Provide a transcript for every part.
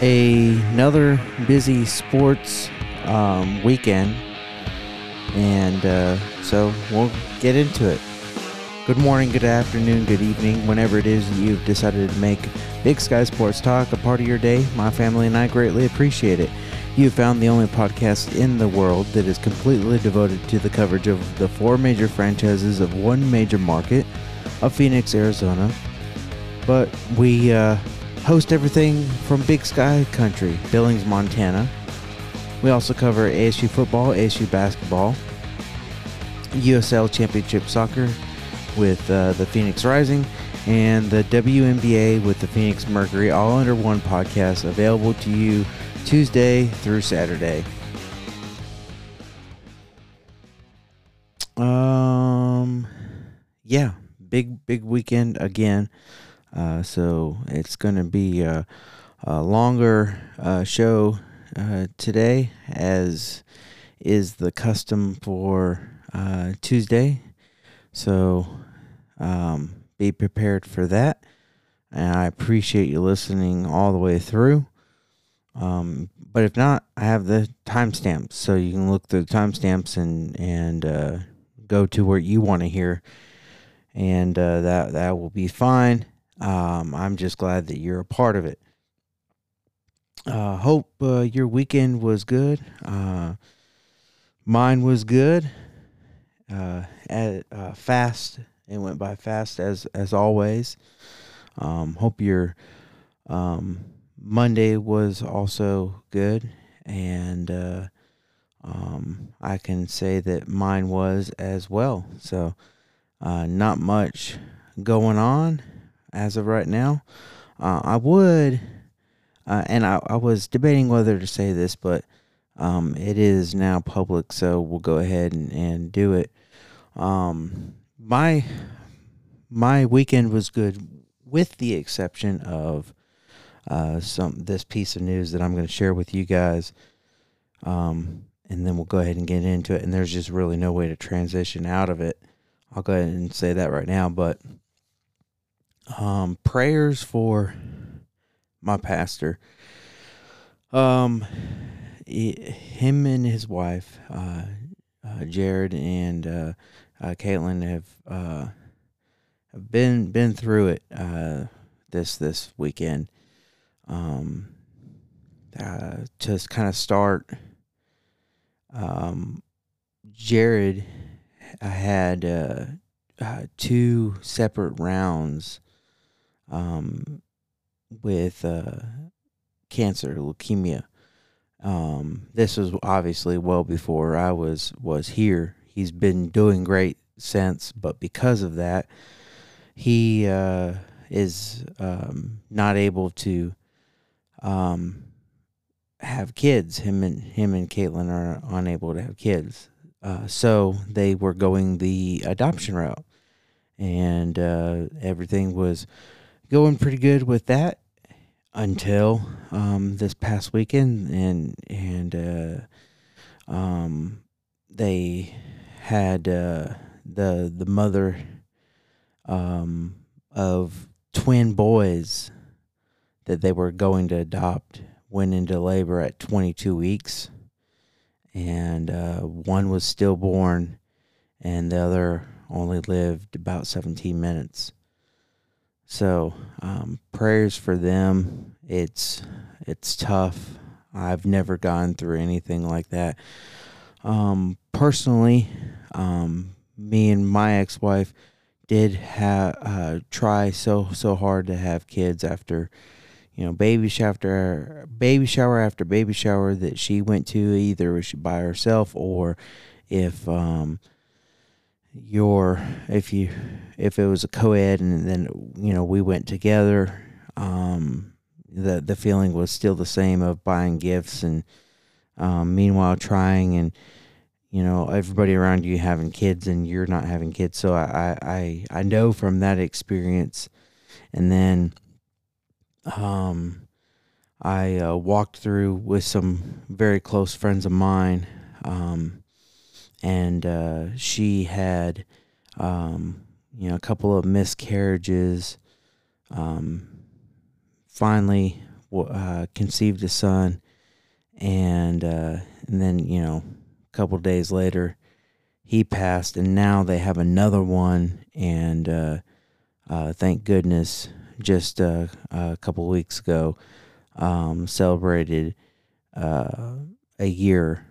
another busy sports um, weekend, and uh, so we'll get into it. Good morning, good afternoon, good evening, whenever it is you've decided to make Big Sky Sports Talk a part of your day. My family and I greatly appreciate it. You have found the only podcast in the world that is completely devoted to the coverage of the four major franchises of one major market of Phoenix, Arizona. But we uh, host everything from Big Sky Country, Billings, Montana. We also cover ASU football, ASU basketball, USL Championship Soccer with uh, the Phoenix Rising, and the WNBA with the Phoenix Mercury, all under one podcast, available to you Tuesday through Saturday. Um, yeah, big big weekend again. Uh, so it's gonna be a, a longer uh, show uh, today, as is the custom for uh, Tuesday. So um, be prepared for that. And I appreciate you listening all the way through. Um, but if not, I have the timestamps, so you can look through the timestamps and and uh, go to where you want to hear, and uh, that that will be fine. Um, I'm just glad that you're a part of it. Uh, hope uh, your weekend was good. Uh, mine was good. Uh, at, uh, fast. It went by fast as as always. Um, hope your um, Monday was also good, and uh, um, I can say that mine was as well. So, not much going on as of right now. Uh, I would, uh, and I, I was debating whether to say this, but um, it is now public, so we'll go ahead and, and do it. Um, my my weekend was good, with the exception of uh, some this piece of news that I'm going to share with you guys. Um, and then we'll go ahead and get into it. And there's just really no way to transition out of it. I'll go ahead and say that right now. But um, prayers for my pastor. Um, him and his wife, uh, uh, Jared and uh, uh, Caitlin have uh, have been been through it uh, this this weekend. Um, uh, to kind of start, um, Jared had two separate rounds um, with uh, cancer, leukemia. Um, this was obviously well before I was was here. He's been doing great since, but because of that, he uh, is um, not able to um, have kids. Him and him and Caitlin are unable to have kids, uh, so they were going the adoption route, and uh, everything was going pretty good with that until um, this past weekend, and and uh, um, they had uh, the the mother um, of twin boys that they were going to adopt went into labor at 22 weeks, and uh, one was stillborn, and the other only lived about 17 minutes. So um, prayers for them. It's it's tough. I've never gone through anything like that. Um, personally, um, me and my ex-wife did have uh, try so so hard to have kids after you know baby shower baby shower after baby shower that she went to either by herself or if um your if you if it was a co-ed and then you know we went together um the the feeling was still the same of buying gifts and um meanwhile trying and you know everybody around you having kids and you're not having kids. So i i i know from that experience. And then um i uh, walked through with some very close friends of mine um and uh, she had um you know a couple of miscarriages um finally uh, conceived a son, and uh, and then you know a couple days later he passed, and now they have another one, and uh, uh, thank goodness, just uh, a couple weeks ago, um, celebrated a year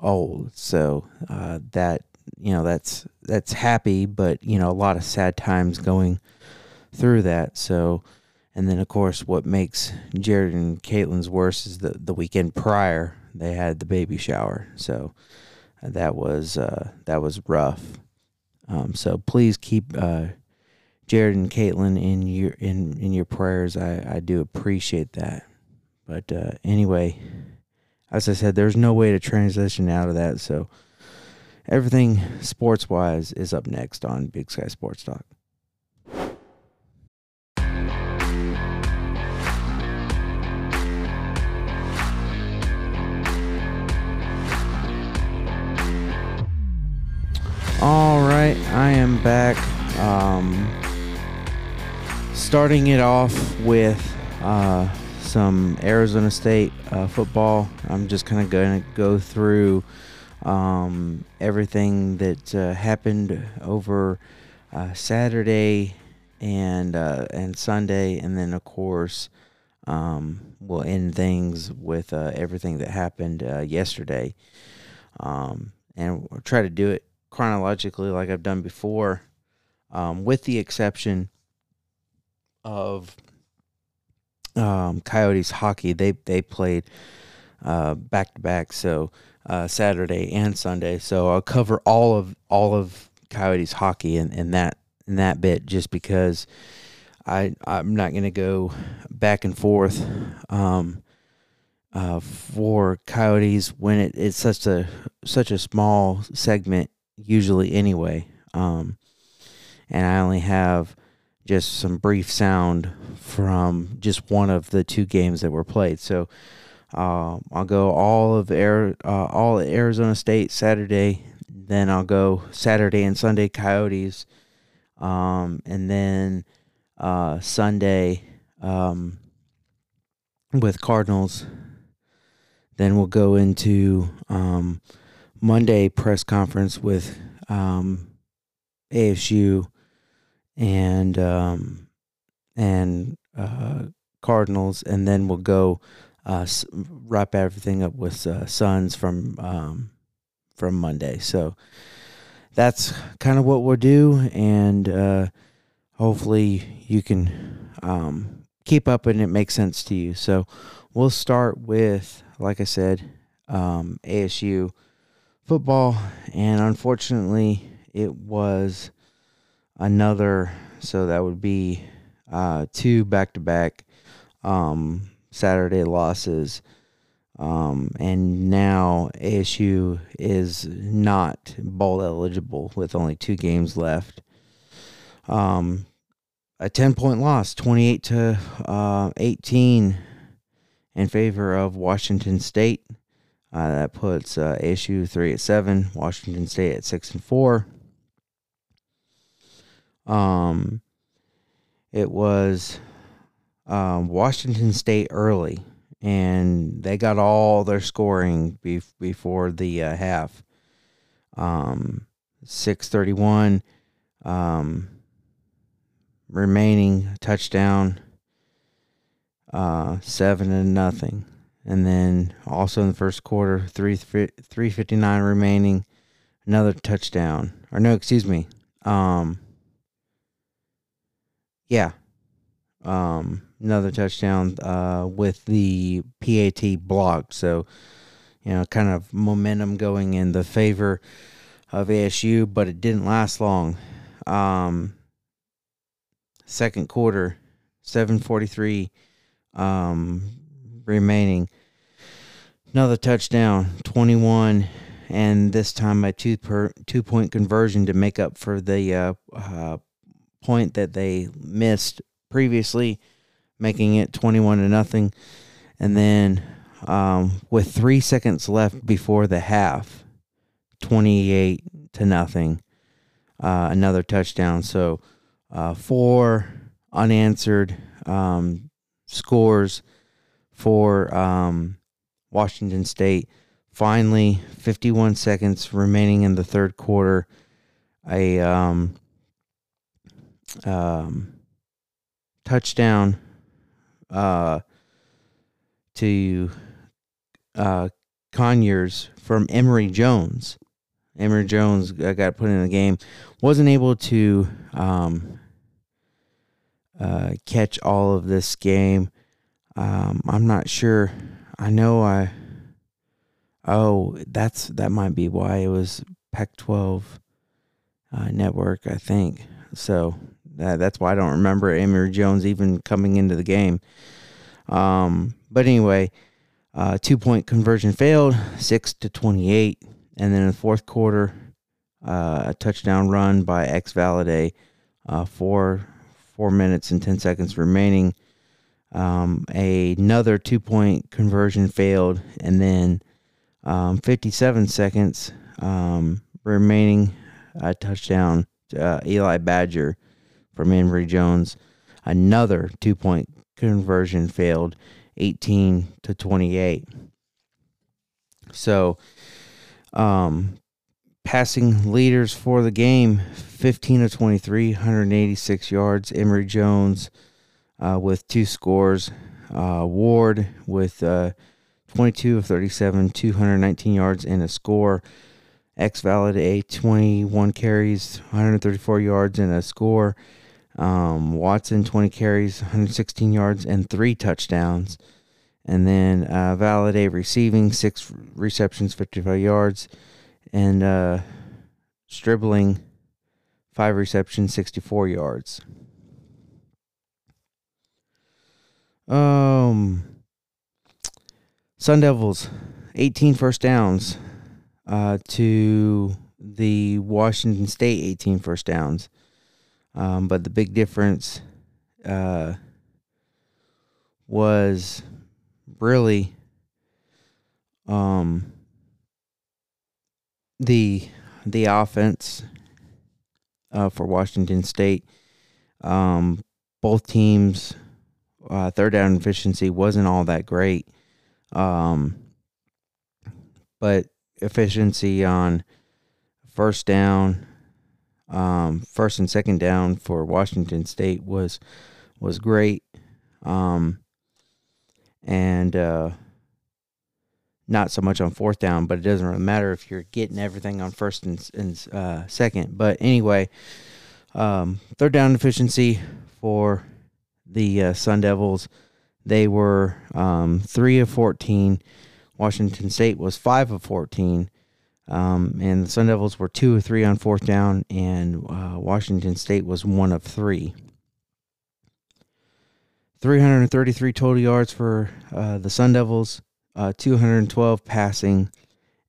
old. So uh, that you know that's that's happy, but you know a lot of sad times going through that. So, and then of course, what makes Jared and Caitlin's worse is the the weekend prior they had the baby shower. So that was uh, that was rough. Um, so please keep uh, Jared and Caitlin in your in in your prayers. I I do appreciate that. But uh, anyway, as I said, there's no way to transition out of that. So everything sports wise is up next on Big Sky Sports Talk. All right, I am back. Um, starting it off with uh, some Arizona State uh, football. I'm just kind of going to go through um, everything that uh, happened over uh, Saturday and uh, and Sunday, and then of course um, we'll end things with uh, everything that happened yesterday. Um, and we'll try to do it chronologically like I've done before, um, with the exception of um, Coyotes hockey. They they played back to back, so uh, Saturday and Sunday. So I'll cover all of all of Coyotes hockey in, in that in that bit, just because I I'm not going to go back and forth. Um, uh, for Coyotes when it, it's such a such a small segment usually anyway. Um, and I only have just some brief sound from just one of the two games that were played. So uh, I'll go all of Air, uh, all Arizona State Saturday. Then I'll go Saturday and Sunday Coyotes, um, and then uh, Sunday um, with Cardinals. Then we'll go into um, Monday press conference with um, ASU and um, and uh, Cardinals, and then we'll go uh, wrap everything up with uh, Suns from um, from Monday. So that's kind of what we'll do, and uh, hopefully you can um, keep up and it makes sense to you. So we'll start with, like I said, um, ASU football, and unfortunately, it was another. So that would be uh, two back to back Saturday losses. Um, and now ASU is not bowl eligible with only two games left. Um, a 10 point loss, 28 to uh, 18 in favor of Washington State. Uh, that puts uh, ASU three at seven, Washington State at six and four. Um, it was um, Washington State early, and they got all their scoring be- before the uh, half. Um, six thirty one, um, remaining touchdown. Uh, seven and nothing and then also in the first quarter, three three fifty nine remaining, another touchdown. Or no, excuse me. Um, yeah, um, another touchdown uh, with the PAT blocked. So, you know, kind of momentum going in the favor of ASU, but it didn't last long. Um, second quarter, seven forty three um, remaining. Another touchdown, 21, and this time a two per two point conversion to make up for the uh, uh, point that they missed previously, making it 21 to nothing. And then um, with three seconds left before the half, 28 to nothing, uh, another touchdown. So uh, four unanswered um, scores for um, Washington State. Finally, 51 seconds remaining in the third quarter. A um, um, touchdown uh, to uh, Conyers from Emory Jones. Emory Jones got put in the game. Wasn't able to um, uh, catch all of this game. Um, I'm not sure. I know I. Oh, that's that might be why it was Pac-12 uh, network. I think so. That, that's why I don't remember Emory Jones even coming into the game. Um, but anyway, uh, two point conversion failed, six to twenty eight, and then in the fourth quarter, uh, a touchdown run by X Valladay, uh, four four minutes and ten seconds remaining. Um, another two point conversion failed, and then um, 57 seconds um, remaining. A touchdown, uh, Eli Badger from Emory Jones. Another two point conversion failed, 18 to 28. So, um, passing leaders for the game 15 of 23, 186 yards. Emory Jones uh, with two scores. Uh, Ward with uh, 22 of 37, 219 yards and a score. X Valladay 21 carries, 134 yards and a score. Um, Watson 20 carries, 116 yards and three touchdowns. And then uh, Valladay receiving six receptions, 55 yards, and uh, Stribling five receptions, 64 yards. Um, Sun Devils, 18 first downs uh, to the Washington State 18 first downs. Um, but the big difference uh, was really um, the the offense uh, for Washington State. Um, both teams uh, third down efficiency wasn't all that great. Um, but efficiency on first down, um, first and second down for Washington State was was great, um, and uh, not so much on fourth down. But it doesn't really matter if you're getting everything on first and, and uh, second. But anyway, um, third down efficiency for the uh, Sun Devils. They were um, three of fourteen. Washington State was five of fourteen, um, and the Sun Devils were two of three on fourth down, and uh, Washington State was one of three. 333 total yards for uh, the Sun Devils, uh, 212 passing,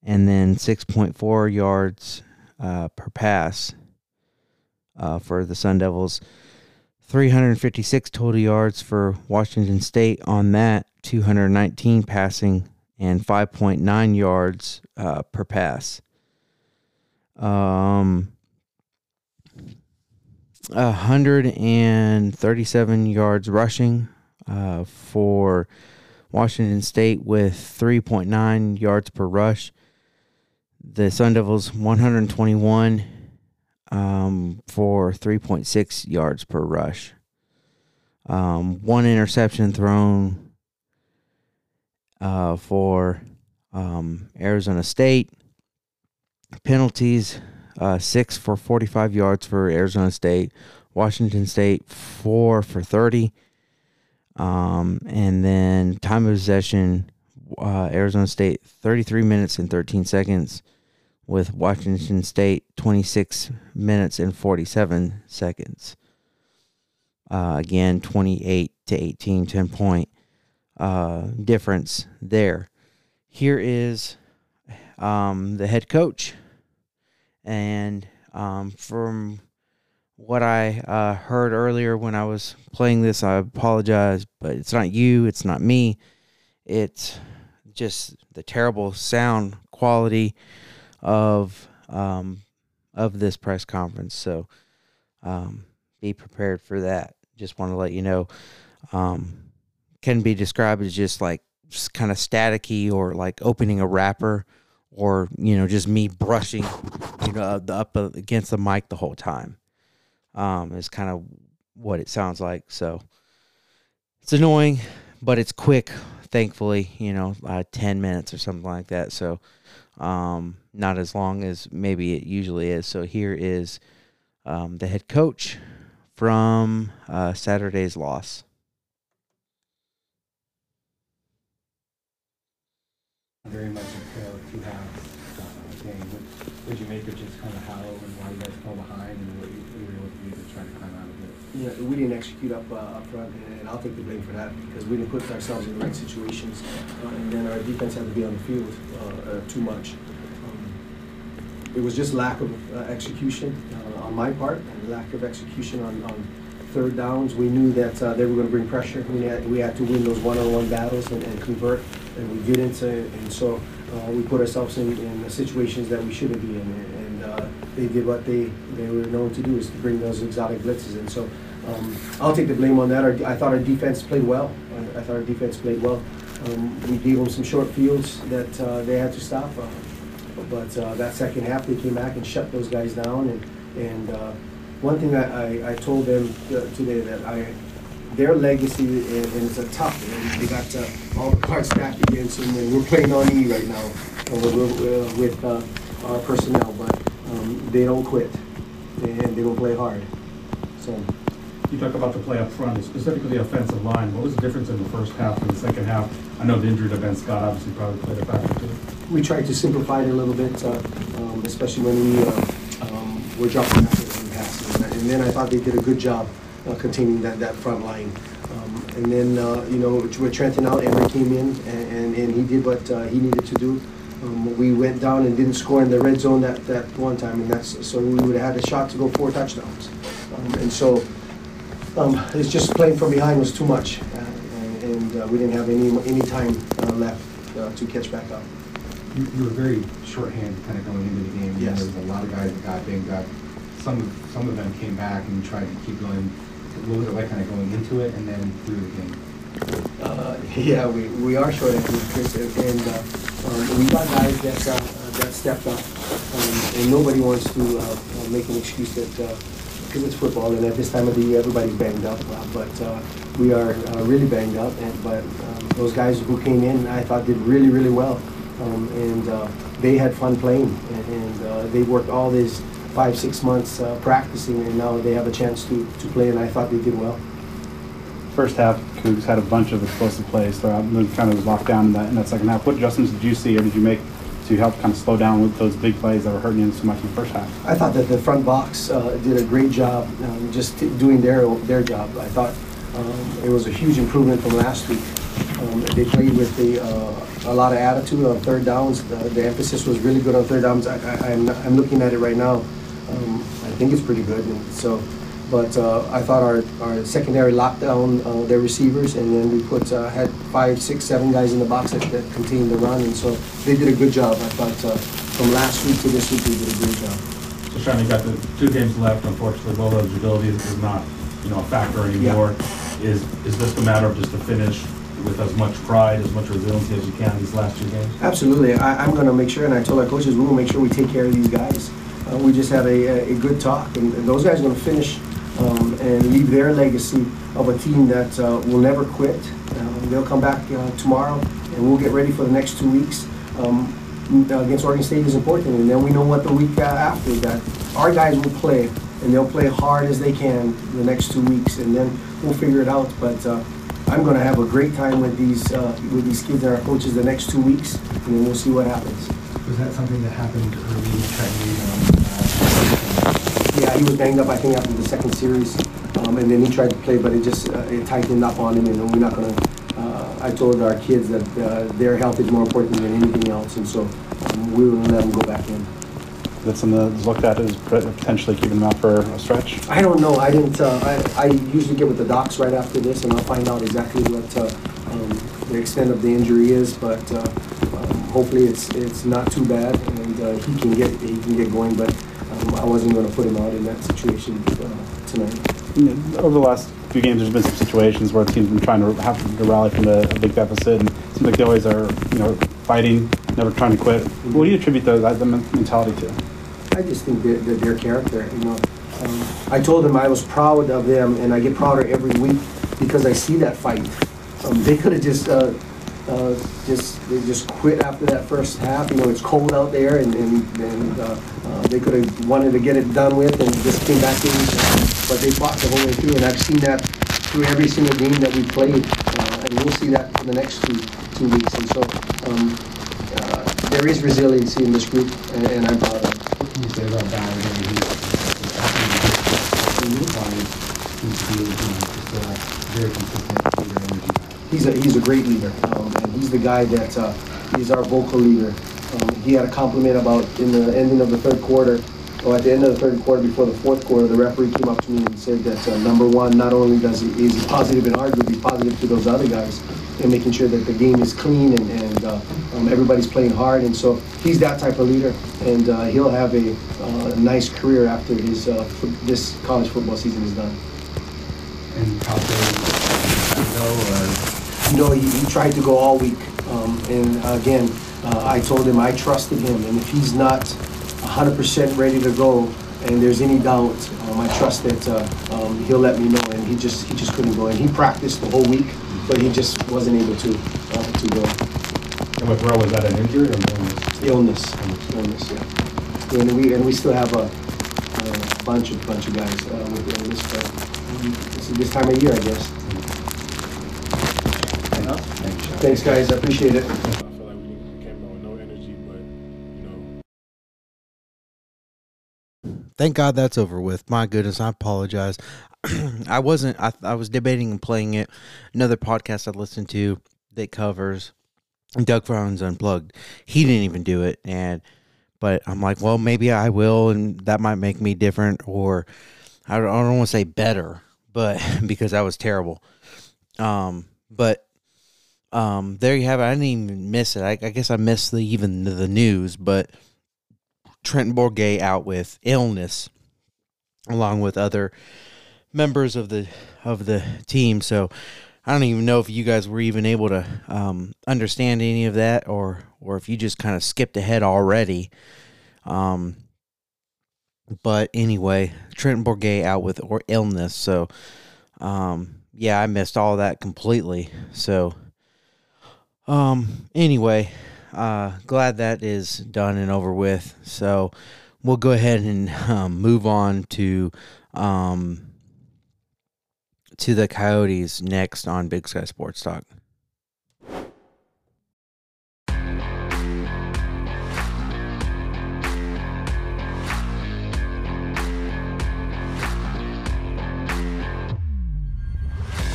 and then 6.4 yards uh, per pass uh, for the Sun Devils. 356 total yards for Washington State on that, 219 passing, and 5.9 yards uh, per pass. Um, 137 yards rushing uh, for Washington State with 3.9 yards per rush. The Sun Devils 121 um, for 3.6 yards per rush. Um, one interception thrown uh, for um, Arizona State. Penalties uh, six for 45 yards for Arizona State. Washington State four for 30. Um, and then time of possession, uh, Arizona State 33 minutes and 13 seconds with Washington State 26 minutes and 47 seconds. Uh, again, 28 to 18, 10 point uh, difference there. Here is um, the head coach. And um, from what I uh, heard earlier when I was playing this, I apologize, but it's not you, it's not me. It's just the terrible sound quality of um, of this press conference. So um, be prepared for that. Just want to let you know. Um, can be described as just like kind of staticky or like opening a wrapper or you know just me brushing you know up against the mic the whole time um is kind of what it sounds like. So it's annoying but it's quick thankfully you know uh, 10 minutes or something like that. So um not as long as maybe it usually is. So here is um, the head coach from uh, saturday's loss very much a tale of two halves uh, game. What did you make of just kind of how and why you guys fell behind and what you, what you were able to do to try to climb out of it? Yeah, we didn't execute up uh, up front, and I'll take the blame for that because we didn't put ourselves in the right situations, uh, and then our defense had to be on the field uh, uh too much. Um, it was just lack of uh, execution uh, on my part, and lack of execution on, on third downs. We knew that they were going to bring pressure. We had, we had to win those one-on-one battles and, and convert and we didn't, and so uh, we put ourselves in, in situations that we shouldn't be in, and uh, they did what they, they were known to do, is to bring those exotic blitzes, and so um, I'll take the blame on that. Our, I thought our defense played well. I, I thought our defense played well. Um, we gave them some short fields that uh, they had to stop, uh, but uh, that second half they came back and shut those guys down, and, and uh, one thing I, I told them today that I their legacy and, and it's a tough. And they got uh, all the cards stacked against them, and we're playing on E right now uh, with, uh, our personnel, but um, they don't quit and they don't play hard. So. You talk about the play up front, specifically the offensive line. What was the difference in the first half and the second half? I know the injured to Ben Scott obviously probably played a factor too. We tried to simplify it a little bit, uh, um, especially when we uh, um, were dropping back and passing. And then I thought they did a good job uh, containing that, that front line. Um, and then, uh, you know, with Trenton out, Emory came in and, and, and he did what uh, he needed to do. Um, we went down and didn't score in the red zone that, that one time, and that's so we would have had a shot to go four touchdowns. Um, and so um, it's just playing from behind was too much, uh, and, and uh, we didn't have any any time uh, left uh, to catch back up. You, you, were very shorthanded kind of going into the game. Yes. There was a lot of guys that got banged up. Some some of them came back and tried to keep going it like kind of going into it and then through the game? Uh, yeah, we, we are short at Chris, and uh, um, we got guys that uh, that stepped up, um, and nobody wants to uh, uh, make an excuse that because uh, it's football, and at this time of the year everybody's banged up. but we are really banged up, and but um, those guys who came in, I thought did really really well, um, and they had fun playing, and, and they worked all this five, six months uh, practicing, and now they have a chance to, to play, and I thought they did well. First half, Cougs had a bunch of explosive plays throughout, and then kind of was locked down in that, in that second half. What adjustments did you see, or did you make to help kind of slow down with those big plays that were hurting you so much in the first half? I thought that the front box uh, did a great job um, just doing their their job. I thought um, it was a huge improvement from last week. Um, they played with the, uh, a lot of attitude on third downs. The, the emphasis was really good on third downs. I, am I'm, I'm looking at it right now. Um, I think it's pretty good. And so, but uh, I thought our, our secondary locked down uh, their receivers, and then we put uh, had five, six, seven guys in the box that, that contained the run, and so they did a good job. I thought uh, from last week to this week they did a good job. So Sean, you got the two games left. Unfortunately, bowl eligibility is not you know a factor anymore. Yeah. Is is this a matter of just to finish with as much pride, as much resiliency as you can these last two games? Absolutely. I, am going to make sure, and I told our coaches, we will make sure we take care of these guys. Uh, we just had a, a good talk, and, and those guys are going to finish um, and leave their legacy of a team that uh, will never quit. Um, they'll come back uh, tomorrow, and we'll get ready for the next two weeks. Um, against Oregon State is important, and then we know what the week uh, after that. Our guys will play, and they'll play hard as they can the next two weeks, and then we'll figure it out. But uh, I'm going to have a great time with these uh, with these kids and our coaches the next two weeks, and then we'll see what happens. Was that something that happened early in training? Um, yeah, he was banged up, I think, after the second series. Um, and then he tried to play, but it just uh, it tightened up on him, and we're not going to. Uh, I told our kids that uh, their health is more important than anything else, and so um, we will let them go back in. That's something that's looked at as potentially keeping them out for a stretch? I don't know. I didn't. Uh, I, I usually get with the docs right after this, and I'll find out exactly what uh, um, the extent of the injury is. But uh, hopefully it's it's not too bad and uh, he can get he can get going. But um, I wasn't going to put him out in that situation uh, tonight. over the last few games, there's been some situations where teams have been trying to have to rally from a, a big deficit, and it seems like they always are, you know, fighting, never trying to quit. What do you attribute the, that the mentality to? I just think that, that their character, you know. Um, I told them I was proud of them, and I get prouder every week because I see that fight. Um, they could have just, uh, uh, just they just quit after that first half. You know, it's cold out there, and and, and uh, uh, they could have wanted to get it done with and just came back in. But they fought the whole way through, and I've seen that through every single game that we played, uh, and we'll see that for the next two two weeks. And so um, uh, there is resiliency in this group, and, and I'm proud of it. Can you say about he's, he's very consistent. He's a, he's a great leader, um, and he's the guy that, uh, he's our vocal leader. Um, he had a compliment about in the ending of the third quarter, or at the end of the third quarter before the fourth quarter, the referee came up to me and said that, uh, number one, not only does he, is he positive in he's positive to those other guys, and making sure that the game is clean and, and, uh, um, everybody's playing hard, and so he's that type of leader, and, uh, he'll have a, uh, nice career after his, uh, this college football season is done. And how they go, You know, he, he tried to go all week, um, and again, uh, I told him I trusted him, and if he's not hundred percent ready to go, and there's any doubt, um, I trust that, uh, um, he'll let me know, and he just, he just couldn't go, and he practiced the whole week, but he just wasn't able to, uh, to go. And with Rowe, was that an injury or an illness? Illness, illness, yeah. And we, and we still have a, a bunch of, bunch of guys, uh, with illness, but, um, this is this time of year, I guess. Thanks, guys, I appreciate it. I Thank God that's over with. My goodness, I apologize. I wasn't. I I was debating and playing it. Another podcast I listened to that covers Doug Franz Unplugged. He didn't even do it, and but I'm like, well, maybe I will, and that might make me different, or I don't, I don't want to say better, but because that was terrible. Um, but um, there you have it. I didn't even miss it. I, I guess I missed the even the news, but Trent Bourguet out with illness, along with other members of the of the team. So I don't even know if you guys were even able to um, understand any of that, or or if you just kind of skipped ahead already. Um, but anyway, Trent Bourguet out with or illness. So um, yeah, I missed all that completely. So um, anyway, uh, glad that is done and over with. So we'll go ahead and um, move on to um, to the Coyotes next on Big Sky Sports Talk.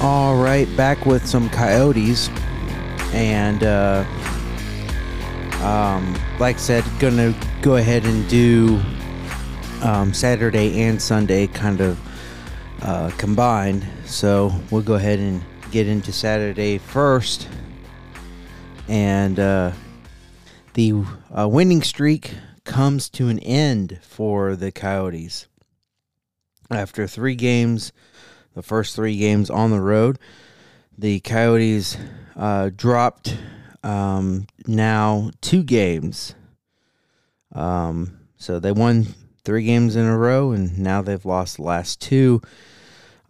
All right, back with some Coyotes, and uh, um, like I said, gonna go ahead and do um, Saturday and Sunday kind of uh, combined. So we'll go ahead and get into Saturday first, and uh, the uh, winning streak comes to an end for the Coyotes after three games. The first three games on the road, the Coyotes uh, dropped um, now two games. Um, so they won three games in a row, and now they've lost the last two.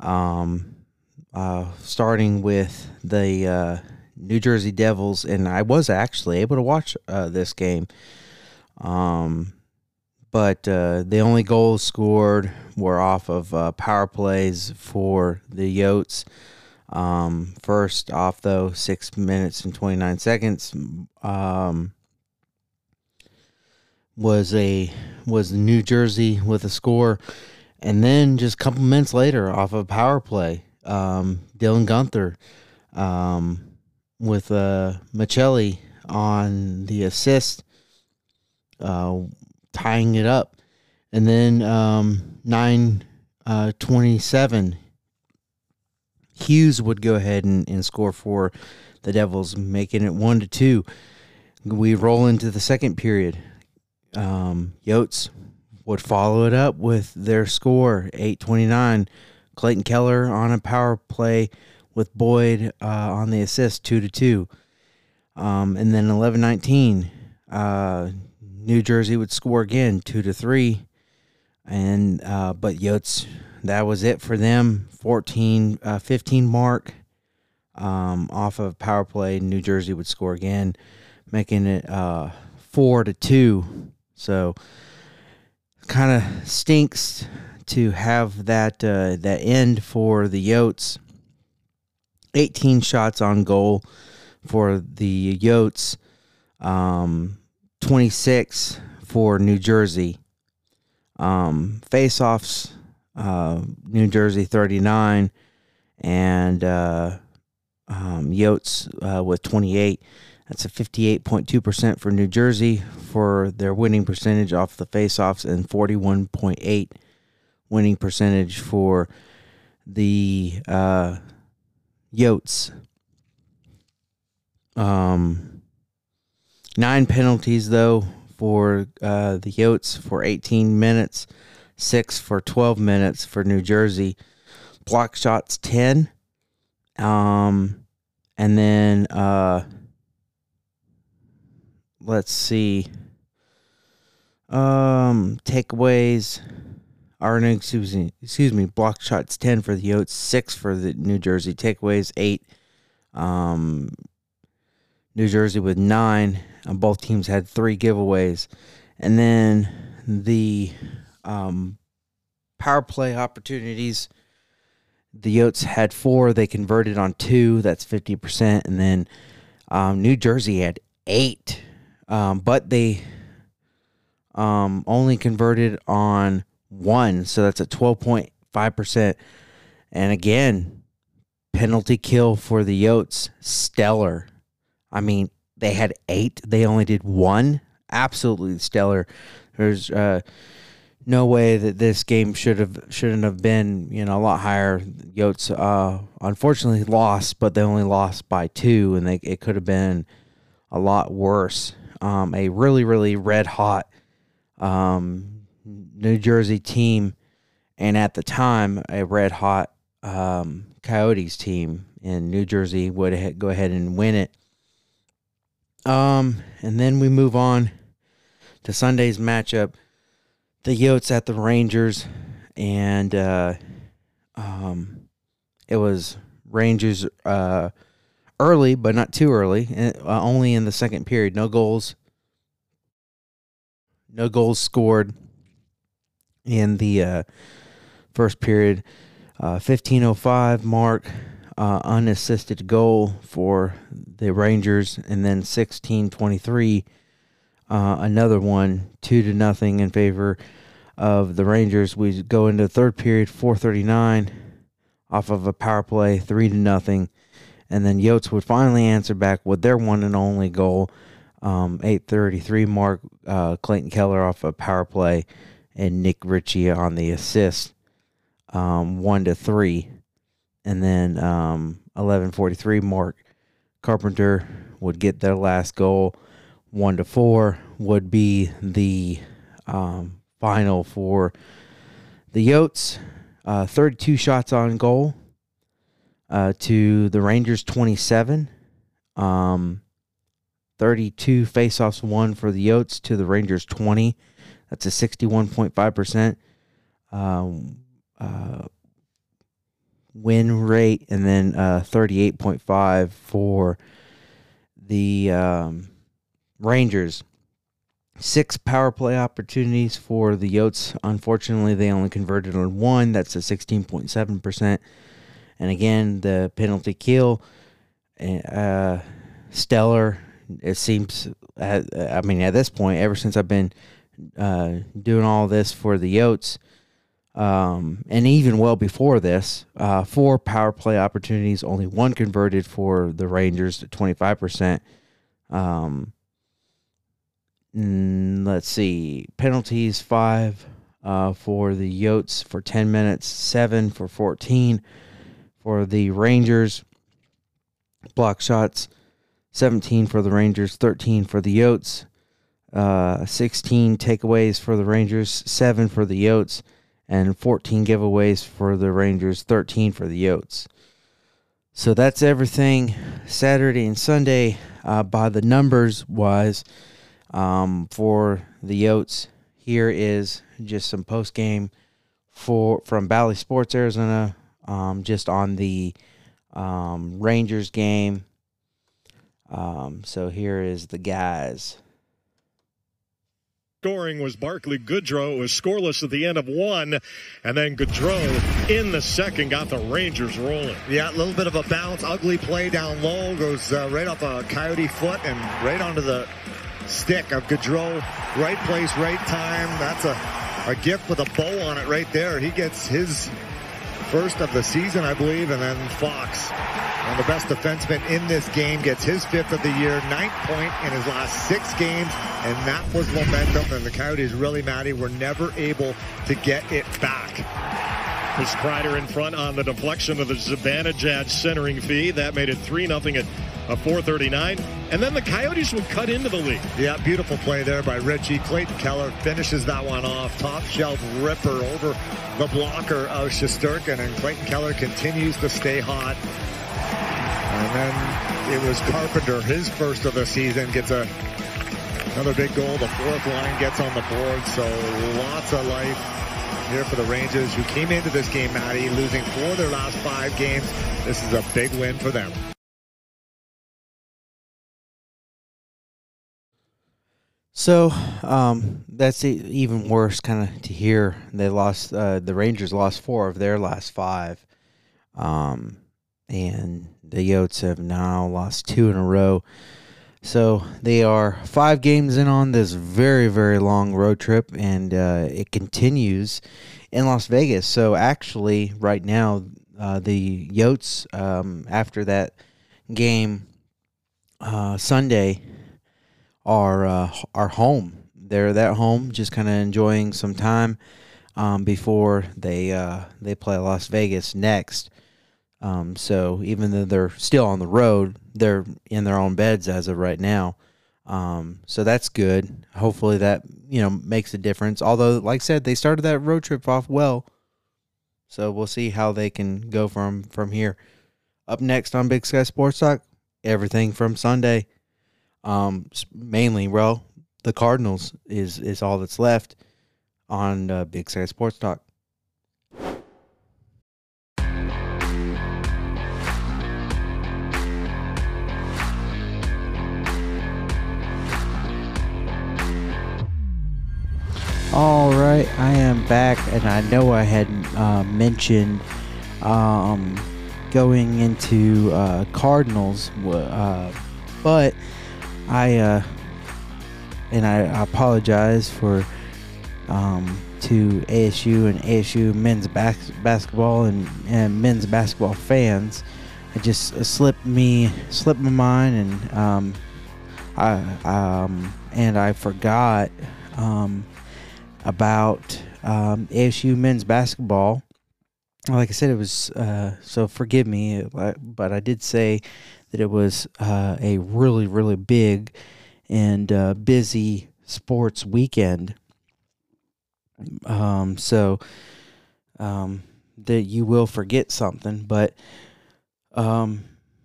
Um, uh, starting with the uh, New Jersey Devils, and I was actually able to watch uh, this game. Um, but uh, the only goals scored were off of uh, power plays for the Yotes. Um, first off, though, six minutes and 29 seconds um, was a was New Jersey with a score, and then just a couple minutes later, off of power play, um, Dylan Guenther um, with uh, Maccelli on the assist, uh, tying it up, and then um, nine uh, twenty seven. Hughes would go ahead and, and score for the Devils, making it one to two. We roll into the second period. Um, Yotes would follow it up with their score, eight twenty nine. Clayton Keller on a power play with Boyd uh, on the assist, two to two. Um, and then 11-19, uh, New Jersey would score again, two to three. And uh, but Yotes, that was it for them. 14, uh, 15 mark um, off of power play. New Jersey would score again, making it uh, four to two. So kind of stinks to have that uh, that end for the Yotes. 18 shots on goal for the Yotes, um, 26 for New Jersey. Um, face-offs, uh, New Jersey 39, and uh, um, Yotes uh, with 28. That's a 58.2% for New Jersey for their winning percentage off the faceoffs and 41.8 winning percentage for the uh, Yotes. Um, nine penalties though for uh, the Yotes for 18 minutes, six for 12 minutes for New Jersey. Block shots 10. Um, and then uh, let's see. Um, takeaways. No, excuse me, excuse me. Block shots ten for the Yotes, six for the New Jersey. Takeaways eight. Um, New Jersey with nine. Um, both teams had three giveaways, and then the um, power play opportunities. The Yotes had four. They converted on two. That's fifty percent, and then um, New Jersey had eight, um, but they um, only converted on one. So that's a twelve point five percent. And again, penalty kill for the Yotes, stellar. I mean, they had eight. They only did one. Absolutely stellar. There's uh, no way that this game should have shouldn't have been you know a lot higher. Yotes uh, unfortunately lost, but they only lost by two, and they it could have been a lot worse. Um, a really really red hot um, New Jersey team, and at the time a red hot um, Coyotes team in New Jersey would go ahead and win it. Um, and then we move on to Sunday's matchup. The Yotes at the Rangers, and uh, um, it was Rangers uh, early, but not too early. Uh, only in the second period. No goals. No goals scored in the uh, first period. Uh, 1505 mark, uh, unassisted goal for the Rangers, and then 1623, uh, another one, two to nothing in favor of the Rangers. We go into the third period, 439, off of a power play, three to nothing, and then Yotes would finally answer back with their one and only goal, um, 833 mark, uh, Clayton Keller off a power play, and Nick Ritchie on the assist, um, one to three, and then um, 1143 mark Carpenter would get their last goal, one to four would be the um, final for the Yotes. Uh, 32 shots on goal uh, to the Rangers 27. Um, 32 faceoffs won for the Yotes to the Rangers 20. That's a 61.5% um, uh, win rate, and then uh, 38.5 for the um, Rangers. Six power play opportunities for the Yotes. Unfortunately, they only converted on one. That's a 16.7%. And again, the penalty kill, uh, stellar. It seems, I mean, at this point, ever since I've been uh, doing all this for the Yotes, um, and even well before this, uh, four power play opportunities, only one converted for the Rangers 25%. Um, mm, let's see, penalties five uh, for the Yotes for 10 minutes, seven for 14 for the Rangers. Block shots, 17 for the Rangers, 13 for the Yotes. Uh, 16 takeaways for the Rangers, seven for the Yotes, and 14 giveaways for the Rangers, 13 for the Yotes. So that's everything Saturday and Sunday uh, by the numbers wise um, for the Yotes. Here is just some post game for from Bally Sports Arizona, um, just on the um, Rangers game. Um, so here is the guys. Scoring was Barclay Goodrow. It was scoreless at the end of one, and then Goodrow in the second got the Rangers rolling. Yeah, a little bit of a bounce, ugly play down low, goes uh, right off a coyote foot and right onto the stick of Goodrow. Right place, right time. That's a, a gift with a bow on it right there. He gets his first of the season, I believe, and then Fox, one the best defensemen in this game, gets his fifth of the year, ninth point in his last six games, and that was momentum, and the Coyotes really, Matty, were never able to get it back. Was Kreider in front on the deflection of the Zibanejad centering fee. That made it 3 0 at uh, a 439. And then the Coyotes would cut into the lead. Yeah, beautiful play there by Ritchie. Clayton Keller finishes that one off. Top shelf ripper over the blocker of Shesterkin, and Clayton Keller continues to stay hot. And then it was Carpenter, his first of the season, gets a another big goal. The fourth line gets on the board, so lots of life here for the Rangers, who came into this game, Matty, losing four of their last five games. This is a big win for them. So um, that's even worse, kind of to hear. They lost. Uh, the Rangers lost four of their last five, um, and the Yotes have now lost two in a row. So they are five games in on this very very long road trip, and uh, it continues in Las Vegas. So actually, right now, uh, the Yotes um, after that game uh, Sunday are uh, are home. They're at home, just kind of enjoying some time um, before they uh, they play Las Vegas next. Um, so even though they're still on the road, they're in their own beds as of right now. Um, so that's good. Hopefully that you know makes a difference. Although, like I said, they started that road trip off well. So we'll see how they can go from from here. Up next on Big Sky Sports Talk, everything from Sunday. Um, mainly, well, the Cardinals is is all that's left on uh, Big Sky Sports Talk. All right, I am back, and I know I had uh, mentioned um, going into uh, Cardinals, uh, but I uh, and I apologize for um, to ASU and ASU men's bas- basketball and, and men's basketball fans. It just uh, slipped me slipped my mind, and um, I um, and I forgot um, about um, ASU men's basketball. Like I said, it was uh, so. Forgive me, uh, but I did say that it was uh, a really, really big and uh, busy sports weekend. Um, so um, that you will forget something, but um,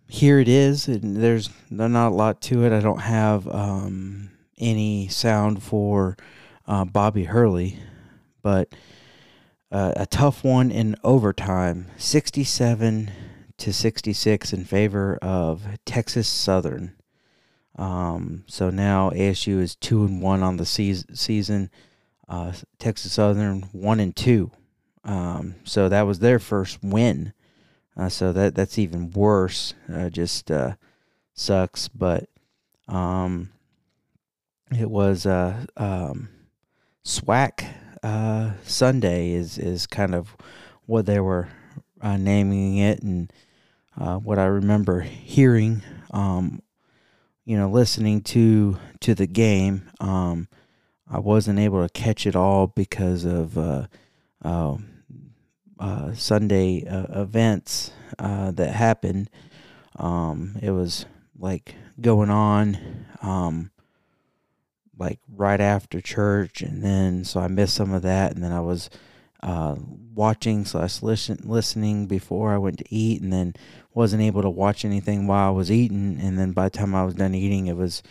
here it is, and there's not a lot to it. I don't have um, any sound for uh, Bobby Hurley, but uh, a tough one in overtime, 67 to 66 in favor of Texas Southern. Um, so now ASU is two and one on the seas- season. Uh, Texas Southern one and two. Um, so that was their first win. Uh, so that that's even worse. Uh, just uh, sucks, but um, it was uh, um, SWAC uh, Sunday is is kind of what they were uh, naming it, and uh, what I remember hearing, um, you know, listening to to the game. Um, I wasn't able to catch it all because of uh, uh, uh, Sunday uh, events that happened. Um, it was like going on, um, like right after church, and then so I missed some of that, and then I was uh, watching slash listen, listening before I went to eat, and then wasn't able to watch anything while I was eating. And then by the time I was done eating, it was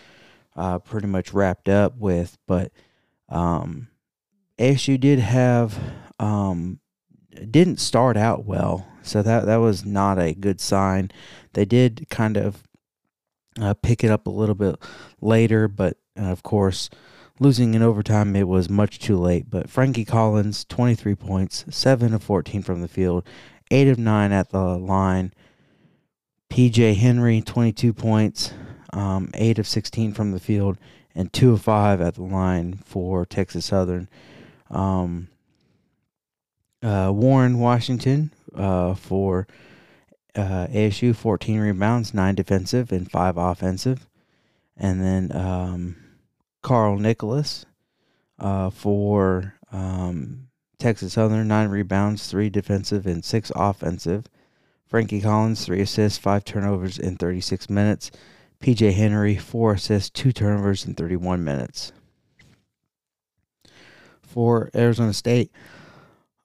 uh, pretty much wrapped up with. But um, ASU did have um, didn't start out well, so that that was not a good sign. They did kind of uh, pick it up a little bit later, but uh, of course, losing in overtime, it was much too late. But Frankie Collins, 23 points, 7 of 14 from the field, 8 of 9 at the line. PJ Henry, 22 points, um, 8 of 16 from the field, and 2 of 5 at the line for Texas Southern. Um, uh, Warren Washington uh, for uh, ASU, 14 rebounds, 9 defensive, and 5 offensive. And then um, Carl Nicholas uh, for um, Texas Southern, 9 rebounds, 3 defensive, and 6 offensive. Frankie Collins, 3 assists, 5 turnovers in 36 minutes. PJ Henry, 4 assists, 2 turnovers in 31 minutes. For Arizona State,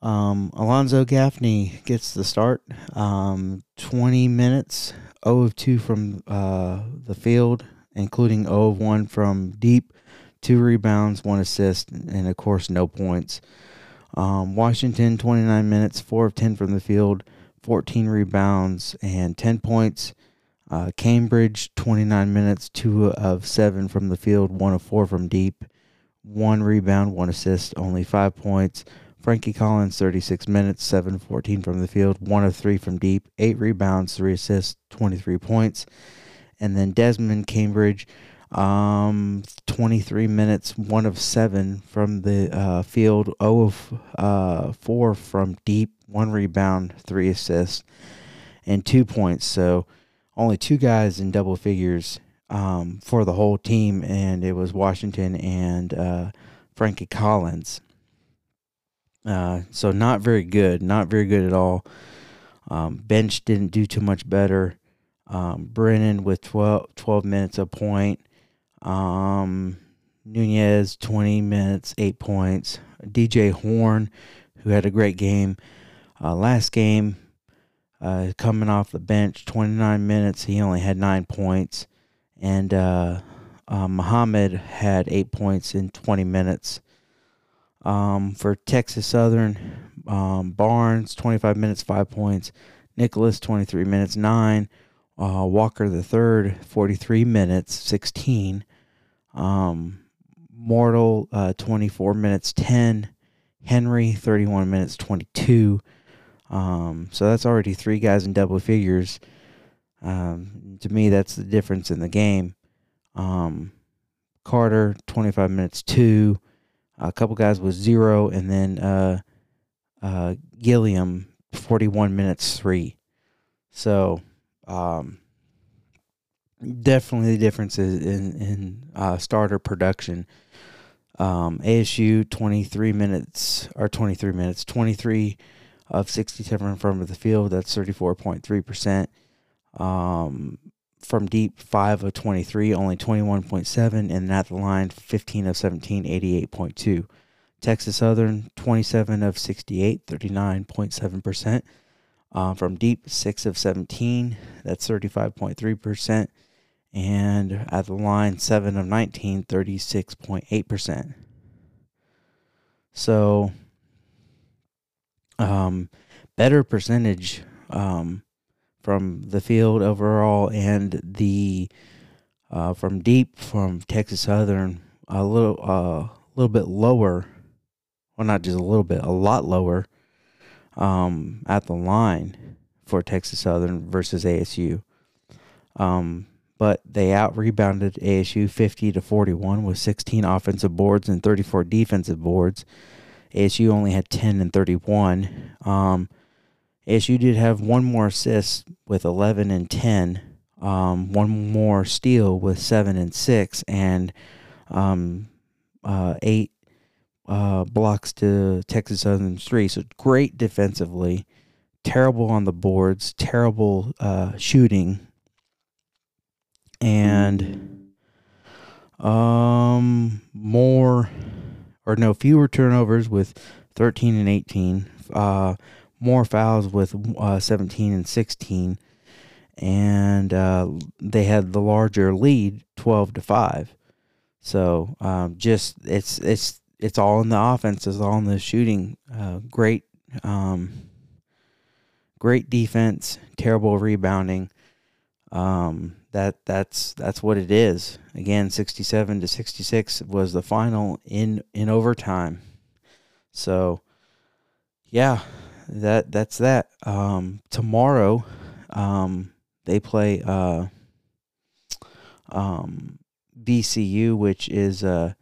um, Alonzo Gaffney gets the start. Um, 20 minutes, 0 of 2 from uh, the field, including 0 of 1 from deep, 2 rebounds, 1 assist, and of course, no points. Um, Washington, 29 minutes, 4 of 10 from the field, 14 rebounds, and 10 points. Uh, Cambridge, 29 minutes, 2 of 7 from the field, 1 of 4 from deep, 1 rebound, 1 assist, only 5 points. Frankie Collins, 36 minutes, 7 of 14 from the field, 1 of 3 from deep, 8 rebounds, 3 assists, 23 points. And then Desmond Cambridge, um, 23 minutes, 1 of 7 from the uh, field, 0 of uh, 4 from deep, 1 rebound, 3 assists, and 2 points. So only two guys in double figures um, for the whole team, and it was Washington and uh, Frankie Collins. Uh, so not very good, not very good at all. Um, bench didn't do too much better. Um, Brennan with 12, 12 minutes a point. Um, Nunez 20 minutes, eight points. DJ Horne, who had a great game uh, last game, uh, coming off the bench, 29 minutes. He only had nine points, and uh, uh Muhammad had eight points in 20 minutes. Um, for Texas Southern, um, Barnes, 25 minutes, 5 points. Nicholas, 23 minutes, 9. Uh, Walker the third, 43 minutes, 16. Um, Mortal, uh, 24 minutes, 10. Henry, 31 minutes, 22. Um, so that's already three guys in double figures. Um, to me, that's the difference in the game. Um, Carter, 25 minutes, 2 a couple guys with zero, and then uh, uh, Gilliam, 41 minutes, three. So, um, definitely the differences in, in uh, starter production. Um, ASU, 23 minutes, or 23 minutes, 23 of 67 from the field. That's 34.3%. Um, from deep, 5 of 23, only 21.7, and at the line, 15 of 17, 88.2. Texas Southern, 27 of 68, 39.7%. Uh, from deep, 6 of 17, that's 35.3%. And at the line, 7 of 19, 36.8%. So, um, better percentage um, from the field overall and the uh, from deep from Texas Southern a little uh, little bit lower, well not just a little bit, a lot lower um, at the line for Texas Southern versus ASU. Um, but they out rebounded ASU 50 to 41 with 16 offensive boards and 34 defensive boards. ASU only had 10 and 31. Um, ASU did have one more assist with 11 and 10, um, one more steal with 7 and 6, and um, uh, 8 uh, blocks to Texas Southern's 3. So great defensively, terrible on the boards, terrible uh, shooting, and um, more or no fewer turnovers with 13 and 18. Uh, more fouls with uh, 17 and 16, and uh, they had the larger lead, 12 to five. So um, just it's it's it's all in the offense. It's all in the shooting. Uh, great, um, great defense. Terrible rebounding. Um, that that's that's what it is. Again, sixty-seven to sixty-six was the final in in overtime. So, yeah, that that's that. Um, tomorrow, um, they play uh, um, VCU, which is uh,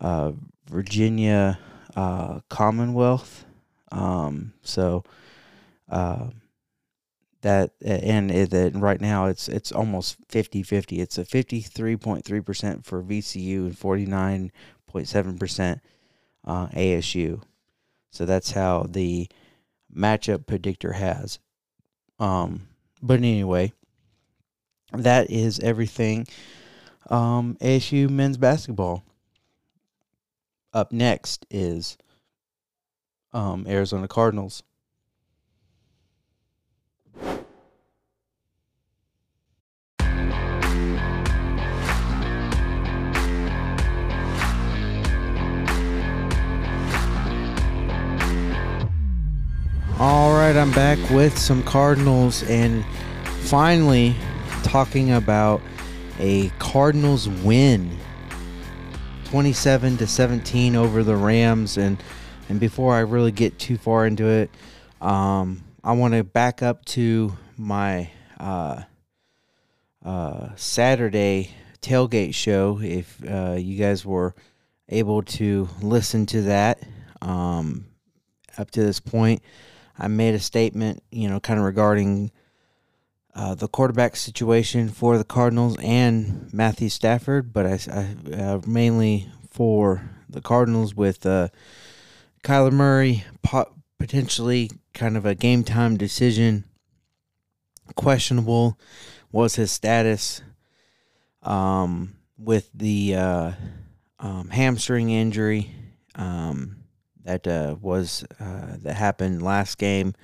uh, Virginia uh, Commonwealth. Um, so uh, that and it, that right now it's it's almost 50-50. It's a 53.3% for VCU and 49.7% uh, ASU. So that's how the matchup predictor has. Um, but anyway, that is everything. Um, ASU men's basketball. Up next is um, Arizona Cardinals. All right, I'm back with some Cardinals and finally talking about a Cardinals win. 27 to 17 over the Rams and and before I really get too far into it um, I want to back up to my uh, uh, Saturday tailgate show if uh, you guys were able to listen to that um, up to this point I made a statement, you know, kind of regarding uh, the quarterback situation for the Cardinals and Matthew Stafford, but I, I uh, mainly for the Cardinals with uh, Kyler Murray po- potentially kind of a game time decision, questionable was his status um, with the uh, um, hamstring injury. Um, that uh, was uh, that happened last game.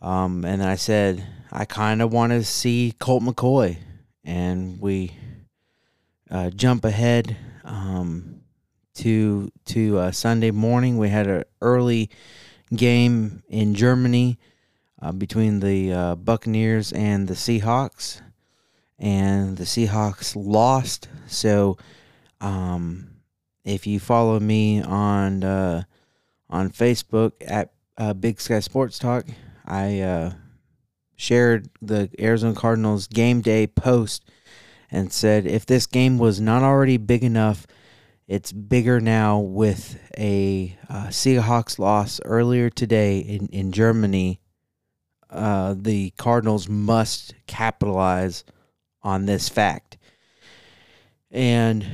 Um, and I said I kind of want to see Colt McCoy, and we uh, jump ahead um, to to uh, Sunday morning. We had an early game in Germany uh, between the uh, Buccaneers and the Seahawks, and the Seahawks lost. So. Um, if you follow me on uh, on Facebook at uh, Big Sky Sports Talk, I uh, shared the Arizona Cardinals game day post and said if this game was not already big enough, it's bigger now with a uh, Seahawks loss earlier today in in Germany. Uh, the Cardinals must capitalize on this fact. And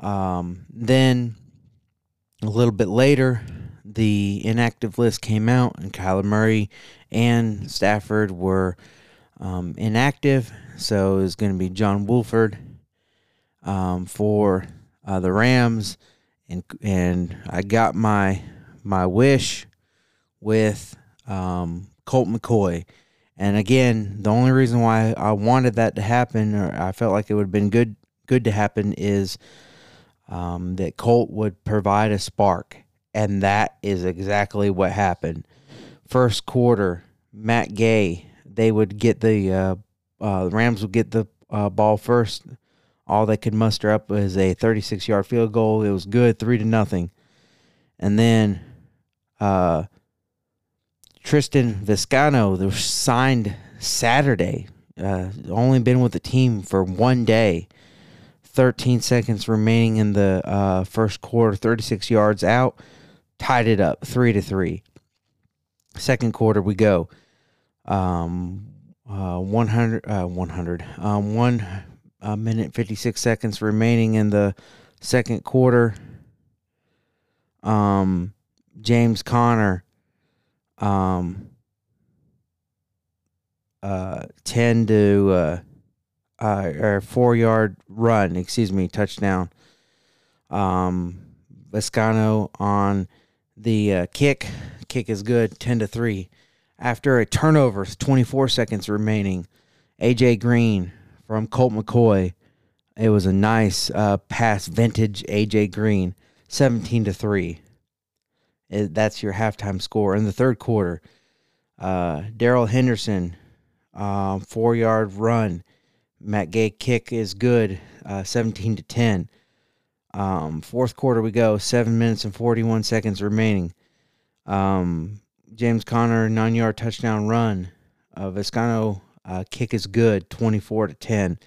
um, then a little bit later, the inactive list came out, and Kyler Murray and Stafford were um, inactive. So it's going to be John Wolford um, for uh, the Rams, and and I got my my wish with um, Colt McCoy. And again, the only reason why I wanted that to happen, or I felt like it would have been good good to happen, is um, that Colt would provide a spark, and that is exactly what happened. First quarter, Matt Gay, they would get the uh, uh, Rams would get the uh, ball first. All they could muster up was a 36 yard field goal. It was good, three to nothing, and then uh, Tristan Vizcaino, the signed Saturday, uh, only been with the team for one day 13 seconds remaining in the uh, first quarter, 36 yards out, tied it up three to three. Second quarter, we go. Um, uh, 100, uh, 100, um, one uh, minute 56 seconds remaining in the second quarter. Um, James Conner, um, uh, 10 to, uh, uh, or four yard run, excuse me, touchdown. Um, Vizcaino on The uh, kick kick is good, ten to three. After a turnover, 24 seconds remaining. AJ Green from Colt McCoy. It was a nice uh, pass, vintage AJ Green, 17 to three. It, that's your halftime score in the third quarter. Uh, Darrell Henderson, um, four yard run. Matt Gay kick is good, uh, 17 to 10. Um, fourth quarter we go, seven minutes and 41 seconds remaining. Um, James Conner nine yard touchdown run. Uh, Vizcaino uh, kick is good, 24 to 10.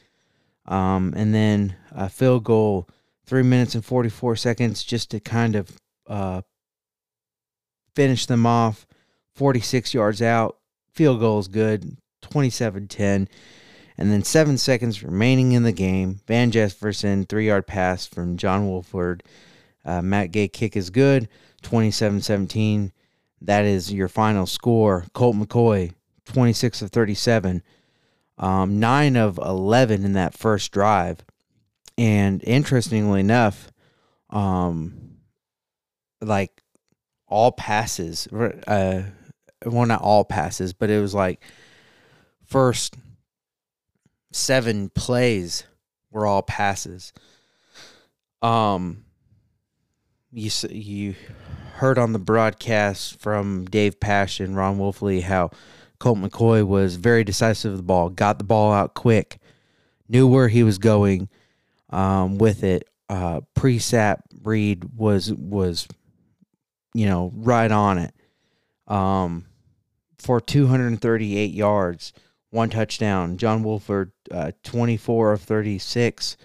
Um, and then a field goal, three minutes and 44 seconds just to kind of uh, finish them off. 46 yards out. Field goal is good, 27 10. And then seven seconds remaining in the game. Van Jefferson, three yard pass from John Wolford. Uh, Matt Gay kick is good, 27 17. That is your final score. Colt McCoy, 26 of 37, um, 9 of 11 in that first drive. And interestingly enough, um, like all passes, uh, well, not all passes, but it was like first seven plays were all passes. Um, you you heard on the broadcast from Dave Passion, Ron Wolfley, how Colt McCoy was very decisive of the ball, got the ball out quick, knew where he was going um, with it. Uh, pre-sap read was was you know right on it um, for 238 yards, one touchdown. John Wolford, uh, 24 of 36,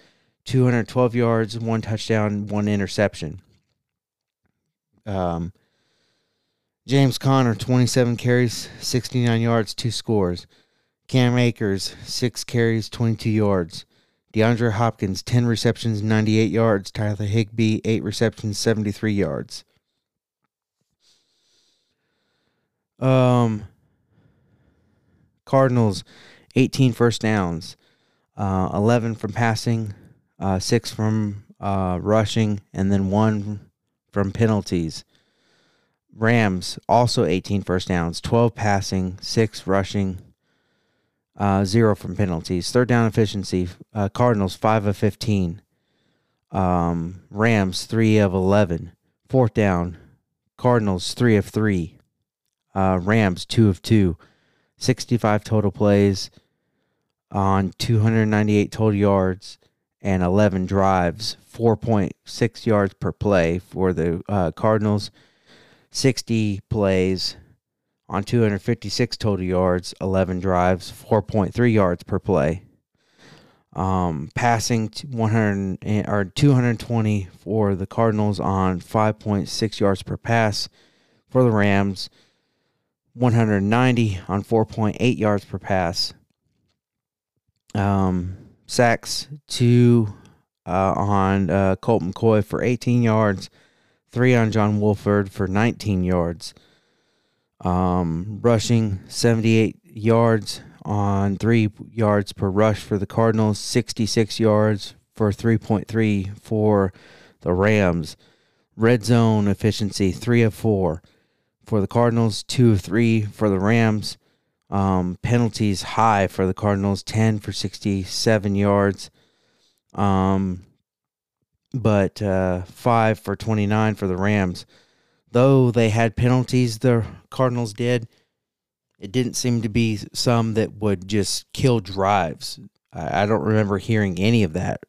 212 yards, one touchdown, one interception. Um, James Conner, 27 carries, 69 yards, two scores. Cam Akers, six carries, 22 yards. DeAndre Hopkins, 10 receptions, 98 yards. Tyler Higbee, eight receptions, 73 yards. Um, Cardinals, 18 first downs, uh, 11 from passing, uh, six from uh, rushing, and then one from penalties. Rams also 18 first downs, 12 passing, 6 rushing, uh, 0 from penalties. Third down efficiency, uh, Cardinals 5 of 15. Um, Rams 3 of 11. Fourth down, Cardinals 3 of 3. Uh, Rams 2 of 2. 65 total plays on 298 total yards and 11 drives, 4.6 yards per play for the uh, Cardinals, 60 plays on 256 total yards, 11 drives, 4.3 yards per play. Um, passing 100 eh, or 220 for the Cardinals on 5.6 yards per pass. For the Rams, 190 on 4.8 yards per pass. Um, sacks, two uh, on uh, Colt McCoy for 18 yards, three on John Wolford for 19 yards. Um, rushing 78 yards on three yards per rush for the Cardinals, 66 yards for 3.3 for the Rams. Red zone efficiency, three of four for the Cardinals, two of three for the Rams. Um, penalties high for the Cardinals, 10 for 67 yards. Um, but uh, 5 for 29 for the Rams. Though they had penalties, the Cardinals did, it didn't seem to be some that would just kill drives. I, I don't remember hearing any of that.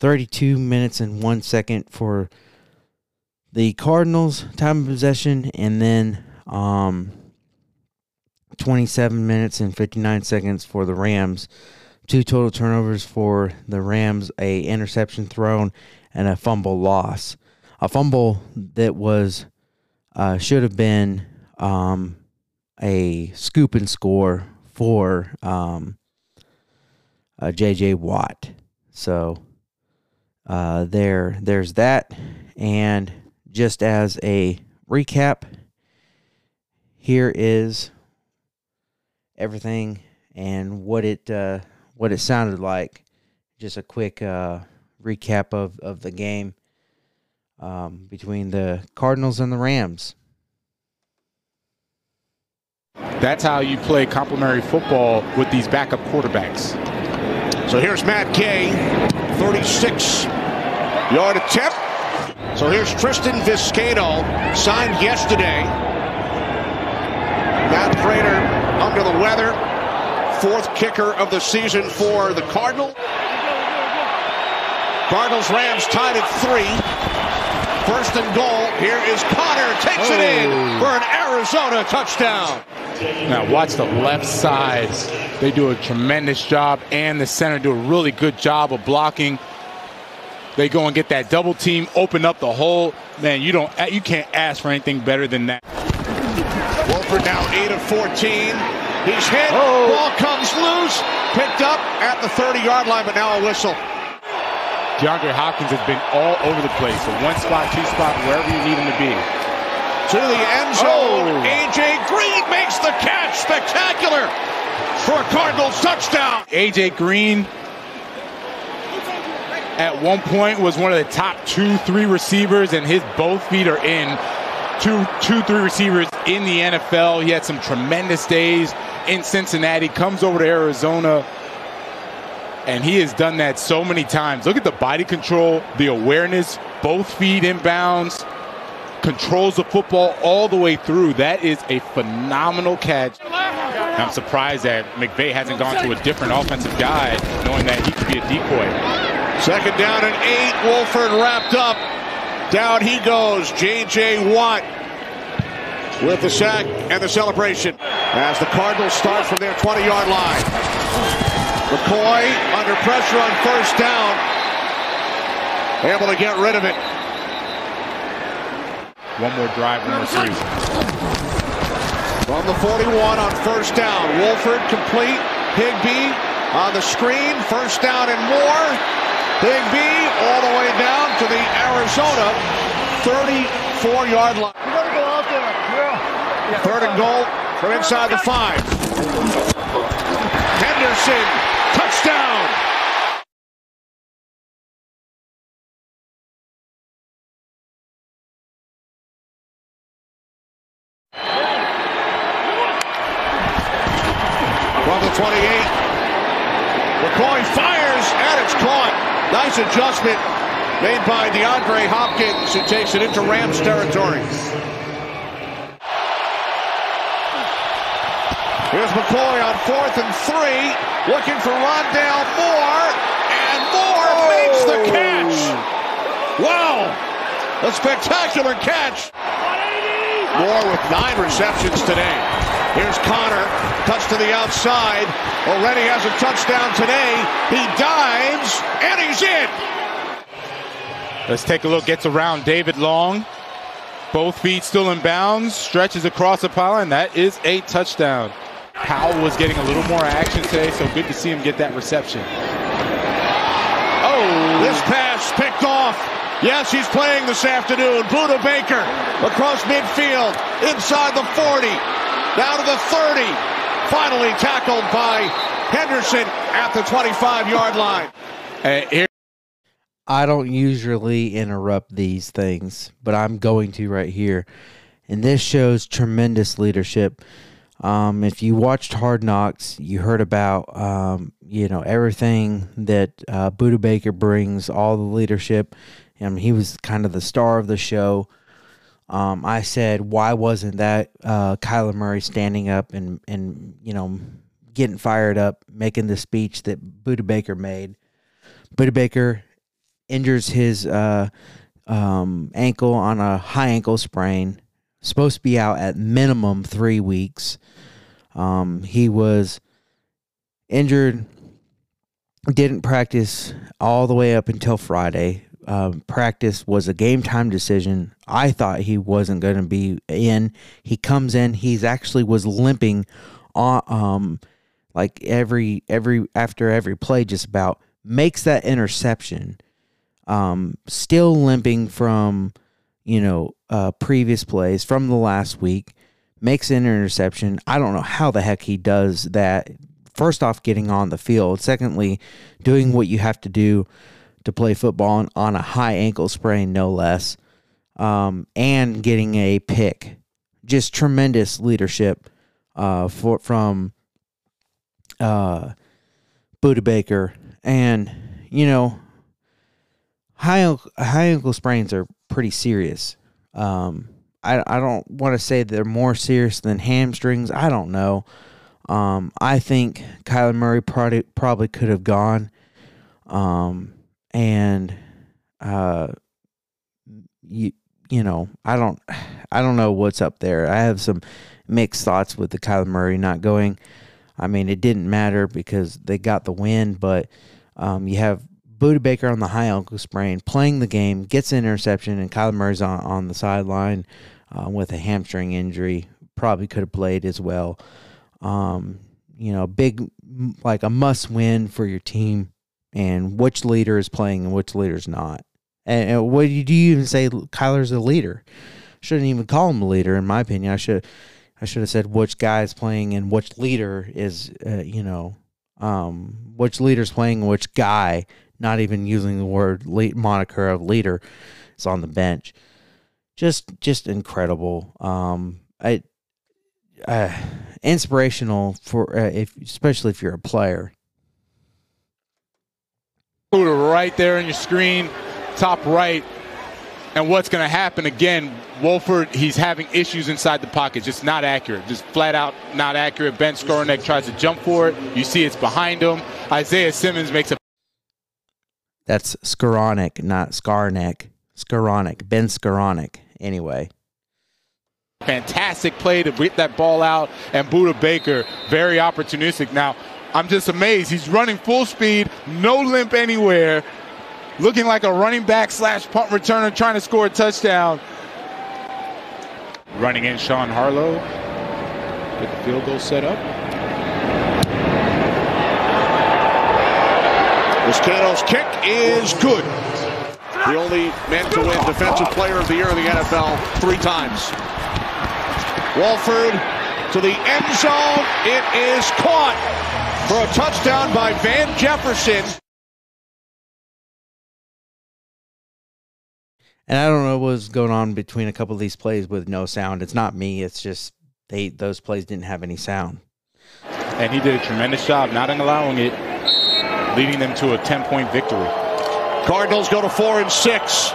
32 minutes and one second for the Cardinals, time of possession, and then um, 27 minutes and 59 seconds for the Rams. Two total turnovers for the Rams, a interception thrown, and a fumble loss. A fumble that was uh, should have been um, a scoop and score for um, uh, J.J. Watt. So uh, there, there's that, and just as a recap, here is everything and what it uh, what it sounded like. Just a quick uh, recap of, of the game. um, between the Cardinals and the Rams. That's how you play complementary football with these backup quarterbacks. So here's Matt Gay, 36 yard attempt. So here's Tristan Vizcaino, signed yesterday. Matt Prater under the weather, fourth kicker of the season for the Cardinal. Cardinals Rams tied at three. First and goal. Here is Conner. Takes it in oh. for an Arizona touchdown. Now watch the left side. They do a tremendous job, and the center do a really good job of blocking. They go and get that double team, open up the hole. Man, you don't, you can't ask for anything better than that. Wolford now 8 of 14. He's hit. Oh. Ball comes loose. Picked up at the 30 yard line, but now a whistle. DeAndre Hopkins has been all over the place. So one spot, two spot, wherever you need him to be. To the end zone. Oh. AJ Green makes the catch. Spectacular for a Cardinals touchdown. AJ Green at one point was one of the top two, three receivers, and his both feet are in. Two, two, three receivers in the NFL. He had some tremendous days in Cincinnati. Comes over to Arizona, and he has done that so many times. Look at the body control, the awareness, both feet inbounds, controls the football all the way through. That is a phenomenal catch. I'm surprised that McVay hasn't gone to a different offensive guy, knowing that he could be a decoy. Second down and eight. Wolford wrapped up. Down he goes. J.J. Watt with the sack and the celebration as the Cardinals start from their 20-yard line. McCoy under pressure on first down. Able to get rid of it. One more drive, one more series. From the 41 on first down. Wolford complete. Higbee on the screen. First down and more. Higbee all the way down to the Arizona 34-yard line. You gotta go out there. Yeah. Third and goal from inside the five. Henderson, touchdown. From the 28. McCoy fires and it's caught. Nice adjustment made by DeAndre Hopkins who takes it into Rams territory. Here's McCoy on fourth and three, looking for Rondale Moore, and Moore makes the oh. catch. Wow, a spectacular catch. Moore with nine receptions today. Here's Conner, touch to the outside. Already has a touchdown today. He dives, and he's in. Let's take a look. Gets around David Long. Both feet still in bounds. Stretches across the pylon. That is a touchdown. Powell was getting a little more action today, so good to see him get that reception. Oh, this pass picked off. Yes, he's playing this afternoon. Budda Baker across midfield, inside the 40, down to the 30. Finally tackled by Henderson at the 25-yard line. Uh, here I don't usually interrupt these things, but I'm going to right here. And this shows tremendous leadership. Um, if you watched Hard Knocks, you heard about um, you know everything that uh, Budda Baker brings, all the leadership. and he was kind of the star of the show. Um, I said, why wasn't that uh, Kyler Murray standing up and and you know getting fired up, making the speech that Budda Baker made? Budda Baker injures his uh, um, ankle on a high ankle sprain. Supposed to be out at minimum three weeks. Um, he was injured, didn't practice all the way up until Friday. Um, practice was a game time decision. I thought he wasn't going to be in. He comes in. He's actually was limping on um like every every after every play just about makes that interception um, still limping from you know uh, previous plays from the last week. Makes an interception. I don't know how the heck he does that. First off, getting on the field. Secondly, doing what you have to do to play football on, on a high ankle sprain, no less. um, and getting a pick. Just tremendous leadership uh, for from uh, Budda Baker, and you know, high high ankle sprains are pretty serious. Um, I I don't want to say they're more serious than hamstrings. I don't know. Um, I think Kyler Murray probably probably could have gone. Um, and uh, you you know I don't I don't know what's up there. I have some mixed thoughts with the Kyler Murray not going. I mean, it didn't matter because they got the win, but um, you have Budda Baker on the high ankle sprain, playing the game, gets an interception, and Kyler Murray's on, on the sideline uh, with a hamstring injury. Probably could have played as well. Um, you know, big, like a must win for your team, and which leader is playing and which leader is not. And, and what do you even say Kyler's a leader? Shouldn't even call him a leader, in my opinion. I should I should have said which guy is playing and which leader is, uh, you know, um, which leader's playing and which guy. Not even using the word late moniker of leader is on the bench. Just, just incredible. Um, I, uh, inspirational for uh, if, especially if you're a player. Right there on your screen, top right. And what's going to happen again? Wolford, he's having issues inside the pocket, just not accurate, just flat out not accurate. Ben Skowronek tries to jump for it. You see it's behind him. Isaiah Simmons makes a. That's Skowronek, not Skarnek. Skowronek, Ben Skowronek. Anyway. Fantastic play to get that ball out, and Budda Baker, very opportunistic. Now, I'm just amazed. He's running full speed, no limp anywhere looking like a running back slash punt returner trying to score a touchdown. Running in Sean Harlow. Get the field goal set up. Moscato's kick is good. The only man to win Defensive Player of the Year in the NFL three times. Wolford to the end zone. It is caught for a touchdown by Van Jefferson. And I don't know what's going on between a couple of these plays with no sound. It's not me. It's just they those plays didn't have any sound. And he did a tremendous job not allowing it, leading them to a 10 point victory. Cardinals go to four and six.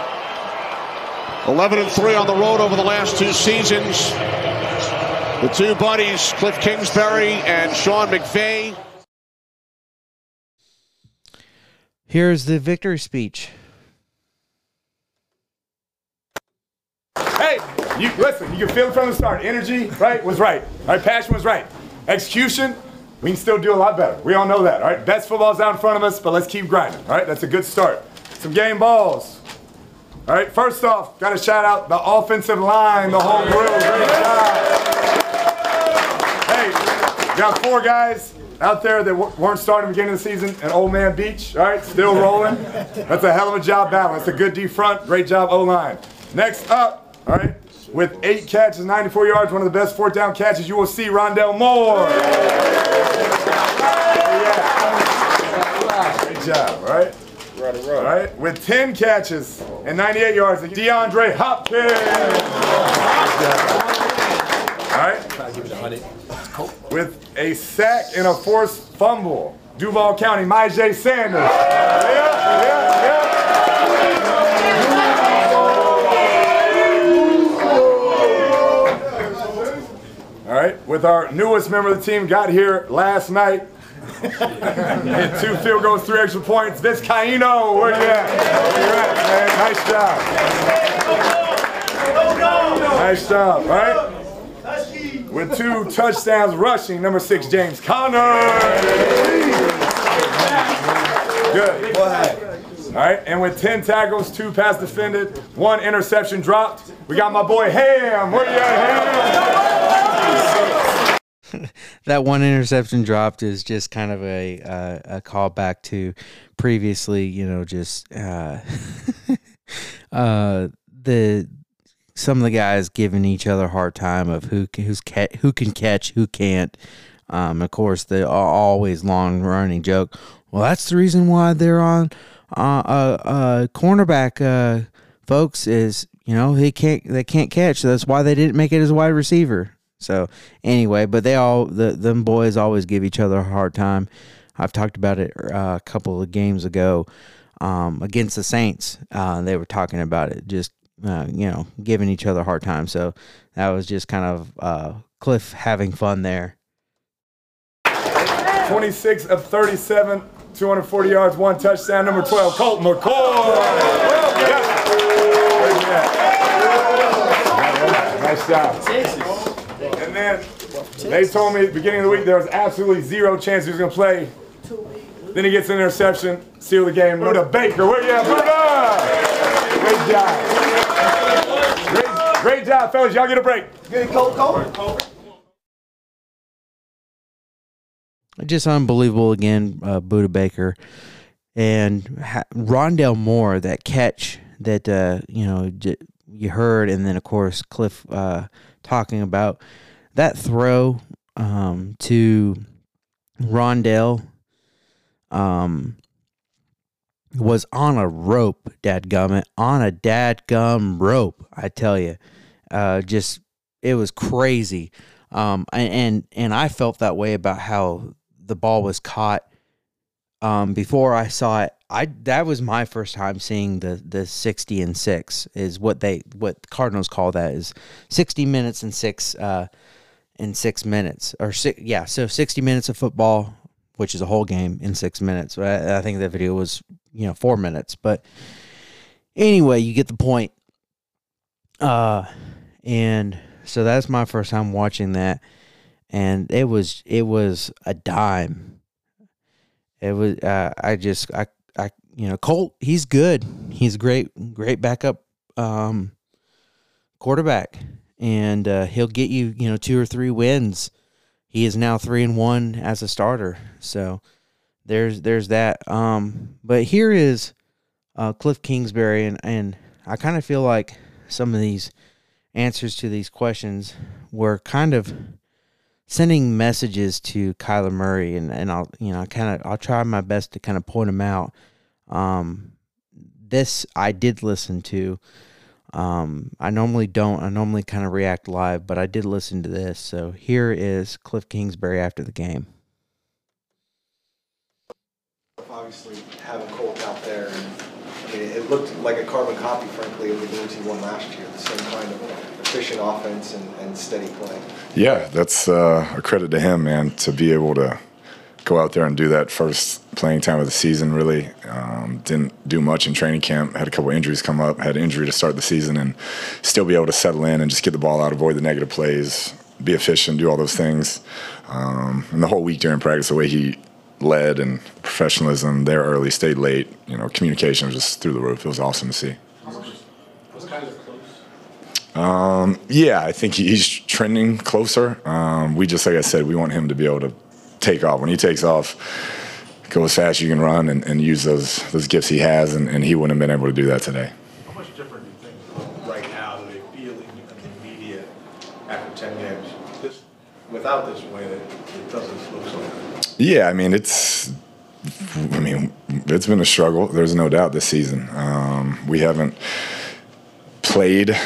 11 and 3 on the road over the last two seasons. The two buddies, Cliff Kingsbury and Sean McVay. Here's the victory speech. Hey, you listen, you can feel it from the start. Energy, right, was right. All right, passion was right. Execution, we can still do a lot better. We all know that, all right? Best football's out in front of us, but let's keep grinding, all right? That's a good start. Some game balls. All right, first off, got to shout out the offensive line, the whole crew. Great job. Hey, got four guys out there that weren't starting at the beginning of the season at Old Man Beach, all right? Still rolling. That's a hell of a job battle. That's a good D front. Great job, O line. Next up, all right, with eight catches, 94 yards, one of the best fourth down catches you will see, Rondale Moore. Yeah. Great job, all right? Right, right. All right, with 10 catches and 98 yards, DeAndre Hopkins. All right. With a sack and a forced fumble, Duval County, Myjai Sanders. Yeah, yeah, yeah. All right, with our newest member of the team, got here last night. Hit two field goals, three extra points. Vizcaino, where you at? Where you at, man? Nice job. Nice job, all right? With two touchdowns rushing, number six, James Conner. Good. All right, and with 10 tackles, two pass defended, one interception dropped, we got my boy Ham. Where you at, Ham? that one interception dropped is just kind of a uh, a callback to previously, you know, just uh, uh, the some of the guys giving each other a hard time of who who's ca- who can catch, who can't. Um, of course, the always long running joke. Well, that's the reason why they're on uh, uh, uh cornerback, uh, folks. Is you know he can't they can't catch. That's why they didn't make it as a wide receiver. So anyway, but they all the them boys always give each other a hard time. I've talked about it uh, a couple of games ago um, against the Saints. Uh, they were talking about it, just uh, you know, giving each other a hard time. So that was just kind of uh, Kliff having fun there. 26 of 37, 240 yards, one touchdown. Number 12, Colt McCoy. Nice job. And then they told me at the beginning of the week there was absolutely zero chance he was going to play. Then he gets an interception, seal the game. Budda Baker, where you at, Budda? Great job. Great, great job, fellas. Y'all get a break. Good, Colt, Colt. just unbelievable again, uh, Budda Baker and ha- Rondale Moore. That catch that uh, you know j- you heard, and then of course Kliff uh, talking about that throw um, to Rondale um, was on a rope, dadgummit, on a dadgum rope. I tell you, uh, just it was crazy. Um, and and I felt that way about how the ball was caught um, before I saw it. I that was my first time seeing the the sixty and six is what they what Cardinals call that is sixty minutes and six uh in six minutes or six yeah so sixty minutes of football which is a whole game in six minutes. I, I think that video was you know four minutes, but anyway, you get the point. Uh, and so that's my first time watching that and it was it was a dime. It was uh, I just I I you know Colt he's good he's great great backup um, quarterback and uh, he'll get you you know two or three wins. He is now three and one as a starter, so there's there's that. Um, but here is uh, Kliff Kingsbury and and I kind of feel like some of these answers to these questions were kind of sending messages to Kyler Murray, and, and I'll you know kind of I'll try my best to kind of point them out. Um, this I did listen to. Um, I normally don't. I normally kind of react live, but I did listen to this. So here is Kliff Kingsbury after the game. Obviously, having Colt out there, I mean, it looked like a carbon copy, frankly, of the games he won last year. The same kind of efficient offense and, and steady play. Yeah, that's uh, a credit to him, man, to be able to go out there and do that first playing time of the season. Really um, didn't do much in training camp. Had a couple injuries come up. Had injury to start the season, and still be able to settle in and just get the ball out, avoid the negative plays, be efficient, do all those things. Um, and the whole week during practice, the way he led and professionalism there early, stayed late. You know, communication was just through the roof. It was awesome to see. Was Kyler close? Um, yeah, I think he's trending closer. Um, we just, like I said, we want him to be able to take off. When he takes off, go as fast as you can run and, and use those those gifts he has, and, and he wouldn't have been able to do that today. How much different do you think right now do they feel in the media after 10 games? This, without this win, it, it doesn't look so good. Yeah, I mean it's. I mean, it's been a struggle. There's no doubt this season. Um, we haven't played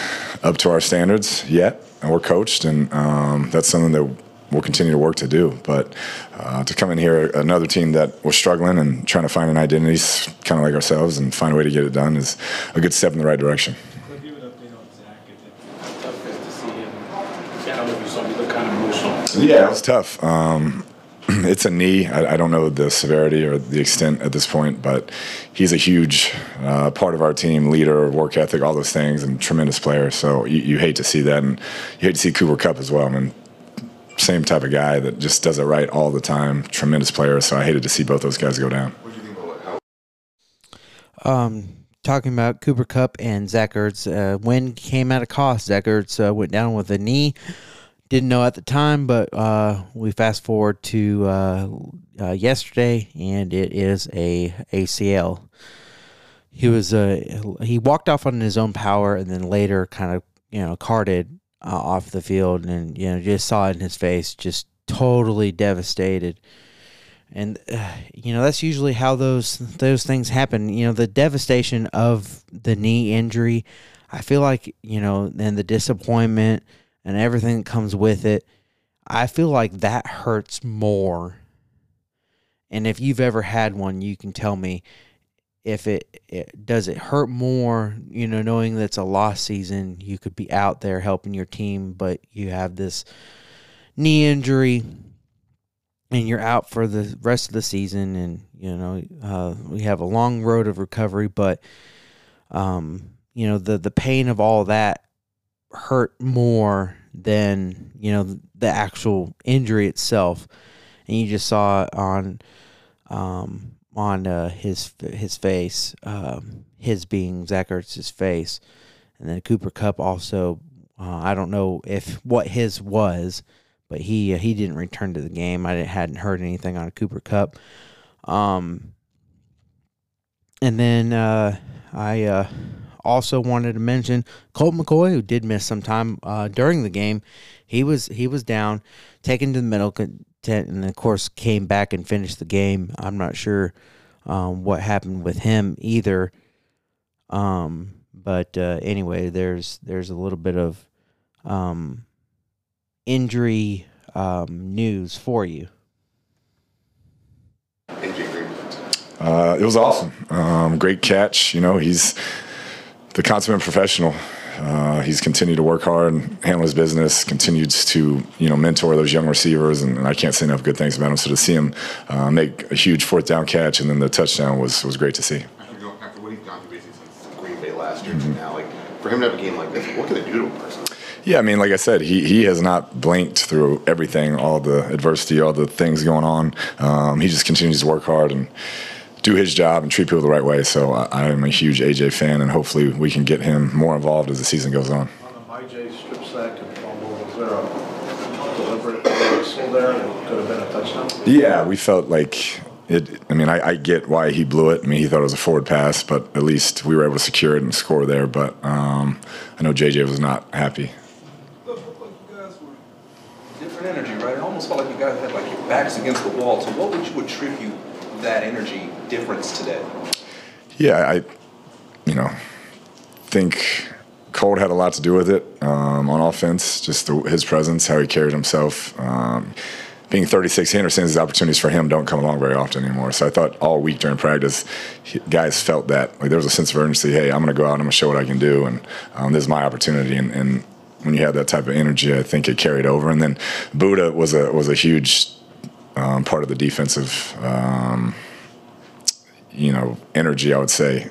up to our standards yet, and we're coached, and um, that's something that we'll continue to work to do. But uh, to come in here, another team that was struggling and trying to find an identity, kind of like ourselves, and find a way to get it done is a good step in the right direction. Could you give an update on Zach? It's tough to see him. I don't know if you saw me look kind of emotional. Yeah, it was tough. Um, it's a knee. I, I, don't know the severity or the extent at this point, but he's a huge uh, part of our team, leader, work ethic, all those things, and tremendous player. So you, you, hate to see that, and you hate to see Cooper Kupp as well. I mean, same type of guy that just does it right all the time. Tremendous player. So I hated to see both those guys go down. Um, talking about Cooper Kupp and Zach Ertz, uh, when came at a cost. Zach Ertz uh, went down with a knee didn't know at the time, but uh, we fast forward to uh, uh, yesterday, and it is a ACL. He was uh, he walked off on his own power, and then later kind of you know carted uh, off the field, and you know just saw it in his face, just totally devastated. And uh, you know that's usually how those those things happen. You know the devastation of the knee injury. I feel like you know, then the disappointment and everything that comes with it. I feel like that hurts more. And if you've ever had one, you can tell me if it, it does it hurt more, you know, knowing that's a lost season, you could be out there helping your team, but you have this knee injury and you're out for the rest of the season and you know uh, we have a long road of recovery but um, you know the the pain of all that hurt more than you know the actual injury itself and you just saw it on um, on uh, his his face um, his being Zach Ertz's face and then Cooper Kupp also uh, I don't know if what his was but he uh, he didn't return to the game. I hadn't heard anything on Cooper Kupp. Um, and then uh, I uh, also wanted to mention Colt McCoy, who did miss some time uh, during the game. He was he was down, taken to the middle tent, and of course came back and finished the game. I'm not sure um, what happened with him either. Um, but uh, anyway, there's there's a little bit of um, injury um, news for you? Uh, it was awesome. Um, great catch. You know, he's the consummate professional. Uh, he's continued to work hard and handle his business. Continues to you know mentor those young receivers, and, and I can't say enough good things about him. So to see him uh, make a huge fourth down catch and then the touchdown was was great to see. After what he's done basically since Green Bay last year mm-hmm. to now, like for him to have a game like this, what can it do to him personally? Yeah, I mean, like I said, he, he has not blinked through everything, all the adversity, all the things going on. Um, he just continues to work hard and do his job and treat people the right way. So I, am a huge AJ fan, and hopefully we can get him more involved as the season goes on. On JJ strip sack and fumble, was there a deliberate whistle there that could have been a touchdown? Yeah, we felt like it, I mean, I, I, get why he blew it. I mean, he thought it was a forward pass, but at least we were able to secure it and score there. But um, I know JJ was not happy. Different energy, right? It almost felt like you guys had like your backs against the wall. So what would you attribute that energy difference today? Yeah, I, you know, think Colt had a lot to do with it um, on offense. Just the, his presence, how he carried himself. Um, being 36, he understands these opportunities for him don't come along very often anymore. So I thought all week during practice, guys felt that like there was a sense of urgency. Hey, I'm going to go out I'm going to show what I can do, and um, this is my opportunity. And, and when you have that type of energy, I think it carried over. And then Budda was a was a huge um, part of the defensive, um, you know, energy. I would say.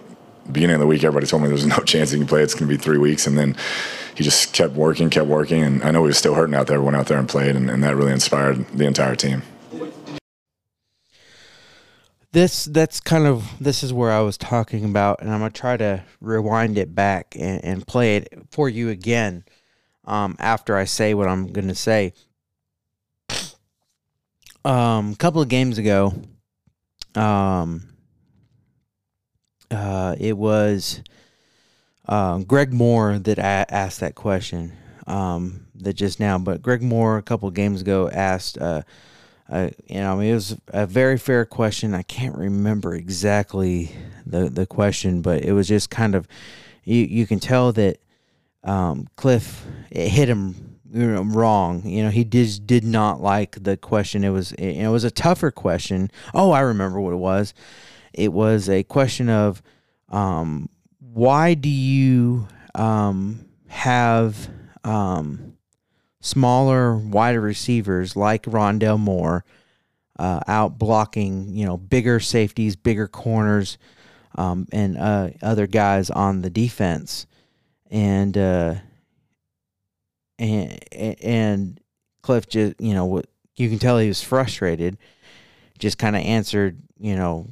Beginning of the week, everybody told me there's no chance he can play. It's going to be three weeks, and then he just kept working, kept working, and I know he was still hurting out there. Went out there and played, and, and that really inspired the entire team this that's kind of this is where I was talking about, and I'm gonna try to rewind it back and, and play it for you again um, after I say what I'm to say. Um, a couple of games ago, um, uh, it was uh, Greg Moore that asked that question. Um, that just now, but Greg Moore a couple games ago asked, uh, uh, you know, it was a very fair question. I can't remember exactly the the question, but it was just kind of you you can tell that um, Kliff it hit him you know, wrong. You know, he did did not like the question. It was it, it was a tougher question. Oh, I remember what it was. It was a question of um, why do you um, have um, smaller, wider receivers like Rondale Moore uh, out blocking, you know, bigger safeties, bigger corners, um, and uh, other guys on the defense and uh, and and Kliff just you know you can tell he was frustrated. Just kind of answered you know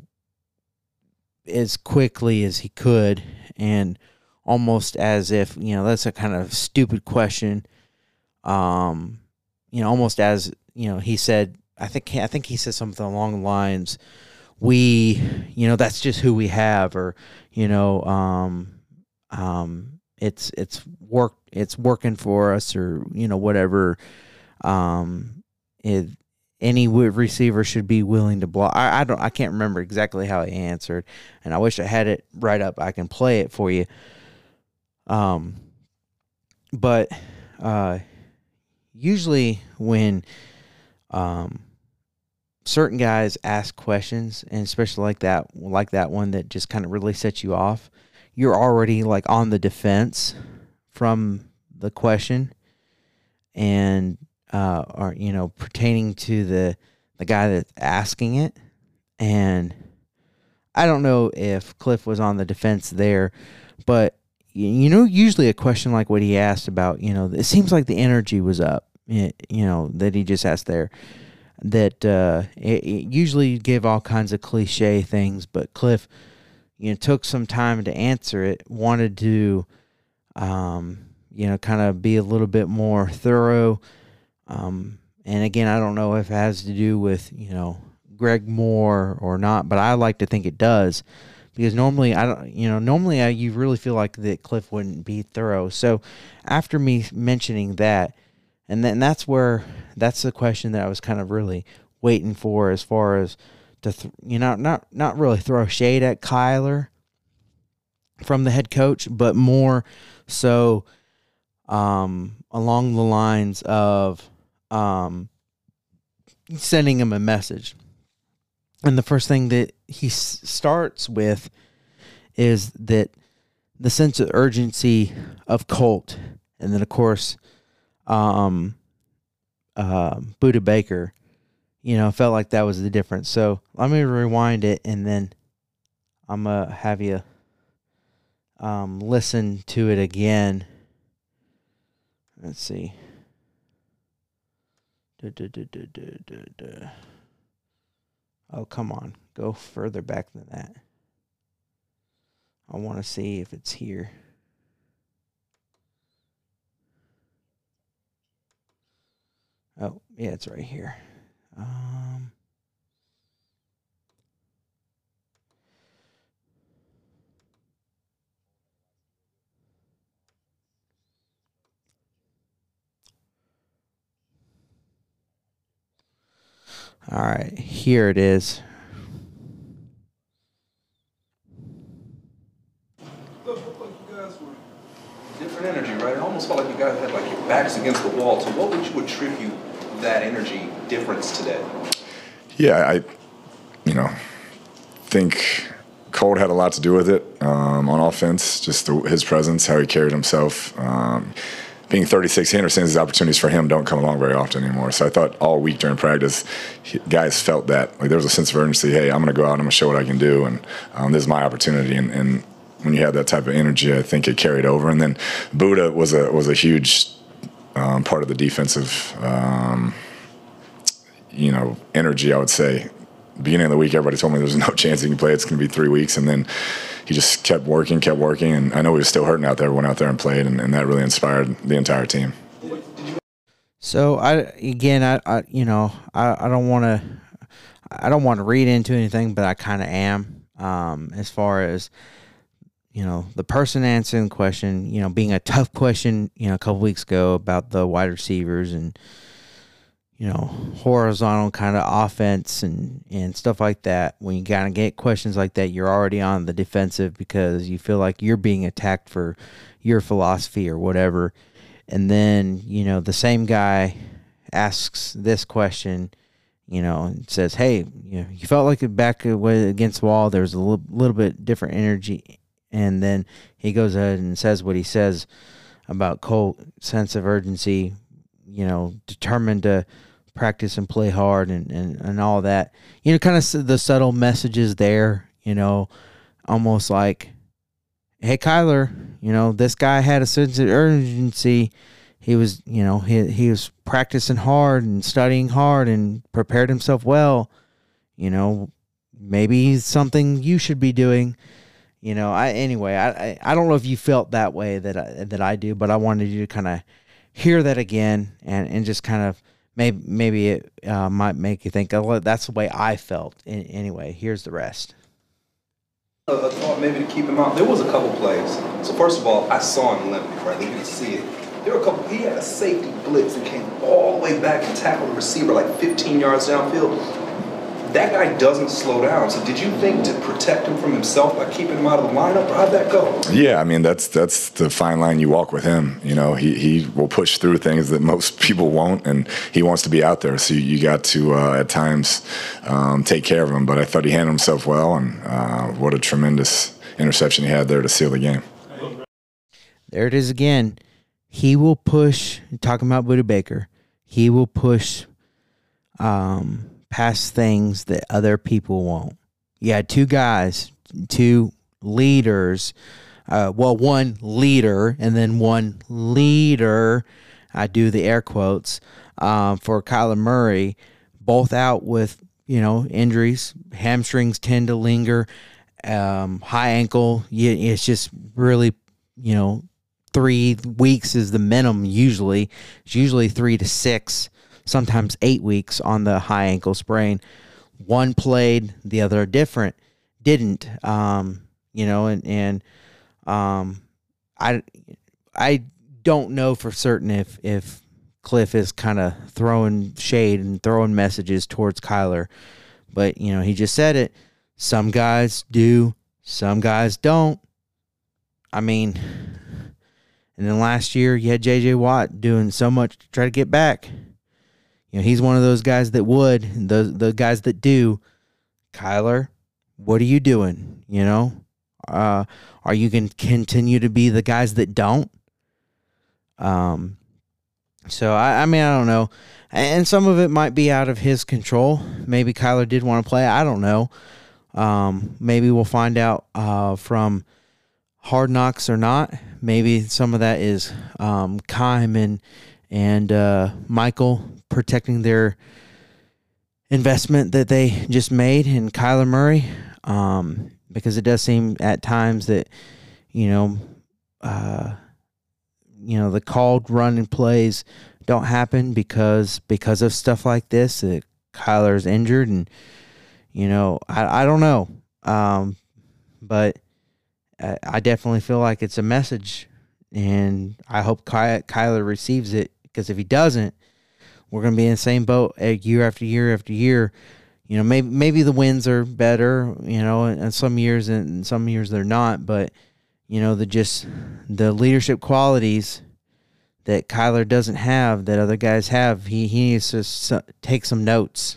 as quickly as he could and almost as if you know that's a kind of stupid question. Um you know almost as you know he said i think i think he said something along the lines we you know that's just who we have or you know um um it's it's work it's working for us or you know whatever. Um it, any receiver should be willing to block I, I don't I can't remember exactly how he answered and I wish I had it right up. I can play it for you. Um, but uh, usually when um, certain guys ask questions, and especially like that, like that one that just kind of really sets you off, you're already like on the defense from the question, and uh, or you know pertaining to the the guy that's asking it, and I don't know if Kliff was on the defense there, but you know, usually a question like what he asked about, you know, it seems like the energy was up, you know, that he just asked there. That uh, it, it usually give all kinds of cliche things, but Kliff, you know, took some time to answer it. Wanted to, um, you know, kind of be a little bit more thorough. Um, and again, I don't know if it has to do with you know Greg Moore or not, but I like to think it does because normally I don't, you know, normally I, you really feel like that Kliff wouldn't be thorough. So after me mentioning that, and then that's where that's the question that I was kind of really waiting for as far as to th- you know not not really throw shade at Kyler from the head coach, but more so um, along the lines of um, sending him a message. And the first thing that he s- starts with is that the sense of urgency of Colt, and then of course, um, uh, Budda Baker, you know, felt like that was the difference. So let me rewind it, and then I'm gonna have you um, listen to it again. Let's see. Oh, come on. Go further back than that. I want to see if it's here. Oh, yeah, it's right here. Um, all right, here it is. Different energy, right? It almost felt like you guys had like your backs against the wall. So what would you attribute that energy difference today? Yeah, I, you know, think Colt had a lot to do with it um, on offense. Just the, his presence, how he carried himself. Um, being 36, he understands opportunities for him don't come along very often anymore. So I thought all week during practice, guys felt that like there was a sense of urgency. Hey, I'm going to go out. I'm going to show what I can do, and um, this is my opportunity. And, and when you have that type of energy, I think it carried over. And then Budda was a was a huge um, part of the defensive, um, you know, energy. I would say. Beginning of the week, everybody told me there's no chance he can play. It's going to be three weeks, and then he just kept working, kept working, and I know he was still hurting out there. Went out there and played, and, and that really inspired the entire team. So I again, I, I you know, I, I don't want to, I don't want to read into anything, but I kind of am. Um, as far as you know, the person answering the question, you know, being a tough question, you know, a couple weeks ago about the wide receivers and you know, horizontal kind of offense and, and stuff like that. When you kind of get questions like that, you're already on the defensive because you feel like you're being attacked for your philosophy or whatever. And then, you know, the same guy asks this question, you know, and says, Hey, you know, you felt like back against the wall. There was a little, little bit different energy. And then he goes ahead and says what he says about Colt sense of urgency, you know, determined to practice and play hard and, and, and all that. You know, kind of the subtle messages there, you know, almost like, hey, Kyler, you know, this guy had a sense of urgency. He was, you know, he, he was practicing hard and studying hard and prepared himself well. You know, maybe something you should be doing. You know, I anyway, I, I, I don't know if you felt that way that I, that I do, but I wanted you to kind of hear that again and, and just kind of maybe maybe it uh, might make you think, oh, that's the way I felt. anyway, here's the rest. A thought maybe to keep him out. There was a couple plays. So first of all, I saw him limp, right? You can see it. There were a couple. He had a safety blitz and came all the way back and tackled the receiver like 15 yards downfield. That guy doesn't slow down. So did you think to protect him from himself by keeping him out of the lineup, or how'd that go? Yeah, I mean that's that's the fine line you walk with him. You know, he he will push through things that most people won't, and he wants to be out there. So you got to uh, at times um, take care of him. But I thought he handled himself well, and uh, what a tremendous interception he had there to seal the game. There it is again. He will push. Talking about Budda Baker, he will push um, past things that other people won't. You had two guys, two leaders. Uh, well, one leader and then one leader. I do the air quotes um, for Kyler Murray, both out with you know injuries. Hamstrings tend to linger. Um, high ankle. It's just really you know three weeks is the minimum usually. It's usually three to six, sometimes eight weeks on the high ankle sprain. One played, the other different didn't. Um, you know, and and um, I I don't know for certain if if Kliff is kind of throwing shade and throwing messages towards Kyler, but you know he just said it. Some guys do, some guys don't. I mean, and then last year, you had J.J. Watt doing so much to try to get back. You know, he's one of those guys that would, the the guys that do. Kyler, what are you doing? You know, uh, are you going to continue to be the guys that don't? Um, so I, I mean, I don't know, and some of it might be out of his control. Maybe Kyler did want to play. I don't know. Um, maybe we'll find out uh, from hard knocks or not. Maybe some of that is um, Keim and and uh, Michael protecting their investment that they just made in Kyler Murray, um, because it does seem at times that you know, uh, you know, the called running plays don't happen because because of stuff like this. That Kyler's injured, and you know, I I don't know, um, but I definitely feel like it's a message, and I hope Ky- Kyler receives it because if he doesn't, we're going to be in the same boat year after year after year. You know, maybe maybe the wins are better, you know, and some years and some years they're not, but you know, the just the leadership qualities that Kyler doesn't have that other guys have. He he needs to take some notes.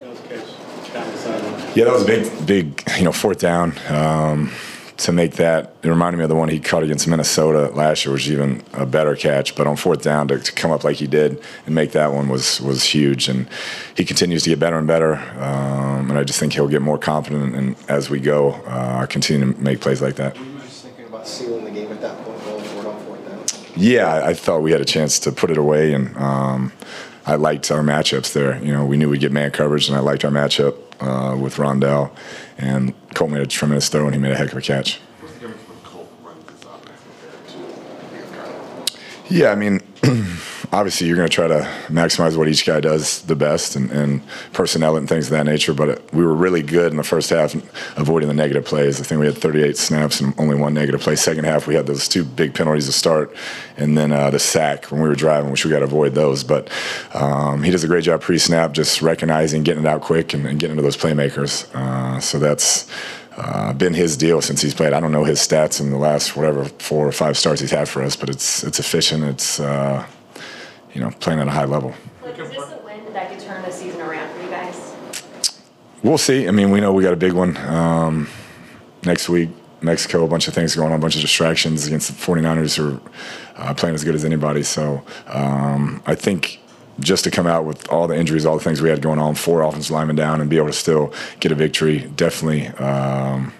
Yeah, that was a big, big, you know, fourth down. Um, to make that, it reminded me of the one he caught against Minnesota last year, which was even a better catch. But on fourth down, to, to come up like he did and make that one was was huge. And he continues to get better and better. Um, and I just think he'll get more confident. And as we go, uh, continue to make plays like that. Thinking about sealing the game at that point, going for it on fourth down. Yeah, I, I thought we had a chance to put it away, and um, I liked our matchups there. You know, we knew we'd get man coverage, and I liked our matchup uh, with Rondale. And Colt made a tremendous throw, and he made a heck of a catch. Yeah, I mean, obviously you're going to try to maximize what each guy does the best and, and, personnel and things of that nature. But we were really good in the first half avoiding the negative plays. I think we had 38 snaps and only one negative play. Second half, we had those two big penalties to start and then uh, the sack when we were driving, which we got to avoid those. But um, he does a great job pre snap, just recognizing, getting it out quick, and, and getting into those playmakers. Uh, so that's uh, been his deal since he's played. I don't know his stats in the last whatever four or five starts he's had for us, but it's it's efficient. It's uh, you know playing at a high level. Like, is this a win that could turn the season around for you guys? We'll see. I mean, we know we got a big one um, next week. Mexico, a bunch of things going on, a bunch of distractions against the 49ers who are uh, playing as good as anybody. So um, I think just to come out with all the injuries, all the things we had going on, four offensive linemen down, and be able to still get a victory, definitely um,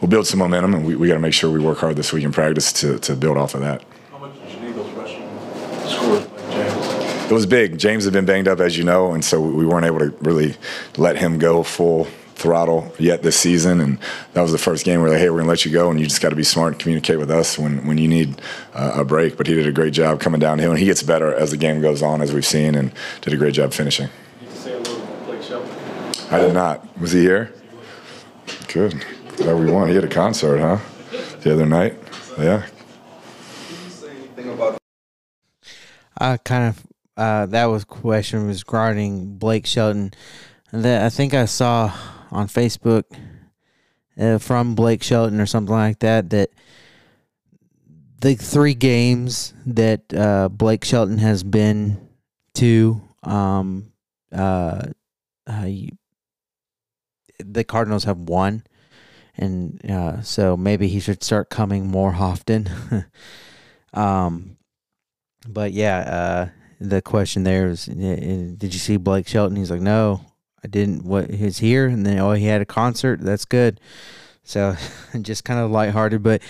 will build some momentum. And we, we got to make sure we work hard this week in practice to, to build off of that. How much did you need those rushing scores by James? It was big. James had been banged up, as you know, and so we weren't able to really let him go full throttle yet this season. And that was the first game where they, hey, we're going to let you go, and you just got to be smart and communicate with us when, when you need uh, a break. But he did a great job coming downhill, and he gets better as the game goes on, as we've seen, and did a great job finishing. Did you say a little Blake Shelton? I did not. Was he here? Good. Glad we won. He had a concert, huh? The other night. Yeah. I kind of uh, that was question regarding Blake Shelton. That I think I saw on Facebook uh, from Blake Shelton or something like that that the three games that uh, Blake Shelton has been to, um, uh, uh, the Cardinals have won, and uh, so maybe he should start coming more often. um, but yeah, uh, the question there is, did you see Blake Shelton? He's like, no, I didn't. What he's here, and then oh, he had a concert. That's good. So just kind of lighthearted, but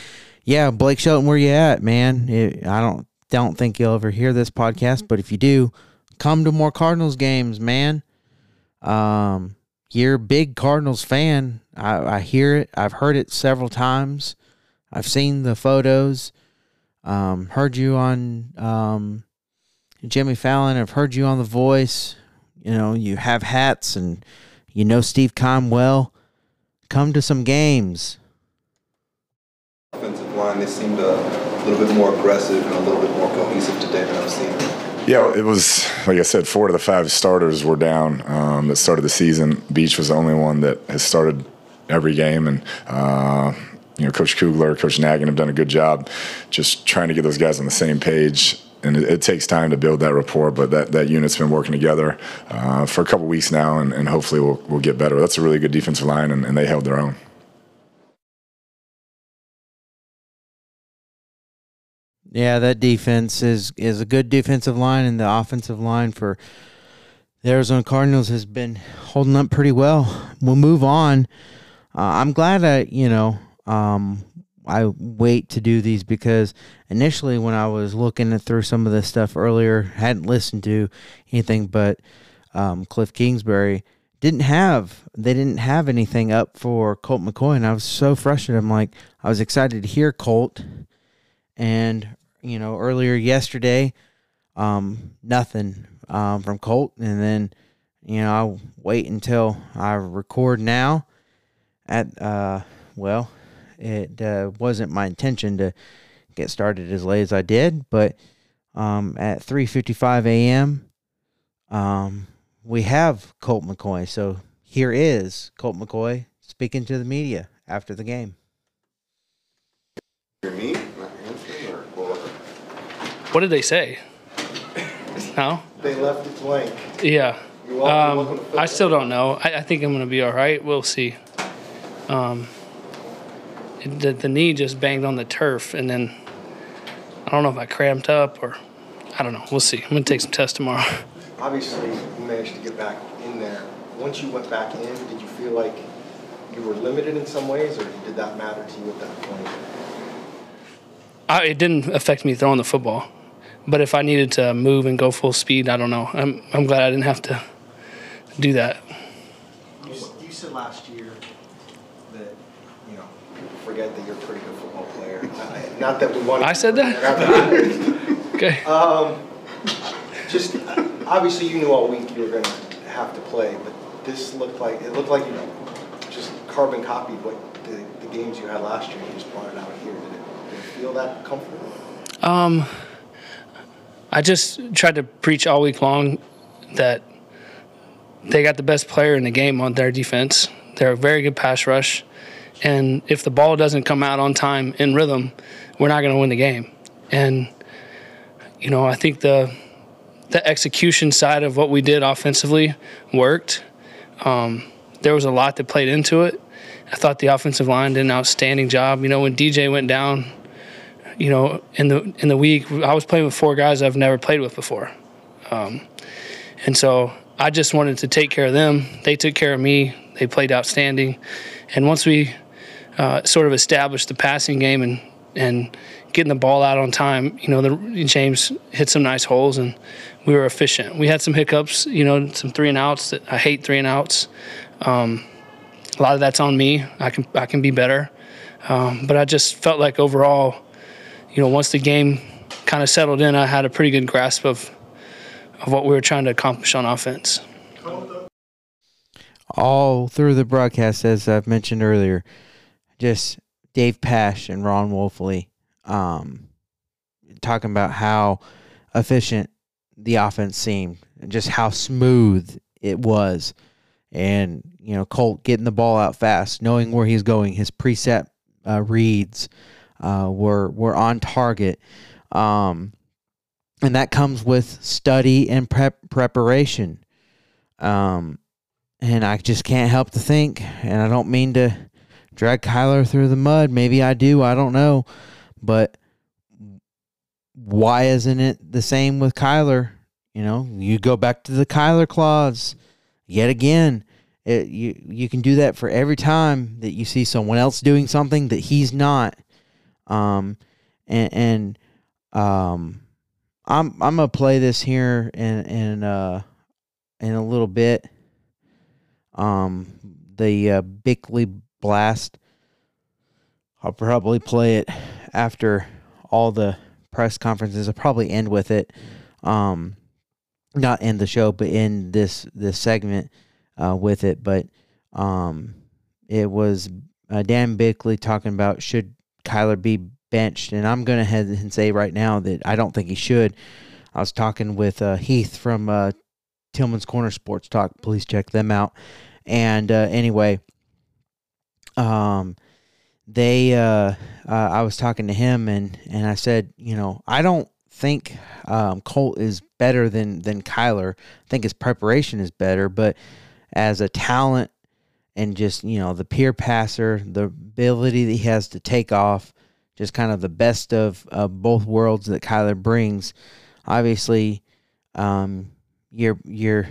yeah, Blake Shelton, where you at, man? It, I don't don't think you'll ever hear this podcast, but if you do, come to more Cardinals games, man. Um, you're a big Cardinals fan. I, I hear it. I've heard it several times. I've seen the photos. Um, heard you on um, Jimmy Fallon. I've heard you on The Voice. You know, you have hats and you know Steve Keim well. Come to some games. Offensive line, they seemed a little bit more aggressive and a little bit more cohesive today than I've seen. Yeah, it was like I said. Four of the five starters were down um, that started the season. Beach was the only one that has started every game, and uh, you know, Coach Kugler, Coach Nagin have done a good job just trying to get those guys on the same page. And it, it takes time to build that rapport, but that, that unit's been working together uh, for a couple weeks now, and, and hopefully we'll, we'll get better. That's a really good defensive line, and, and they held their own. Yeah, that defense is is a good defensive line, and the offensive line for the Arizona Cardinals has been holding up pretty well. We'll move on. Uh, I'm glad I, you know, um, I wait to do these because initially when I was looking through some of this stuff earlier, hadn't listened to anything but um, Kliff Kingsbury. Didn't have they didn't have anything up for Colt McCoy, and I was so frustrated. I'm like, I was excited to hear Colt, and you know, earlier yesterday, um, nothing um, from Colt, and then you know I'll wait until I record now. At uh, well, it uh, wasn't my intention to get started as late as I did, but um, at 3:55 a.m. Um, we have Colt McCoy. So here is Colt McCoy speaking to the media after the game. Me? Not Anthony what? What did they say? No? They left it blank. Yeah. Welcome- welcome Um, to I still don't know. I, I think I'm going to be all right. We'll see. Um, it, the, the knee just banged on the turf, and then I don't know if I cramped up or I don't know. We'll see. I'm going to take some tests tomorrow. Obviously, you managed to get back in there. Once you went back in, did you feel like you were limited in some ways, or did that matter to you at that point? I, it didn't affect me throwing the football, but if I needed to move and go full speed, I don't know. I'm, I'm glad I didn't have to do that. You, you said last year that, you know, people forget that you're a pretty good football player. I- Not that we want to. I said that? okay. Um, just, obviously, you knew all week you were going to have to play, but this looked like, it looked like you know just carbon copied what the, the games you had last year. You just brought it out here. Did it, did it feel that comfortable? Um, I just tried to preach all week long that they got the best player in the game on their defense. They're a very good pass rush, and if the ball doesn't come out on time in rhythm, we're not going to win the game. And you know, I think the the execution side of what we did offensively worked. Um, there was a lot that played into it. I thought the offensive line did an outstanding job. You know, when DJ went down, you know, in the in the week, I was playing with four guys I've never played with before, um, and so I just wanted to take care of them. They took care of me. They played outstanding, and once we uh, sort of established the passing game and and getting the ball out on time, you know, the, James hit some nice holes and we were efficient. We had some hiccups, you know, some three and outs. That I hate three and outs. Um, a lot of that's on me. I can I can be better, um, but I just felt like overall, you know, once the game kind of settled in, I had a pretty good grasp of of what we were trying to accomplish on offense. all through the broadcast, as I've mentioned earlier, just Dave Pasch and Ron Wolfley um, talking about how efficient the offense seemed, and just how smooth it was, and you know Colt getting the ball out fast, knowing where he's going, his preset uh, reads uh, were were on target, um, and that comes with study and prep preparation. Um, and I just can't help to think, and I don't mean to drag Kyler through the mud. Maybe I do. I don't know, but why isn't it the same with Kyler? You know, you go back to the Kyler clause yet again. It, you you can do that for every time that you see someone else doing something that he's not. Um, and, and um, I'm I'm gonna play this here in in uh in a little bit. Um, the uh, Bickley Blast. I'll probably play it after all the press conferences. I'll probably end with it. Um, not end the show, but end this this segment uh, with it. But um, it was uh, Dan Bickley talking about should Kyler be benched, and I'm going to head and say right now that I don't think he should. I was talking with uh, Heath from uh, Tillman's Corner Sports Talk. Please check them out. And uh, anyway, um, they uh, uh, I was talking to him and and I said, you know, I don't think um, Colt is better than than Kyler. I think his preparation is better, but as a talent and just you know the peer passer, the ability that he has to take off, just kind of the best of, of both worlds that Kyler brings. Obviously, um, you're you're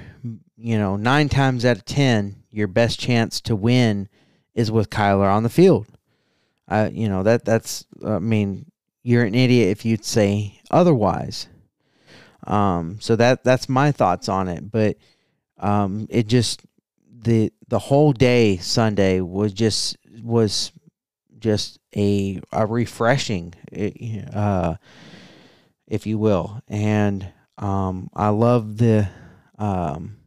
you know nine times out of ten, your best chance to win is with Kyler on the field. Uh, you know that that's I mean you're an idiot if you'd say otherwise. Um, so that that's my thoughts on it. But um, it just the the whole day Sunday was just was just a a refreshing, uh, if you will, and um, I love the um,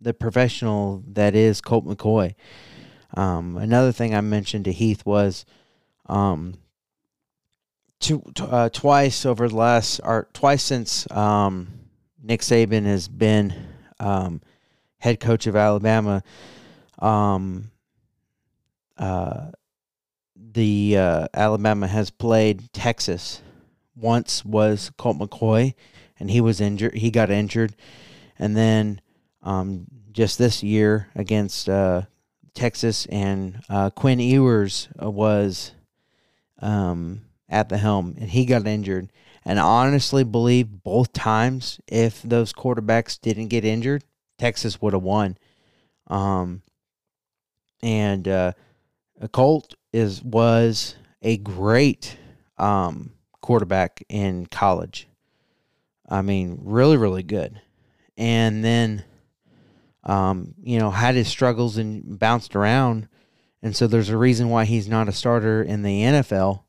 the professional that is Colt McCoy. Um, another thing I mentioned to Heath was um, two, uh, twice over the last, or twice since um, Nick Saban has been um, head coach of Alabama. Um, uh, the uh, Alabama has played Texas. Once was Colt McCoy, and he was injured. He got injured, and then um, just this year against uh, Texas, and uh, Quinn Ewers was um, at the helm, and he got injured. And I honestly believe both times, if those quarterbacks didn't get injured, Texas would have won. Um, and uh, Colt is was a great um, quarterback in college. I mean, really, really good. And then um, you know, had his struggles and bounced around. And so there's a reason why he's not a starter in the NFL.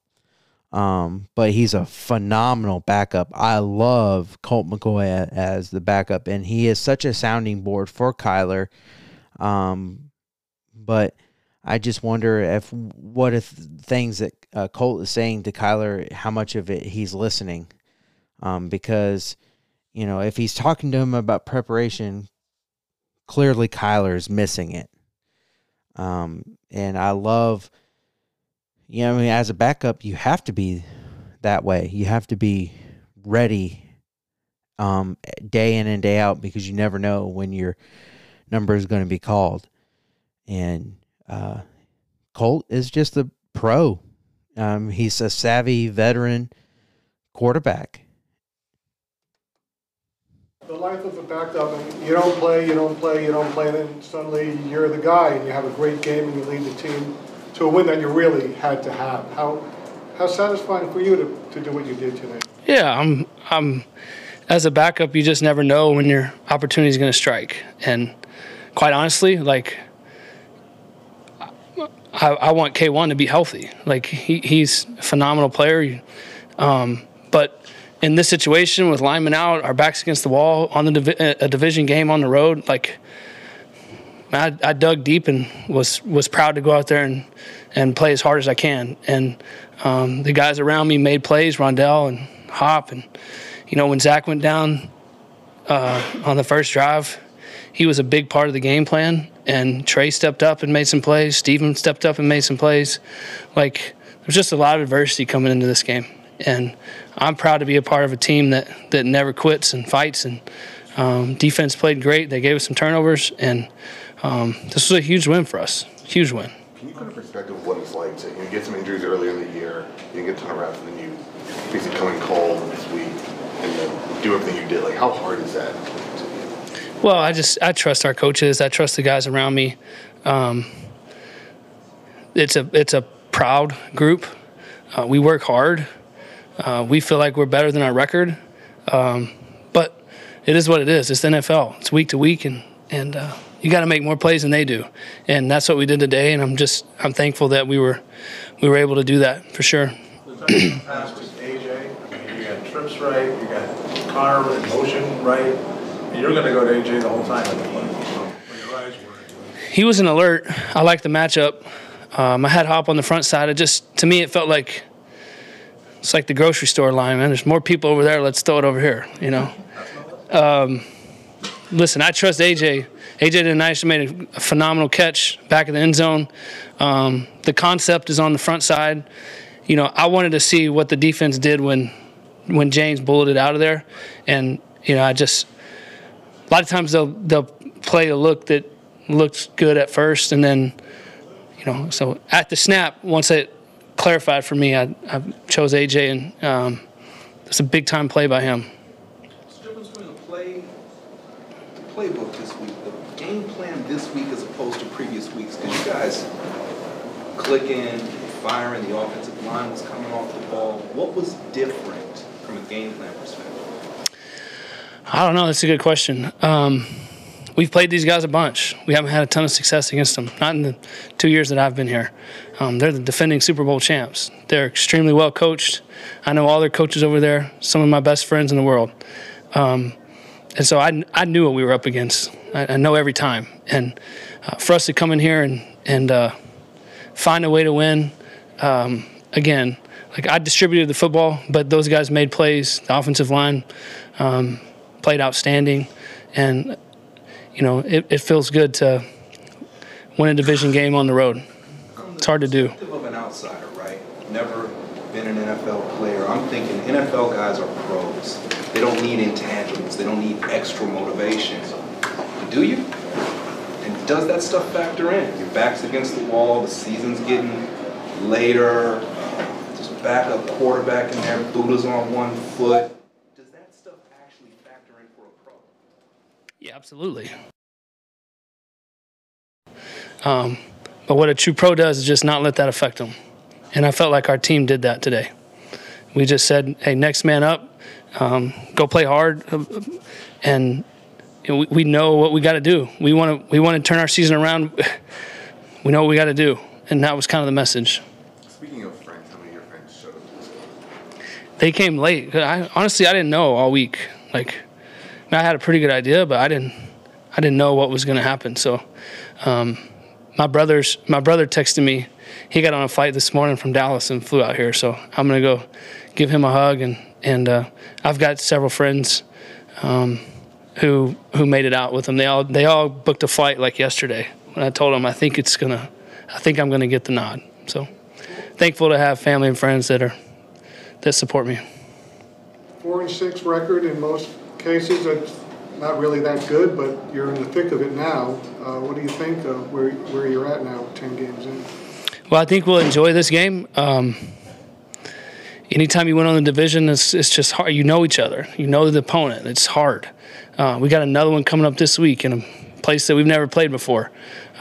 Um, but he's a phenomenal backup. I love Colt McCoy as the backup, and he is such a sounding board for Kyler. Um, but I just wonder if what if things that uh, Colt is saying to Kyler, how much of it he's listening, um, because you know if he's talking to him about preparation, clearly Kyler is missing it. Um, and I love, you know, I mean, as a backup, you have to be that way. You have to be ready um, day in and day out because you never know when your number is going to be called. And uh, Colt is just a pro. Um, he's a savvy veteran quarterback the life of a backup, and you don't play, you don't play, you don't play, and then suddenly you're the guy, and you have a great game, and you lead the team to a win that you really had to have. How how satisfying for you to, to do what you did today? Yeah, I'm I'm as a backup, you just never know when your opportunity is going to strike, and quite honestly, like. I, I want K1 to be healthy. Like he, he's a phenomenal player, um, but in this situation with linemen out, our backs against the wall on the divi- a division game on the road, like I, I, dug deep and was was proud to go out there and and play as hard as I can. And um, the guys around me made plays, Rondale and Hop, and you know when Zach went down, uh, on the first drive. He was a big part of the game plan, and Trey stepped up and made some plays. Steven stepped up and made some plays. Like there's just a lot of adversity coming into this game, and I'm proud to be a part of a team that that never quits and fights. And um, defense played great. They gave us some turnovers, and um, this was a huge win for us. Huge win. Can you put in perspective what it's like to you get some injuries earlier in the year, you get a ton of reps, and then you basically come in cold this week and then do everything you did? Like, how hard is that? Well, I just I trust our coaches. I trust the guys around me. Um, it's a it's a proud group. Uh, we work hard. Uh, we feel like we're better than our record, um, but it is what it is. It's the NFL. It's week to week, and and uh, you got to make more plays than they do, and that's what we did today. And I'm just I'm thankful that we were we were able to do that for sure. Pass with AJ, I mean, you got trips right, you got Conner in motion right, and you're gonna go to AJ the whole time at the play. So, when your eyes were- he was an alert. I liked the matchup. Um, I had Hop on the front side. It just to me it felt like it's like the grocery store line, man. There's more people over there. Let's throw it over here. You know. Um, listen, I trust AJ. AJ did a nice, made a, phenomenal catch back in the end zone. Um, the concept is on the front side. You know, I wanted to see what the defense did when when James bulleted out of there, and you know, I just a lot of times they'll they'll play a look that looks good at first, and then you know, so at the snap, once it clarified for me, I, I chose AJ, and um, it's a big time play by him. What's the difference between the play, the playbook this week, the game plan this week as opposed to previous weeks? Did you guys clicking, firing, the offensive line was coming off the ball. What was different from a game plan perspective? I don't know. That's a good question. Um, we've played these guys a bunch. We haven't had a ton of success against them. Not in the two years that I've been here. Um, they're the defending Super Bowl champs. They're extremely well coached. I know all their coaches over there. Some of my best friends in the world. Um, and so I, I knew what we were up against. I, I know every time. And uh, for us to come in here and and uh, find a way to win, um, again, like I distributed the football, but those guys made plays. The offensive line um, played outstanding, and you know it, it feels good to win a division game on the road. It's hard to do. Of an outsider, right? Never been an NFL player. I'm thinking NFL guys are pros. They don't need intangibles. They don't need extra motivation. Do you? And does that stuff factor in? Your back's against the wall. The season's getting later. There's a backup quarterback in there. Budda's on one foot. Does that stuff actually factor in for a pro? Yeah, absolutely. Um, but what a true pro does is just not let that affect them. And I felt like our team did that today. We just said, hey, next man up, um, go play hard. And we, we know what we got to do. We want to we want to turn our season around. We know what we got to do. And that was kind of the message. Speaking of friends, how many of your friends showed up? They came late. I, honestly, I didn't know all week. Like, I had a pretty good idea, but I didn't. I didn't know what was going to happen. So, um, my brother's my brother texted me. He got on a flight this morning from Dallas and flew out here. So I'm going to go give him a hug and and uh, I've got several friends um, who who made it out with him. They all they all booked a flight like yesterday. When I told them I think it's gonna, I think I'm gonna get the nod. So thankful to have family and friends that are that support me. Four and six record in most cases, not really that good, but you're in the thick of it now. Uh, what do you think of where, where you're at now, 10 games in? Well, I think we'll enjoy this game. Um, anytime you win on the division, it's, it's just hard. You know each other. You know the opponent. It's hard. Uh, we got another one coming up this week in a place that we've never played before.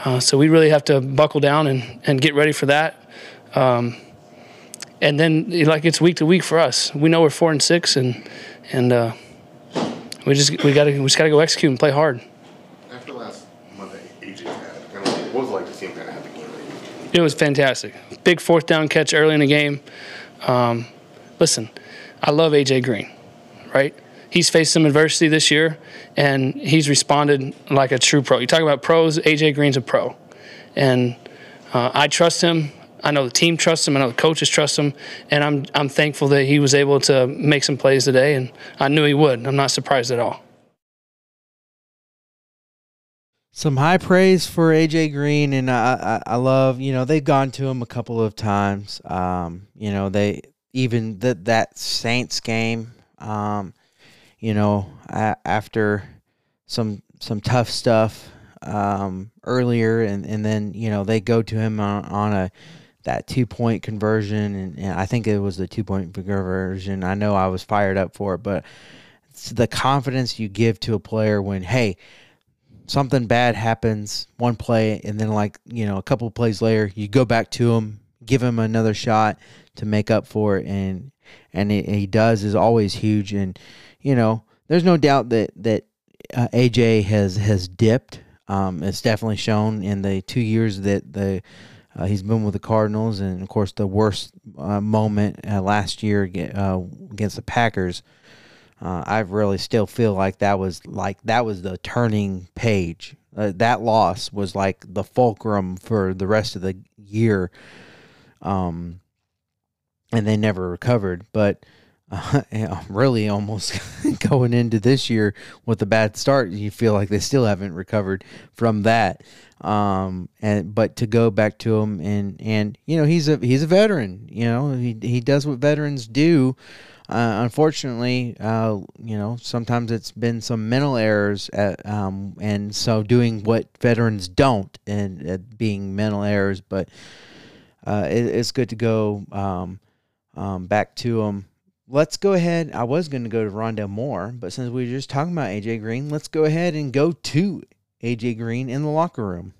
Uh, so we really have to buckle down and, and get ready for that. Um, and then, like it's week to week for us. We know we're four and six, and and uh, we just we got to we just got to go execute and play hard. After last Monday, AJ had, what was it like to see him kind of have the game It was fantastic. Big fourth down catch early in the game. Um, listen, I love AJ Green, right? He's faced some adversity this year, and he's responded like a true pro. You talk about pros, AJ Green's a pro, and uh, I trust him. I know the team trusts him. I know the coaches trust him, and I'm I'm thankful that he was able to make some plays today, and I knew he would. I'm not surprised at all. some high praise for AJ Green, and I, I, I love you know they've gone to him a couple of times. Um, you know they even that that Saints game. Um, you know after some some tough stuff um, earlier, and, and then you know they go to him on, on a that two point conversion, and, and I think it was the two point conversion. I know I was fired up for it, but it's the confidence you give to a player when hey something bad happens one play and then like you know a couple plays later you go back to him give him another shot to make up for it and and it, he does is always huge and you know there's no doubt that that uh, AJ has has dipped um, it's definitely shown in the two years that the uh, he's been with the Cardinals and of course the worst uh, moment uh, last year uh, against the Packers uh, I really still feel like that was like that was the turning page. Uh, that loss was like the fulcrum for the rest of the year. Um, and they never recovered. But uh, really, almost going into this year with a bad start, you feel like they still haven't recovered from that. Um, and but to go back to him and and you know he's a he's a veteran. You know he he does what veterans do. Uh, unfortunately, uh, you know, sometimes it's been some mental errors, at, um, and so doing what veterans don't, and uh, being mental errors. But uh, it, it's good to go um, um, back to them. Let's go ahead. I was going to go to Rondale Moore, but since we were just talking about AJ Green, let's go ahead and go to AJ Green in the locker room.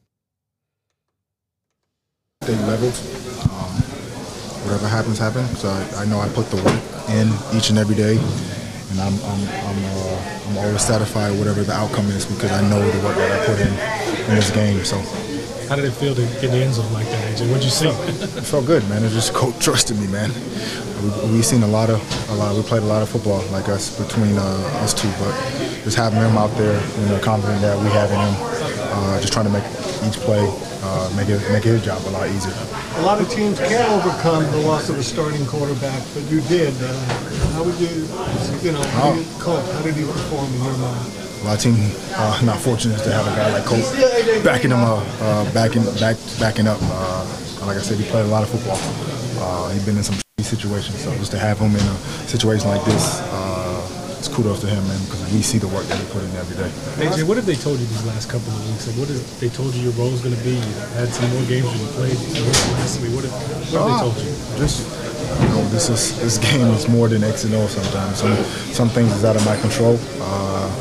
Stay leveled. Um, whatever happens, happens. So I, I know I put the work in each and every day, and I'm I'm I'm, uh, I'm always satisfied whatever the outcome is because I know the work that I put in in this game. So. How did it feel to get the end zone like that, AJ? What'd you see? it felt good, man. It just coach trusted me, man. We, we seen a lot of a lot. We played a lot of football like us between uh, us two, but just having him out there, you know, confident that we have in him, uh, just trying to make each play uh, make it make his job a lot easier. A lot of teams can't overcome the loss of a starting quarterback, but you did. Uh, how would you, you know, how did Colt, how did he perform in your mind? A lot of teams uh, not fortunate to have a guy like Colt backing him up, uh, backing back, backing up. Uh, like I said, he played a lot of football. Uh, he's been in some situations, so just to have him in a situation like this, uh, it's kudos to him, man, because we see the work that he put in every day. AJ, what have they told you these last couple of weeks? Like, what is they told you your role is going to be? You had some more games you played. Last week. What have, what have they told you? Just you know, this is this game is more than X and O sometimes. Some some things is out of my control. Uh,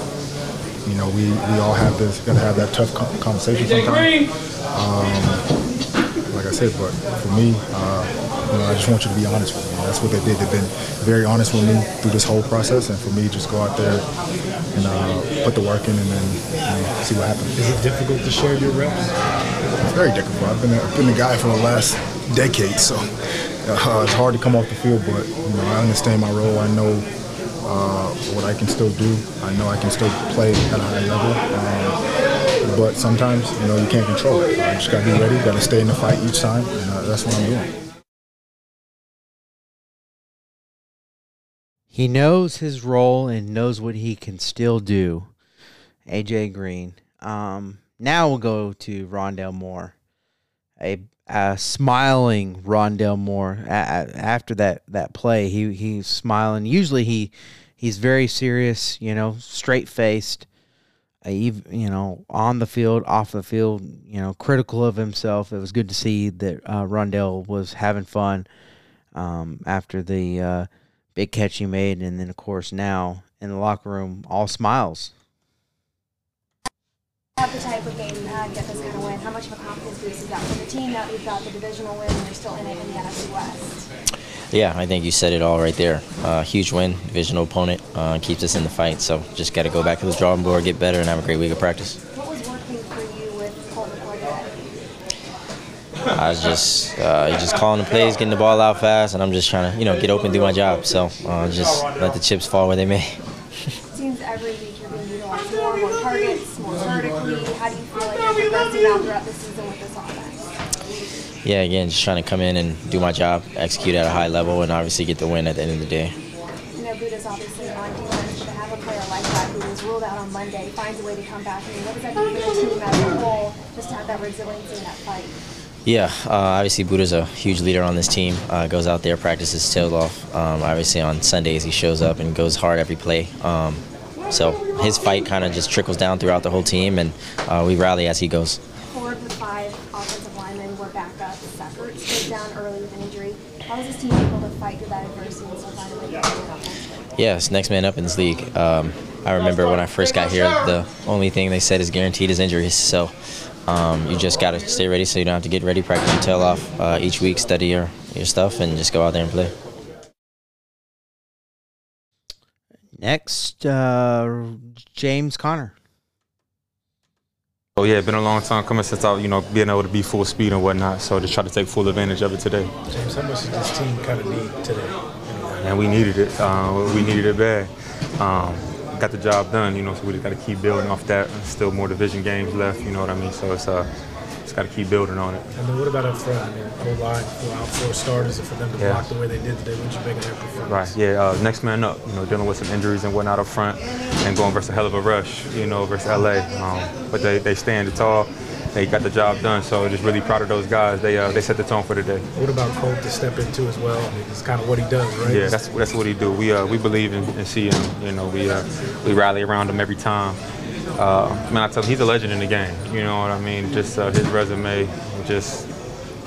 you know, we, we all have this, got to have that tough conversation sometimes. Um, like I said, but for me, uh, you know, I just want you to be honest with me. That's what they did. They've been very honest with me through this whole process, and for me, just go out there and uh, put the work in, and then you know, see what happens. Is it difficult to share your reps? It's very difficult. I've been a, I've been the guy for the last decade, so uh, it's hard to come off the field. But you know, I understand my role. I know uh, what I can still do. I know I can still play at a high level. Um, but sometimes, you know, you can't control it. I just got to be ready, got to stay in the fight each time, and uh, that's what I'm doing. He knows his role and knows what he can still do. AJ Green. Um, now we'll go to Rondale Moore. A, a smiling Rondale Moore a, a, after that, that play. He he's smiling. Usually he he's very serious, you know, straight faced. Uh, you know, on the field, off the field, you know, critical of himself. It was good to see that uh, Rondale was having fun um, after the uh, big catch he made, and then of course now in the locker room, all smiles. The type of game uh, get this kind of win. How much of a confidence boost is that for the team now that you've got the divisional win and you're still in it in the NFC West? Yeah, I think you said it all right there. Uh, huge win, divisional opponent, uh, keeps us in the fight. So just got to go back to the drawing board, get better, and have a great week of practice. What was working for you with McCoy? I was just, uh, just calling the plays, getting the ball out fast, and I'm just trying to, you know, get open, do my job. So uh, just let the chips fall where they may. Seems every week you're being utilized more, more targets, more vertically. How do you feel like you're progressing throughout the season with this offense? Yeah, again, just trying to come in and do my job, execute at a high level, and obviously get the win at the end of the day. You know, Budda's obviously on defense, but to have a player like that who is ruled out on Monday, finds a way to come back. I mean, what does that do for the team as a whole, just to have that resiliency in that fight? Yeah, uh, obviously Budda's a huge leader on this team. Uh, goes out there, practices his tail off. Um, obviously on Sundays he shows up and goes hard every play. Um, so his fight kind of just trickles down throughout the whole team, and uh, we rally as he goes. Four of the five offensive linemen were back up. Separate stayed down early with an injury. How was this team able to fight through that adversity and still find a way to win offensively? Next man up in this league. Um, I remember when I first got here, the only thing they said is guaranteed is injuries. So um, you just got to stay ready so you don't have to get ready, practice your tail off uh, each week, study your, your stuff, and just go out there and play. Next, uh, James Conner. Oh yeah, it's been a long time coming since I, you know, being able to be full speed and whatnot. So just try to take full advantage of it today. James, how much does this team kind of need today? And we needed it. Uh, we needed it bad. Um, got the job done, you know. So we just got to keep building off that. Still more division games left, you know what I mean. So it's uh, just got to keep building on it. And then what about up front? I mean, whole line, four out four starters, and for them to Yeah. block the way they did today, what you make of their performance? Right. Yeah. Uh, next man up. You know, dealing with some injuries and whatnot up front, and going versus a hell of a rush. You know, versus LA. Um, but they they stand tall. They got the job done. So just really proud of those guys. They uh, they set the tone for the day. What about Colt to step into as well? I mean, it's kind of what he does, right? Yeah, that's that's what he do. We uh we believe in, in seeing him. You know, we uh we rally around him every time. Uh, man, I tell you, he's a legend in the game. You know what I mean? Just uh, his resume, just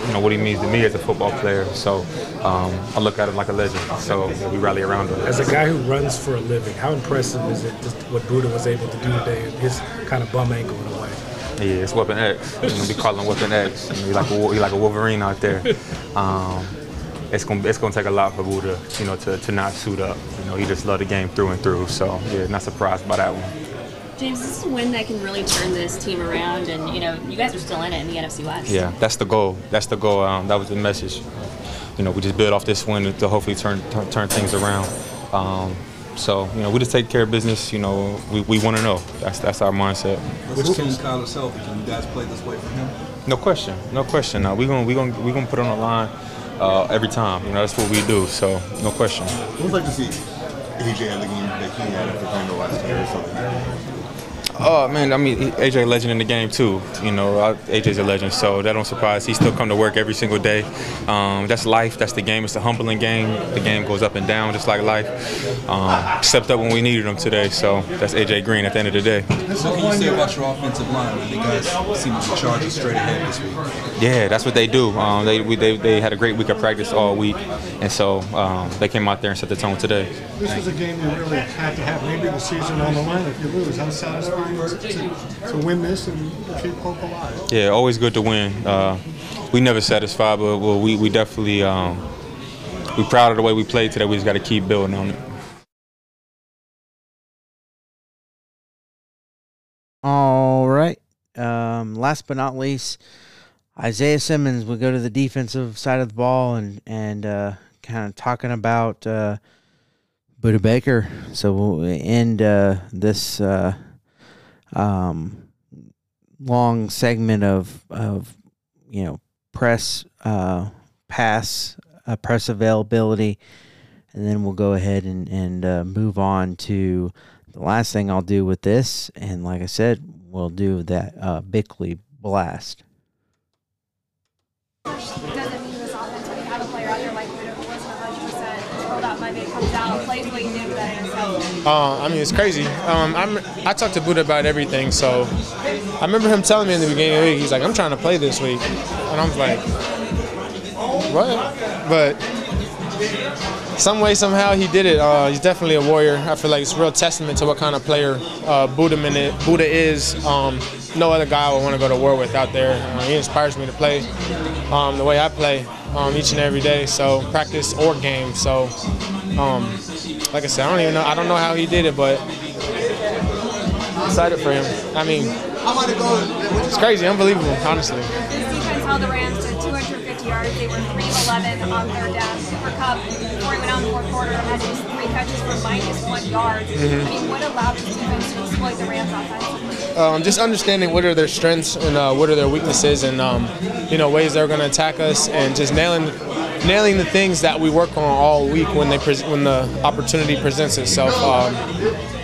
you know what he means to me as a football player. So um, I look at him like a legend. So we rally around him. As a guy who runs for a living, how impressive is it just what Budda was able to do today? His kind of bum ankle in a way. Yeah, it's Weapon X. You know, we call him Weapon X. You know, he like a, he like a Wolverine out there. Um, it's gonna it's gonna take a lot for Budda, you know, to, to not suit up. You know, he just loved the game through and through. So yeah, not surprised by that one. James, this is a win that can really turn this team around, and you know, you guys are still in it in the NFC West. Yeah, that's the goal. That's the goal. Um, that was the message. You know, we just build off this win to hopefully turn turn, turn things around. Um, so you know, we just take care of business. You know, we, we want to know. That's that's our mindset. Which can Kyler healthy? Can you guys play this way for him? No question, no question. Now we gonna we gonna we gonna put on the line uh, every time. You know, that's what we do. So no question. What was it like to see AJ have the game that he had after playing the last year or something? Oh man, I mean AJ legend in the game too. You know, I- AJ's a legend, so that don't surprise. He still come to work every single day. Um, that's life. That's the game. It's a humbling game. The game goes up and down just like life. Um, stepped up when we needed him today, so that's AJ Green at the end of the day. What can you say about your offensive line? I mean, guys seem to be charging straight ahead this week. Yeah, that's what they do. Um, they, we, they they had a great week of practice all week, and so um, they came out there and set the tone today. This was a game you really had to have maybe the season on the line if you lose. How satisfying is to, to win this and keep hope alive? Yeah, always good to win. Uh, we never satisfied, but well, we, we definitely um, we proud of the way we played today. We just got to keep building on it. All right. Um, last but not least, Isaiah Simmons will go to the defensive side of the ball and and uh, kind of talking about uh, Budda Baker. So we'll end uh, this uh, um, long segment of of you know press uh, pass uh, press availability, and then we'll go ahead and and uh, move on to the last thing I'll do with this. And like I said, we'll do that uh, Bickley blast. Doesn't mean this offense when you have a player out there like Budda who wasn't 100% rolled out Monday, comes out, plays what you did with that interception. Uh, I mean, it's crazy. Um, I talked to Budda about everything, so I remember him telling me in the beginning of the week, he's like, I'm trying to play this week. And I'm like, what? But some way, somehow, he did it. Uh, he's definitely a warrior. I feel like it's a real testament to what kind of player uh, Budda, Budda is. Um, no other guy I would want to go to war with out there. Uh, he inspires me to play um, the way I play um, each and every day. So practice or game. So, um, like I said, I don't even know. I don't know how he did it, but I'm excited for him. I mean, it's crazy, unbelievable, honestly. This defense held the Rams to 250 yards. They were 3 11 on third down. Cooper Kupp, before he went out in the fourth quarter, had just catches for minus one yard. Mhm. I mean, what allowed this defense to exploit the Rams offensively? Um, just understanding what are their strengths and uh, what are their weaknesses, and um, you know ways they're going to attack us, and just nailing nailing the things that we work on all week when they pres when the opportunity presents itself. Um,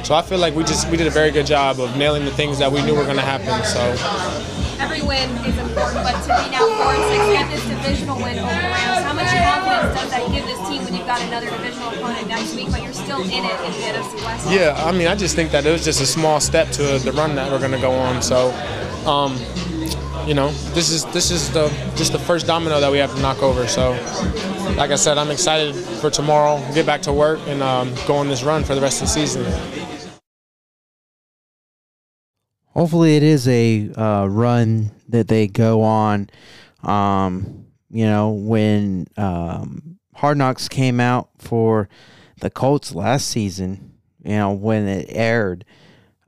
So I feel like we just we did a very good job of nailing the things that we knew were going to happen. So Every win is important, but to be now four and six, get this divisional win over the Rams, how much confidence does that give this team got another divisional opponent next week, but you're still in it in the NFC West? yeah, I mean I just think that it was just a small step to the run that we're going to go on. So. Um, you know, this is this is the just the first domino that we have to knock over. So, like I said, I'm excited for tomorrow. Get back to work and um, go on this run for the rest of the season. Hopefully, it is a uh, run that they go on. Um, you know, when um, Hard Knocks came out for the Colts last season, you know, when it aired,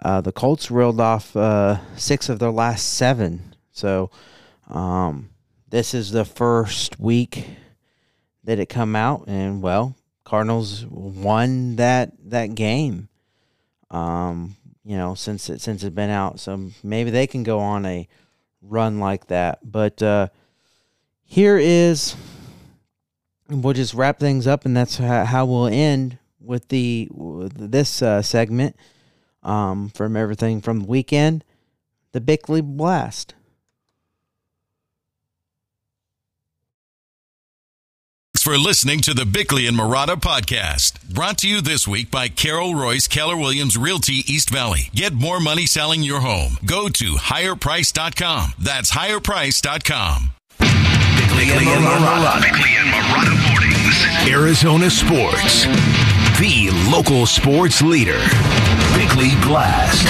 uh, the Colts reeled off uh, six of their last seven. So, um, this is the first week that it come out, and well, Cardinals won that that game. Um, you know, since it since it's been out, so maybe they can go on a run like that. But uh, here is, we'll just wrap things up, and that's how, how we'll end with the with this uh, segment um, from everything from the weekend, the Bickley Blast. Thanks for listening to the Bickley and Marotta podcast. Brought to you this week by Carol Royce Keller Williams Realty East Valley. Get more money selling your home. Go to higherprice.com. That's higherprice.com. Bickley and Marotta. Bickley and Marotta mornings. Arizona sports. The local sports leader. Bickley Blast.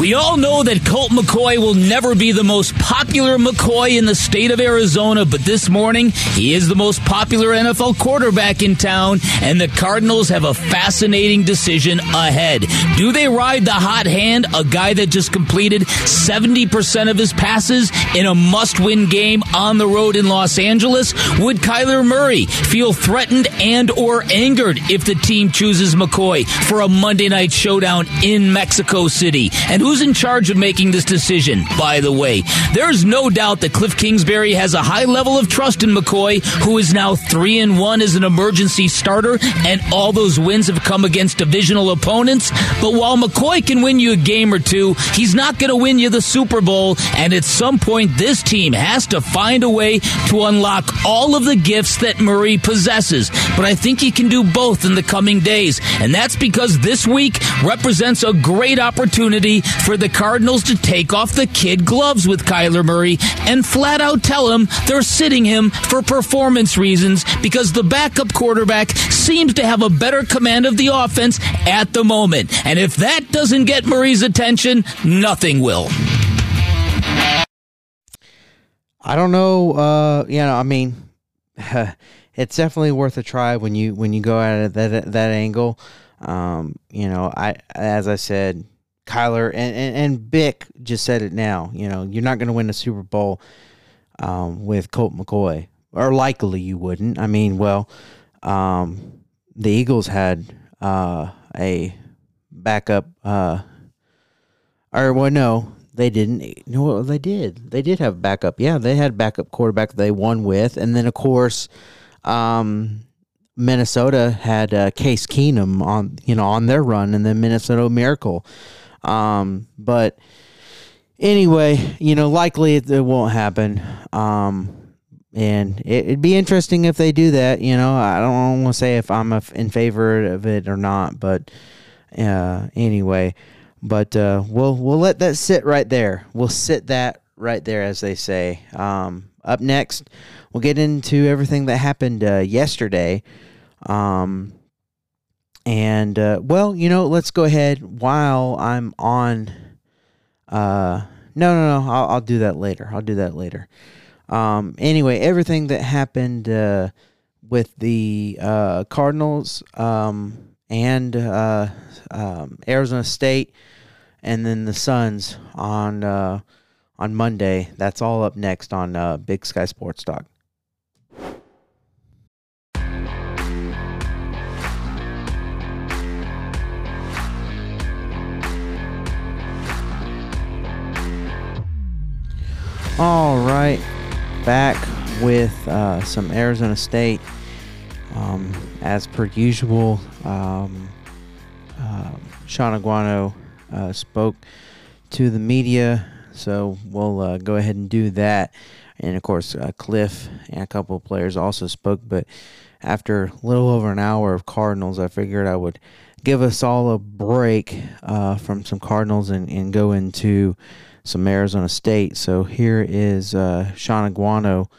We all know that Colt McCoy will never be the most popular McCoy in the state of Arizona, but this morning he is the most popular NFL quarterback in town, and the Cardinals have a fascinating decision ahead. Do they ride the hot hand, a guy that just completed 70% of his passes in a must win game on the road in Los Angeles? Would Kyler Murray feel threatened and or angered if the team chooses McCoy for a Monday night showdown in Mexico City? And who's in charge of making this decision, by the way? There's no doubt that Kliff Kingsbury has a high level of trust in McCoy, who is now 3 and 1 as an emergency starter, and all those wins have come against divisional opponents. But while McCoy can win you a game or two, he's not going to win you the Super Bowl, and at some point, this team has to find a way to unlock all of the gifts that Murray possesses. But I think he can do both in the coming days, and that's because this week represents a great opportunity for the Cardinals to take off the kid gloves with Kyler Murray and flat out tell him they're sitting him for performance reasons because the backup quarterback seems to have a better command of the offense at the moment. And if that doesn't get Murray's attention, nothing will. I don't know. Uh, you know, I mean, it's definitely worth a try when you when you go at it that that angle. Um, you know, I as I said, Kyler and, and, and Bick just said it now. You know, you're not going to win the Super Bowl um, with Colt McCoy, or likely you wouldn't. I mean, well, um, the Eagles had uh, a backup, uh, or well, no, they didn't. No, they did. They did have backup. Yeah, they had backup quarterback they won with, and then of course, um, Minnesota had uh, Case Keenum on you know on their run, and then Minnesota Miracle. Um, but anyway, you know, likely it, it won't happen. Um, and it, would be interesting if they do that. You know, I don't want to say if I'm in favor of it or not, but uh, anyway, but uh, we'll we'll let that sit right there. We'll sit that right there, as they say. Um, up next, we'll get into everything that happened uh, yesterday. Um, and uh, well, you know, let's go ahead while I'm on. Uh, no, no, no. I'll, I'll do that later. I'll do that later. Um, anyway, everything that happened uh, with the uh, Cardinals um, and uh, um, Arizona State, and then the Suns on uh, on Monday. That's all up next on uh, Big Sky Sports Talk. All right, back with uh, some Arizona State. Um, as per usual, um, uh, Shawn Aguano uh, spoke to the media, so we'll uh, go ahead and do that. And of course, uh, Kliff and a couple of players also spoke. But after a little over an hour of Cardinals, I figured I would give us all a break uh, from some Cardinals and, and go into some Arizona State. So here is uh, Shawn Aguano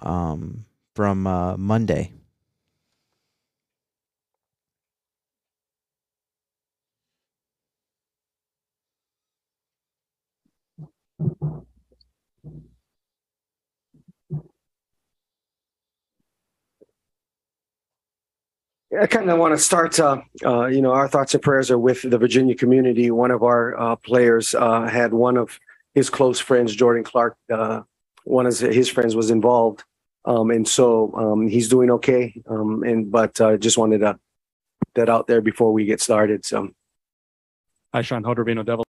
um, from uh, Monday. I kind of want to start. Uh, uh, you know, our thoughts and prayers are with the Virginia community. One of our uh, players uh, had one of his close friends, Jordan Clark. Uh, one of his friends was involved, um, and so um, he's doing okay. Um, and but uh, just wanted to put that out there before we get started. So, hi, Sean Hodorvino Devil.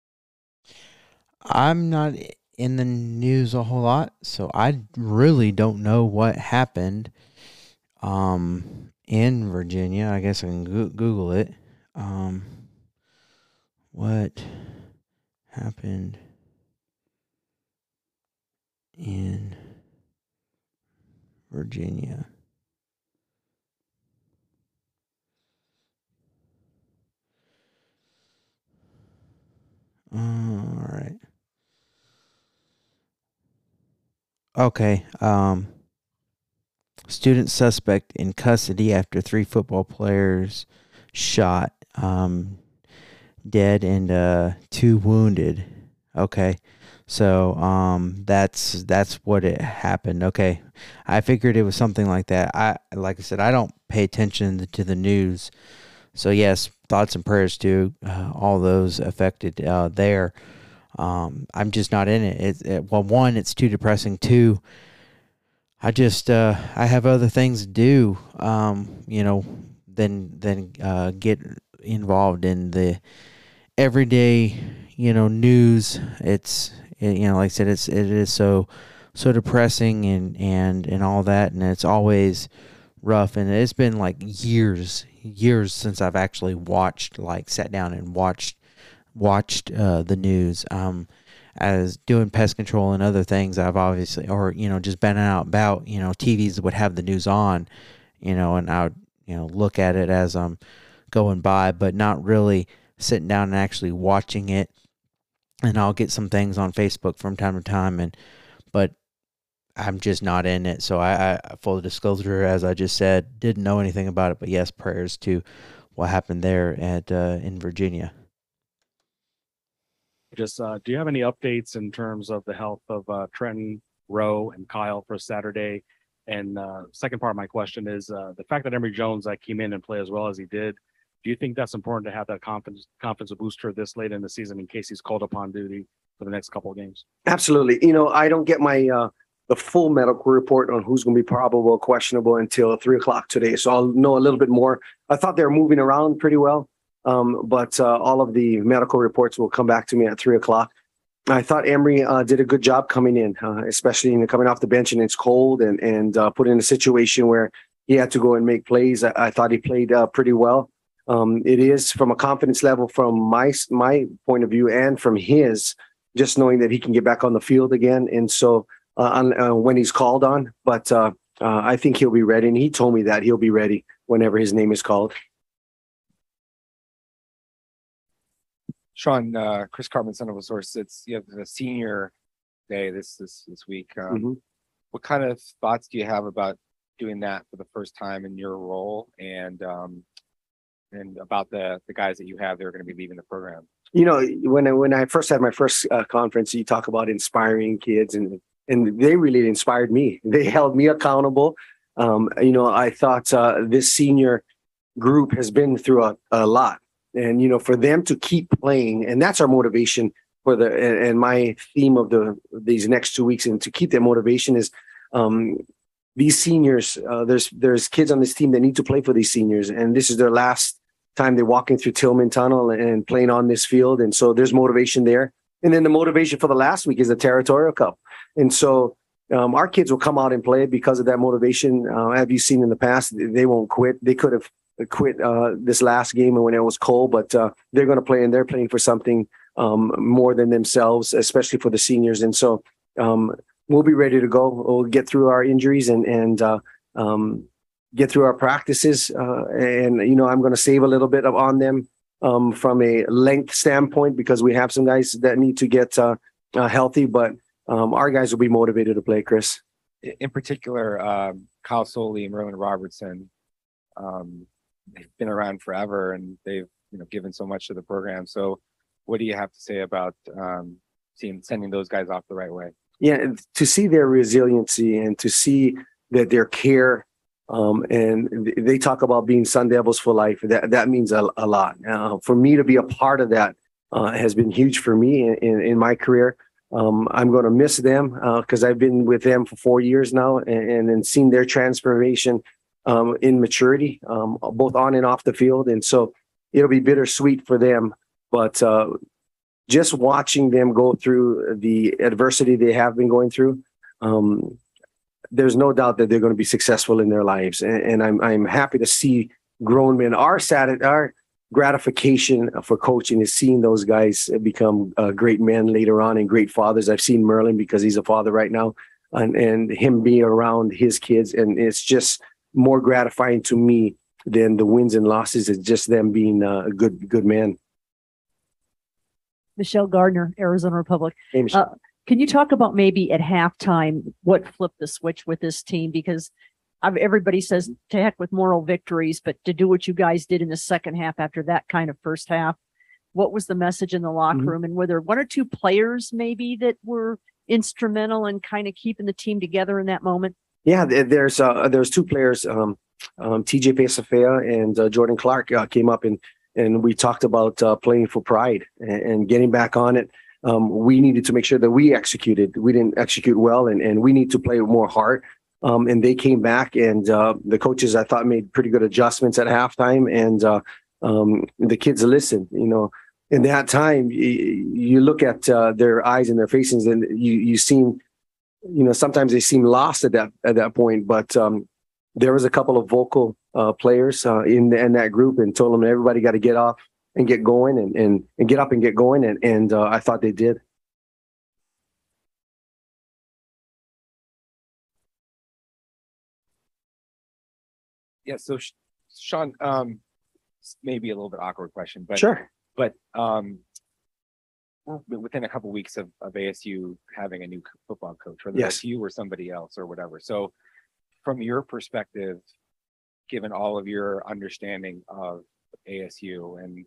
I'm not in the news a whole lot, so I really don't know what happened. Um, in Virginia. I guess I can go- Google it. Um, what happened in Virginia? all right. Okay. Um Student suspect in custody after three football players shot, um, dead and uh, two wounded. Okay, so um, that's that's what it happened. Okay, I figured it was something like that. I like I said, I don't pay attention to the news, so yes, thoughts and prayers to uh, all those affected uh, there. Um, I'm just not in it. It, it. Well, one, it's too depressing. Two, I just uh, I have other things to do, um, you know, than than uh, get involved in the everyday, you know, news. It's it, you know, like I said, it's it is so so depressing and and and all that, and it's always rough. And it's been like years years since I've actually watched like sat down and watched watched uh, the news. Um, as doing pest control and other things I've obviously or you know just been out about you know TVs would have the news on you know and I would you know look at it as I'm going by but not really sitting down and actually watching it and I'll get some things on Facebook from time to time and but I'm just not in it so I, I full disclosure as I just said didn't know anything about it but yes prayers to what happened there at uh, in Virginia just uh, do you have any updates in terms of the health of uh, Trenton, Rowe, and Kyle for Saturday? And uh, second part of my question is uh, the fact that Emory Jones uh, came in and played as well as he did. Do you think that's important to have that confidence confidence booster this late in the season in case he's called upon duty for the next couple of games? Absolutely. You know, I don't get my uh, the full medical report on who's going to be probable or questionable until three o'clock today, so I'll know a little bit more. I thought they were moving around pretty well. Um, but uh, all of the medical reports will come back to me at three o'clock. I thought Emory uh, did a good job coming in, uh, especially coming off the bench and it's cold and and uh, put in a situation where he had to go and make plays. I, I thought he played uh, pretty well. Um, it is from a confidence level from my my point of view and from his, just knowing that he can get back on the field again. And so uh, on, when he's called on, but I think he'll be ready. And he told me that he'll be ready whenever his name is called. Shawn, uh, Chris Karpman, son of a source, it's you have the senior day this this this week. Um, mm-hmm. What kind of thoughts do you have about doing that for the first time in your role, and um, and about the the guys that you have that are going to be leaving the program? You know, when I, when I first had my first uh, conference, you talk about inspiring kids, and and they really inspired me. They held me accountable. Um, you know, I thought uh, this senior group has been through a, a lot and you know for them to keep playing and that's our motivation for the and my theme of the these next two weeks and to keep that motivation is um these seniors uh, there's there's kids on this team that need to play for these seniors and this is their last time they're walking through tillman tunnel and playing on this field and so there's motivation there and then the motivation for the last week is the territorial cup and so um, our kids will come out and play because of that motivation. Uh, have you seen in the past? They won't quit. They could have quit uh, this last game when it was cold, but uh, they're going to play and they're playing for something um, more than themselves, especially for the seniors. And so um, we'll be ready to go. We'll get through our injuries and and uh, um, get through our practices. Uh, and you know, I'm going to save a little bit of on them um, from a length standpoint because we have some guys that need to get uh, uh, healthy, but um, our guys will be motivated to play. Chris, in particular, um, Kyle Soelle and Merlin Robertson, um, they've been around forever and they've you know given so much to the program. So, what do you have to say about um, seeing sending those guys off the right way? Yeah, to see their resiliency and to see that their care um, and they talk about being Sun Devils for life. That that means a, a lot. Uh, for me to be a part of that uh, has been huge for me in, in, in my career. Um, I'm going to miss them because I've been with them for four years now, and, and then seen their transformation um, in maturity, um, both on and off the field. And so it'll be bittersweet for them. But uh, just watching them go through the adversity they have been going through, um, there's no doubt that they're going to be successful in their lives. And, and I'm I'm happy to see grown men. Our sat our gratification for coaching is seeing those guys become uh, great men later on and great fathers. I've seen Merlin because he's a father right now, and and him being around his kids, and it's just more gratifying to me than the wins and losses. It's just them being uh, a good good man. Michelle Gardner, Arizona Republic. Hey, Michelle. Uh, can you talk about maybe at halftime what flipped the switch with this team? Because I've, everybody says to heck with moral victories, but to do what you guys did in the second half after that kind of first half, what was the message in the locker Mhm. room? And were there one or two players maybe that were instrumental in kind of keeping the team together in that moment? Yeah, there's uh, there's two players, um, um, TJ Pesefea and uh, Jordan Clark uh, came up and and we talked about uh, playing for pride and, and getting back on it. Um, we needed to make sure that we executed. We didn't execute well, and and we need to play more heart. Um, and they came back, and uh, the coaches I thought made pretty good adjustments at halftime, and uh, um, the kids listened. You know, in that time, you, you look at uh, their eyes and their faces, and you you seem you know sometimes they seem lost at that at that point but um there was a couple of vocal uh players uh in in that group and told them everybody got to get off and get going and and, and get up and get going and and uh, i thought they did Yeah. So, Shawn, um, maybe a little bit awkward question, but Sure. But um, within a couple weeks of, of ASU having a new football coach, whether Yes. that's you or somebody else or whatever. So, from your perspective, given all of your understanding of ASU and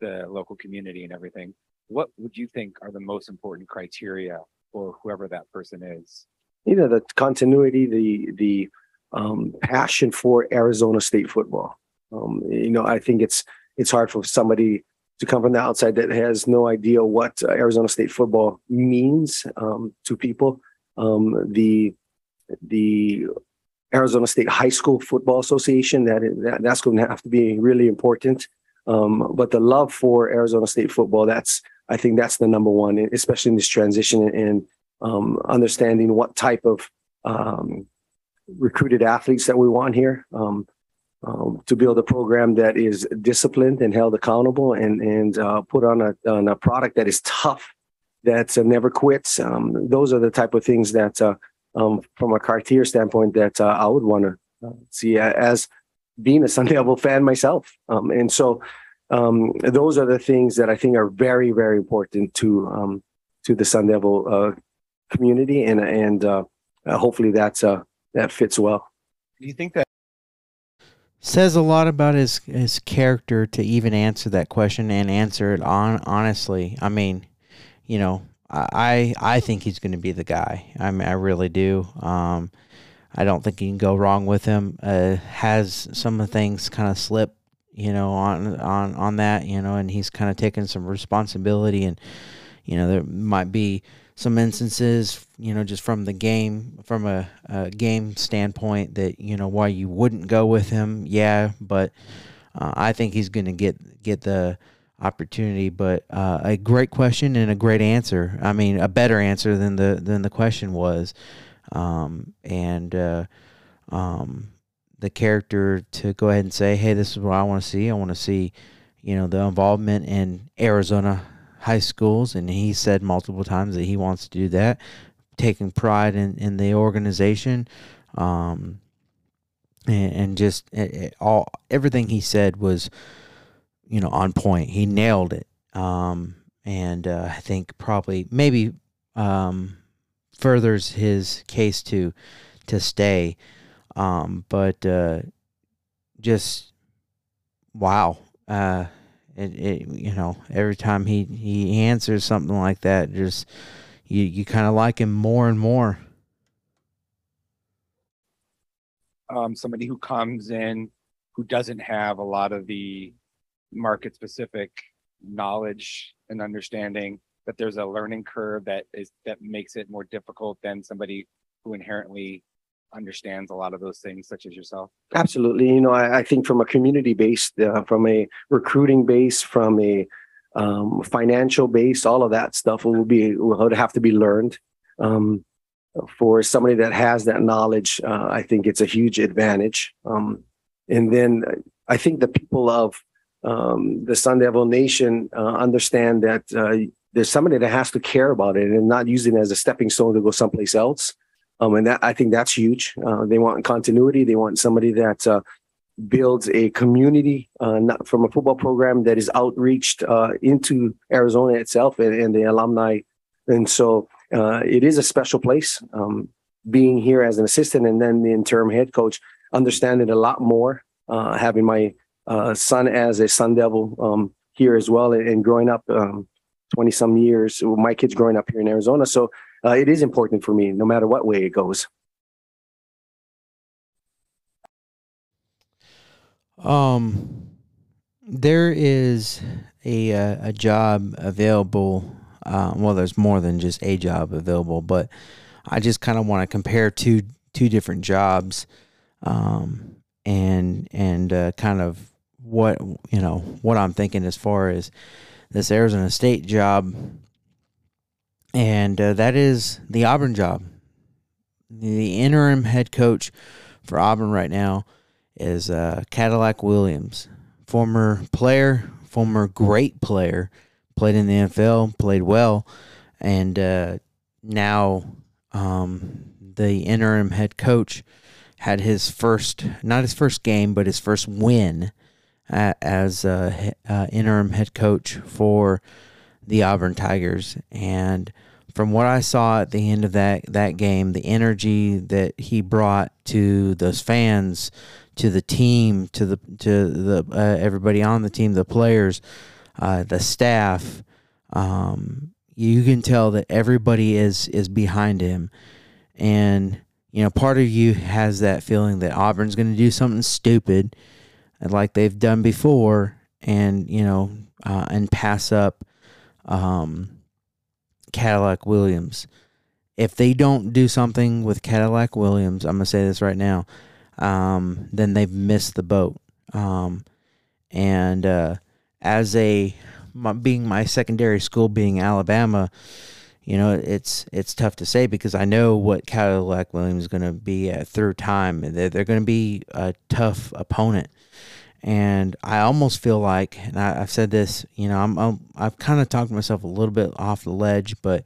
the local community and everything, what would you think are the most important criteria for whoever that person is? you know the continuity the the um passion for arizona state football. Um you know i think it's it's hard for somebody to come from the outside that has no idea what uh, arizona state football means um to people. Um the the arizona state high school football association that, that that's going to have to be really important um but the love for arizona state football that's i think that's the number one especially in this transition and um, understanding what type of um, recruited athletes that we want here um, um, to build a program that is disciplined and held accountable and and uh, put on a on a product that is tough that uh, never quits. Um, those are the type of things that, uh, from a Cartier standpoint, that uh, I would want to see as being a Sun Devil fan myself. Um, and so um, those are the things that I think are very very important to um, to the Sun Devil uh, community, and and uh, uh, hopefully that's uh, that fits well. Do you think that? says a lot about his his character to even answer that question and answer it on honestly. I mean, you know, I I think he's going to be the guy. I mean, I really do. Um, I don't think you can go wrong with him. Uh, has some of the things kind of slip, you know, on on on that, you know, and he's kind of taken some responsibility and you know there might be some instances you know just from the game from a, a game standpoint that you know why you wouldn't go with him yeah but uh, i think he's going to get get the opportunity but uh, a great question and a great answer i mean a better answer than the than the question was um, and uh, um, the character to go ahead and say, "Hey, this is what I want to see. I want to see, you know, the involvement in Arizona high schools." And he said multiple times that he wants to do that, taking pride in in the organization, um, and, and just it, it, all everything he said was, you know, on point. He nailed it. Um, and uh, I think probably maybe um, furthers his case to to stay. Um, but uh, just wow, uh, it, it you know every time he he answers something like that, just you you kind of like him more and more. Um, somebody who comes in who doesn't have a lot of the market specific knowledge and understanding that there's a learning curve that is that makes it more difficult than somebody who inherently understands a lot of those things such as yourself Absolutely. You know, I, I think from a community base, uh, from a recruiting base, from a um, financial base, all of that stuff will be will have to be learned. Um, for somebody that has that knowledge, uh, I think it's a huge advantage. Um, and then I think the people of um, the Sun Devil Nation uh, understand that uh, there's somebody that has to care about it and not use it as a stepping stone to go someplace else. Um, and that I think that's huge. Uh, they want continuity. They want somebody that uh, builds a community uh, from a football program that is outreached uh, into Arizona itself and, and, the alumni. And so uh, it is a special place. Um, being here as an assistant and then the interim head coach, understanding a lot more. Uh, having my son as a Sun Devil um, here as well, and, and growing up. Um, 20 some years my kids growing up here in arizona. So uh, it is important for me no matter what way it goes. Um there is a uh, a job available uh, well there's more than just a job available but i just kind of want to compare two two different jobs um and and uh, kind of what you know what i'm thinking as far as this Arizona State job, and uh, that is the Auburn job. The interim head coach for Auburn right now is uh, Cadillac Williams, former player, former great player, played in the NFL, played well, and uh, now um, the interim head coach had his first, not his first game, but his first win as a, interim head coach for the Auburn Tigers. And from what I saw at the end of that that game, the energy that he brought to those fans, to the team, to the to the uh, everybody on the team, the players, uh, the staff, um, you can tell that everybody is is behind him, and you know part of you has that feeling that Auburn's going to do something stupid like they've done before, and you know, uh, and pass up um, Cadillac Williams. If they don't do something with Cadillac Williams, I'm gonna say this right now, um, then they've missed the boat. Um, and uh, as a my, being my secondary school being Alabama, you know it's it's tough to say because I know what Cadillac Williams is going to be at third time. They're, they're going to be a tough opponent. And I almost feel like, and I, have said this, you know, I'm, I'm I've kind of talked myself a little bit off the ledge, but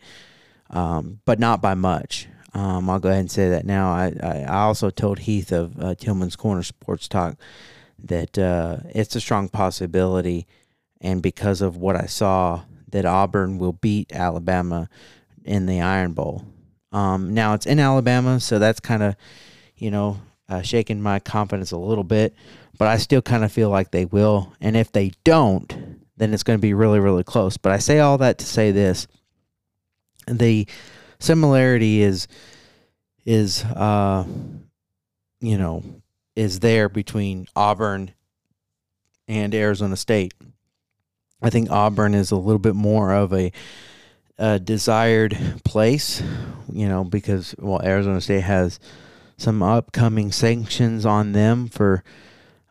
um, but not by much. Um, I'll go ahead and say that now. I, I, I also told Heath of uh, Tillman's Corner Sports Talk that uh, it's a strong possibility, and because of what I saw, that Auburn will beat Alabama in the Iron Bowl. Um, now it's in Alabama, so that's kind of, you know, uh, shaking my confidence a little bit but I still kind of feel like they will. And if they don't, then it's going to be really, really close. But I say all that to say this: the similarity is is uh, you know is there between Auburn and Arizona State. I think Auburn is a little bit more of a, a desired place, you know, because well, Arizona State has some upcoming sanctions on them for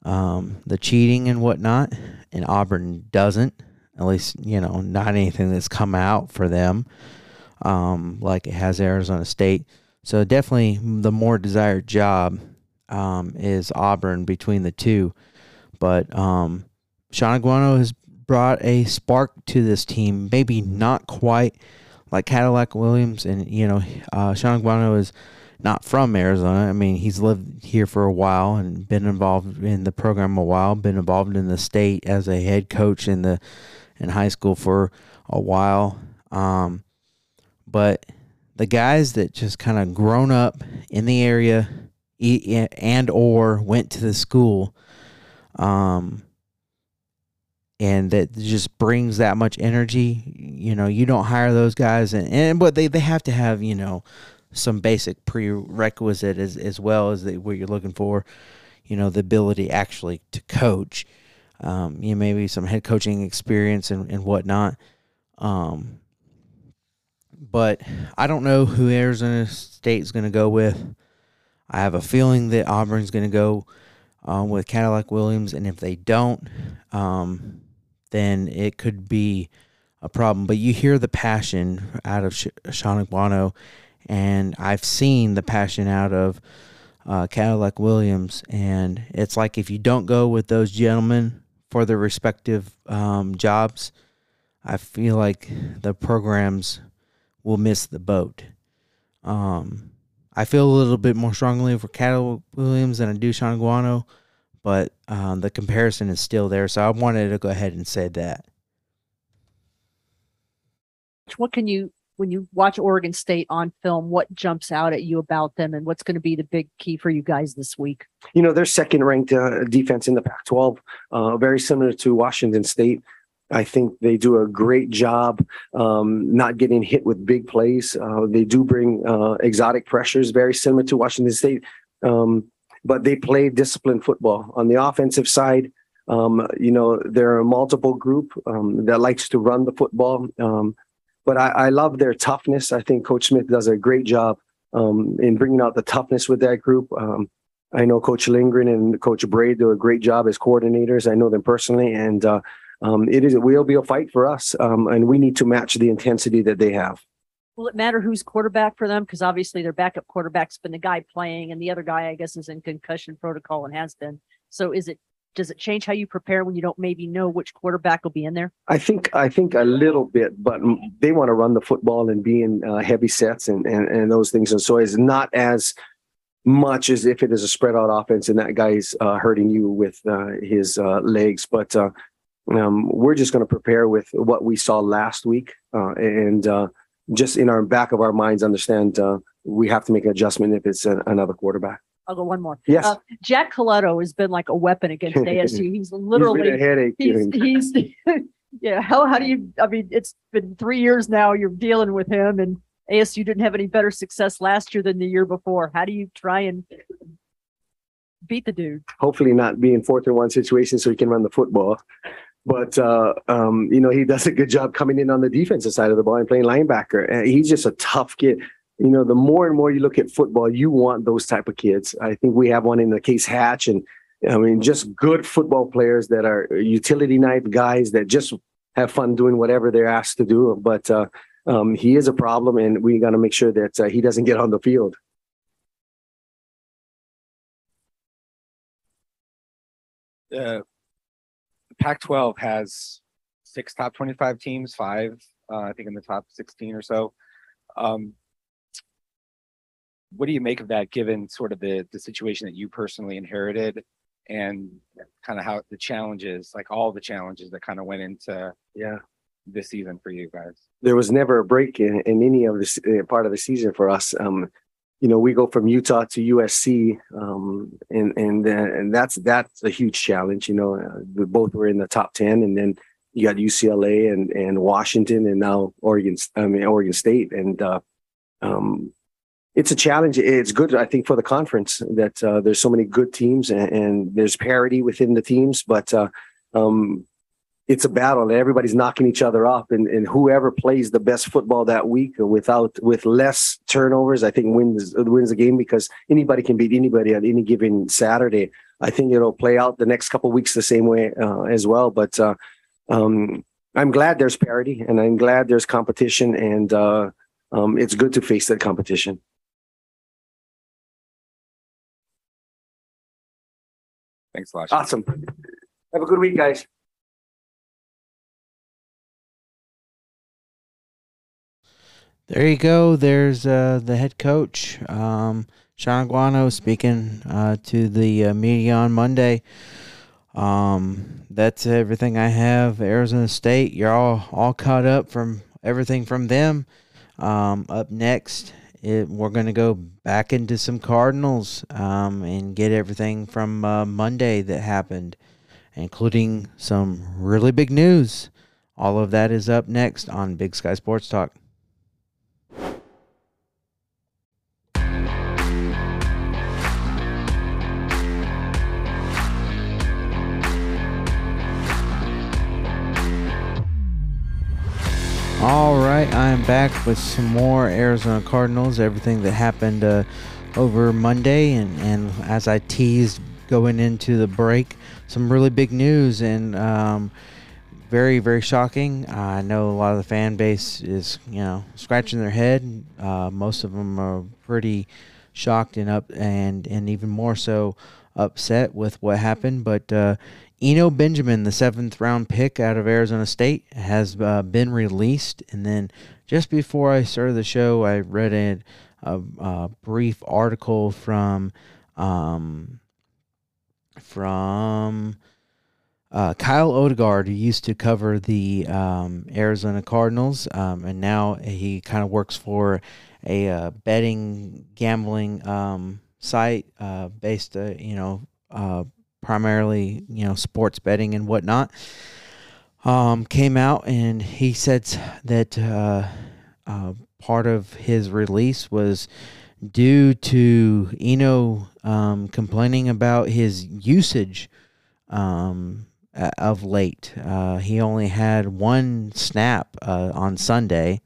um, the cheating and whatnot, and Auburn doesn't. At least you know not anything that's come out for them, um, like it has Arizona State. So definitely the more desired job. um, is Auburn between the two. But um, Shawn Aguano has brought a spark to this team, maybe not quite like Cadillac Williams. And, you know, uh, Shawn Aguano is not from Arizona. I mean, he's lived here for a while and been involved in the program a while, been involved in the state as a head coach in the in high school for a while. Um, but the guys that just kind of grown up in the area and or went to the school um, and that just brings that much energy you know you don't hire those guys and, and but they, they have to have you know some basic prerequisite as, as well as the, what you're looking for you know the ability actually to coach um, you know maybe some head coaching experience and, and whatnot um, but I don't know who Arizona State is going to go with. I have a feeling that Auburn's going to go um, with Cadillac Williams, and if they don't, um, then it could be a problem. But you hear the passion out of Sh- Shawn Aguano, and I've seen the passion out of uh, Cadillac Williams, and it's like if you don't go with those gentlemen for their respective um, jobs, I feel like the programs will miss the boat. Um, I feel a little bit more strongly for Cadillac Williams than I do Shawn Aguano, but um, the comparison is still there. So I wanted to go ahead and say that. What can you, when you watch Oregon State on film, what jumps out at you about them and what's going to be the big key for you guys this week? You know, they're second ranked uh, defense in the Pac 12, uh, very similar to Washington State. I think they do a great job um, not getting hit with big plays. Uh, they do bring uh, exotic pressures, very similar to Washington State, um, but they play disciplined football. On the offensive side, um, you know, they're a multiple group um, that likes to run the football. Um, but I, I, love their toughness. I think Coach Smith does a great job um, in bringing out the toughness with that group. I know Coach Lindgren and Coach Bray do a great job as coordinators. I know them personally, and uh, um, it is it will be a fight for us, um, and we need to match the intensity that they have. Will it matter who's quarterback for them? Because obviously their backup quarterback's been the guy playing, and the other guy, I guess, is in concussion protocol and has been. So is it does it change how you prepare when you don't maybe know which quarterback will be in there? I think I think a little bit, but they want to run the football and be in uh, heavy sets and, and and those things, and so it's not as much as if it is a spread out offense and that guy's uh, hurting you with uh, his uh, legs. But uh, um, we're just going to prepare with what we saw last week uh, and just in our back of our minds understand we have to make an adjustment if it's a, another quarterback. I'll go one more. Yes. Uh, Jack Colletto has been like a weapon against ASU. He's literally he's a headache. He's, he's yeah. How how do you? I mean, it's been three years now. You're dealing with him, and ASU didn't have any better success last year than the year before. How do you try and beat the dude? Hopefully, not be in fourth and one situation so he can run the football. But uh, um, you know, he does a good job coming in on the defensive side of the ball and playing linebacker. And he's just a tough kid. You know, the more and more you look at football, you want those type of kids. I think we have one in the case Hatch, and I mean, just good football players that are utility knife guys that just have fun doing whatever they're asked to do. But uh, um, he is a problem, and we got to make sure that uh, he doesn't get on the field. Uh, Pac-12 has six top 25 teams, five uh, I think in the top 16 or so. Um, what do you make of that, given sort of the the situation that you personally inherited, and kind of how the challenges, like all the challenges that kind of went into yeah this season for you guys? There was never a break in, in any of this uh, part of the season for us. Um, you know, we go from Utah to USC, um, and and uh, and that's that's a huge challenge. You know, uh, we both were in the top ten, and then you got UCLA and and Washington, and now Oregon. I mean Oregon State, and uh, um, it's a challenge. It's good, I think, for the conference that uh, there's so many good teams and, and, there's parity within the teams, but uh, um, it's a battle. And everybody's knocking each other up and, and whoever plays the best football that week without with less turnovers i think wins wins the game because anybody can beat anybody on any given saturday. I think it'll play out the next couple weeks the same way uh, as well but uh, um, i'm glad there's parity and i'm glad there's competition and uh, um, it's good to face that competition Thanks a lot. Awesome. Have a good week, guys. There you go. There's uh, the head coach, um, Shawn Aguano, speaking uh, to the uh, media on Monday. Um, that's everything I have. Arizona State, you're all all caught up from everything from them. Um, up next, it, we're going to go back into some Cardinals um, and get everything from uh, Monday that happened, including some really big news. All of that is up next on Big Sky Sports Talk. All right, I am back with some more Arizona Cardinals, everything that happened uh, over Monday. And, and as I teased going into the break, some really big news and um, very, very shocking. I know a lot of the fan base is, you know, scratching their head. Uh, most of them are pretty shocked and up and, and even more so upset with what happened. But uh, Eno Benjamin, the seventh round pick out of Arizona State, has uh, been released. And then just before I started the show, I read a, a, a brief article from um, from uh, Kyle Odegaard, who used to cover the um, Arizona Cardinals, um, and now he kind of works for a uh, betting gambling um, site uh, based, uh, you know uh, primarily you know sports betting and whatnot, um, came out and he said that uh, uh, part of his release was due to Eno um, complaining about his usage um, of late. Uh, he only had one snap uh, on Sunday,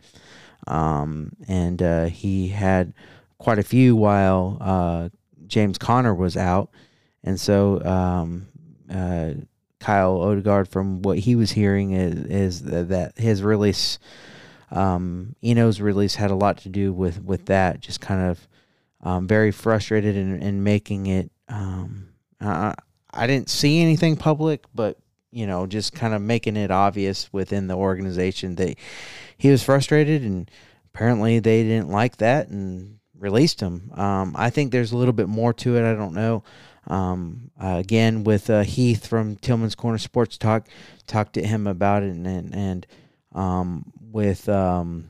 um, and uh, he had quite a few while uh, James Conner was out. And so um, uh, Kyle Odegaard, from what he was hearing, is, is that his release, um, Eno's release, had a lot to do with, with that. Just kind of um, very frustrated and, making it. Um, I, I didn't see anything public, but you know, just kind of making it obvious within the organization that he was frustrated, and apparently they didn't like that and released him. Um, I think there's a little bit more to it. I don't know. Um, uh, again, with uh, Heath from Tillman's Corner Sports Talk, talked to him about it, and and, and um, with um,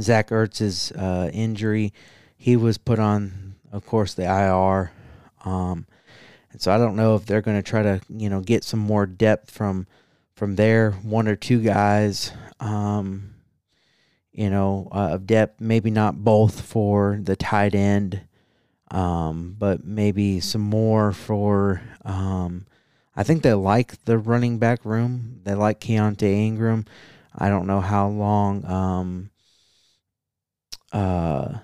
Zach Ertz's uh, injury, he was put on, of course, the IR. Um, and so I don't know if they're going to try to, you know, get some more depth from from there, one or two guys, um, you know, uh, of depth. Maybe not both for the tight end um, but maybe some more for. Um, I think they like the running back room. They like Keaontay Ingram. I don't know how long um, uh,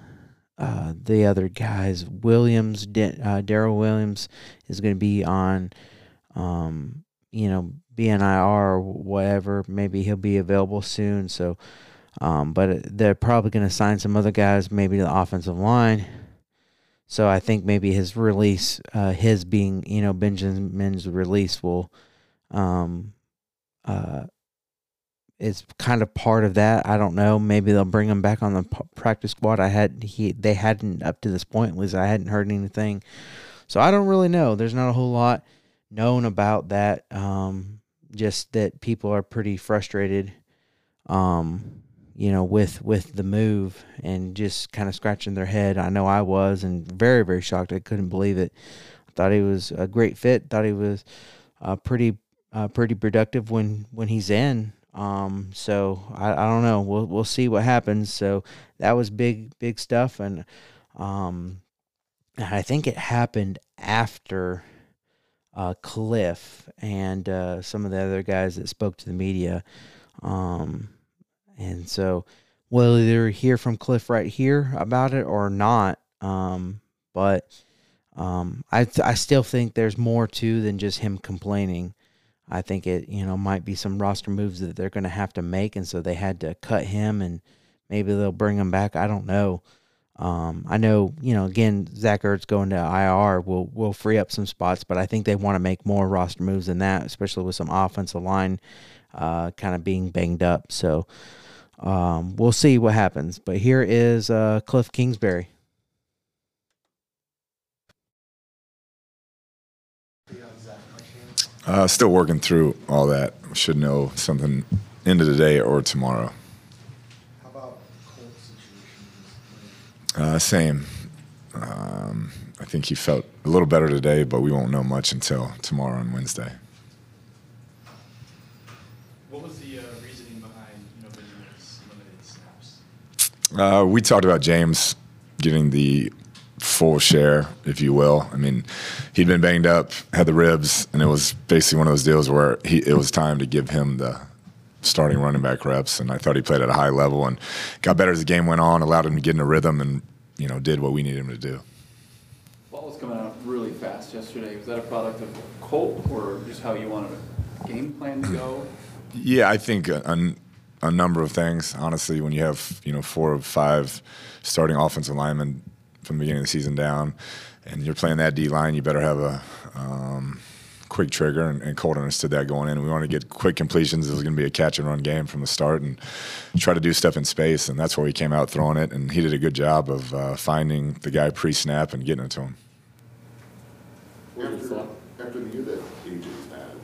uh, the other guys, Williams, uh, Darrel Williams, is going to be on, um, you know, BNIR or whatever. Maybe he'll be available soon. So, um, but they're probably going to sign some other guys, maybe the offensive line. So I think maybe his release, uh, his being, you know, Benjamin's release will, um, uh, is kind of part of that. I don't know. Maybe they'll bring him back on the practice squad. I had he they hadn't up to this point. At least I hadn't heard anything. So I don't really know. There's not a whole lot known about that. Um, just that people are pretty frustrated. Um, you know, with with the move and just kind of scratching their head. I know I was and very very shocked. I couldn't believe it. I thought he was a great fit. Thought he was uh, pretty uh, pretty productive when when he's in. Um, so I, I don't know. We'll we'll see what happens. So that was big big stuff, and um, I think it happened after uh, Kliff and uh, some of the other guys that spoke to the media. Um, and so we'll either hear from Kliff right here about it or not. Um, but um, I I still think there's more to than just him complaining. I think it you know might be some roster moves that they're going to have to make, and so they had to cut him, and maybe they'll bring him back. I don't know. Um, I know, you know, again, Zach Ertz going to IR will will free up some spots, but I think they want to make more roster moves than that, especially with some offensive line uh, kind of being banged up. So um, we'll see what happens. But here is uh, Kliff Kingsbury. Uh, still working through all that. Should know something end of the day or tomorrow. How about Colt situation? Uh, same. Um, I think he felt a little better today, but we won't know much until tomorrow and Wednesday. What was the uh, reasoning behind you know Benjamin's limited snaps? Uh, we talked about James getting the full share, if you will. I mean, he'd been banged up, had the ribs, and it was basically one of those deals where he, it was time to give him the starting running back reps. And I thought he played at a high level and got better as the game went on, allowed him to get in a rhythm, and you know did what we needed him to do. Ball was coming out really fast yesterday. Was that a product of Colt or just how you wanted a game plan to go? Yeah, I think a, a number of things. Honestly, when you have you know four or five starting offensive linemen from the beginning of the season down, and you're playing that D line, you better have a um, quick trigger. And, and Colt understood that going in. We wanted to get quick completions. It was going to be a catch and run game from the start, and try to do stuff in space. And that's where he came out throwing it, and he did a good job of uh, finding the guy pre-snap and getting it to him. After, after the year that AJ's had,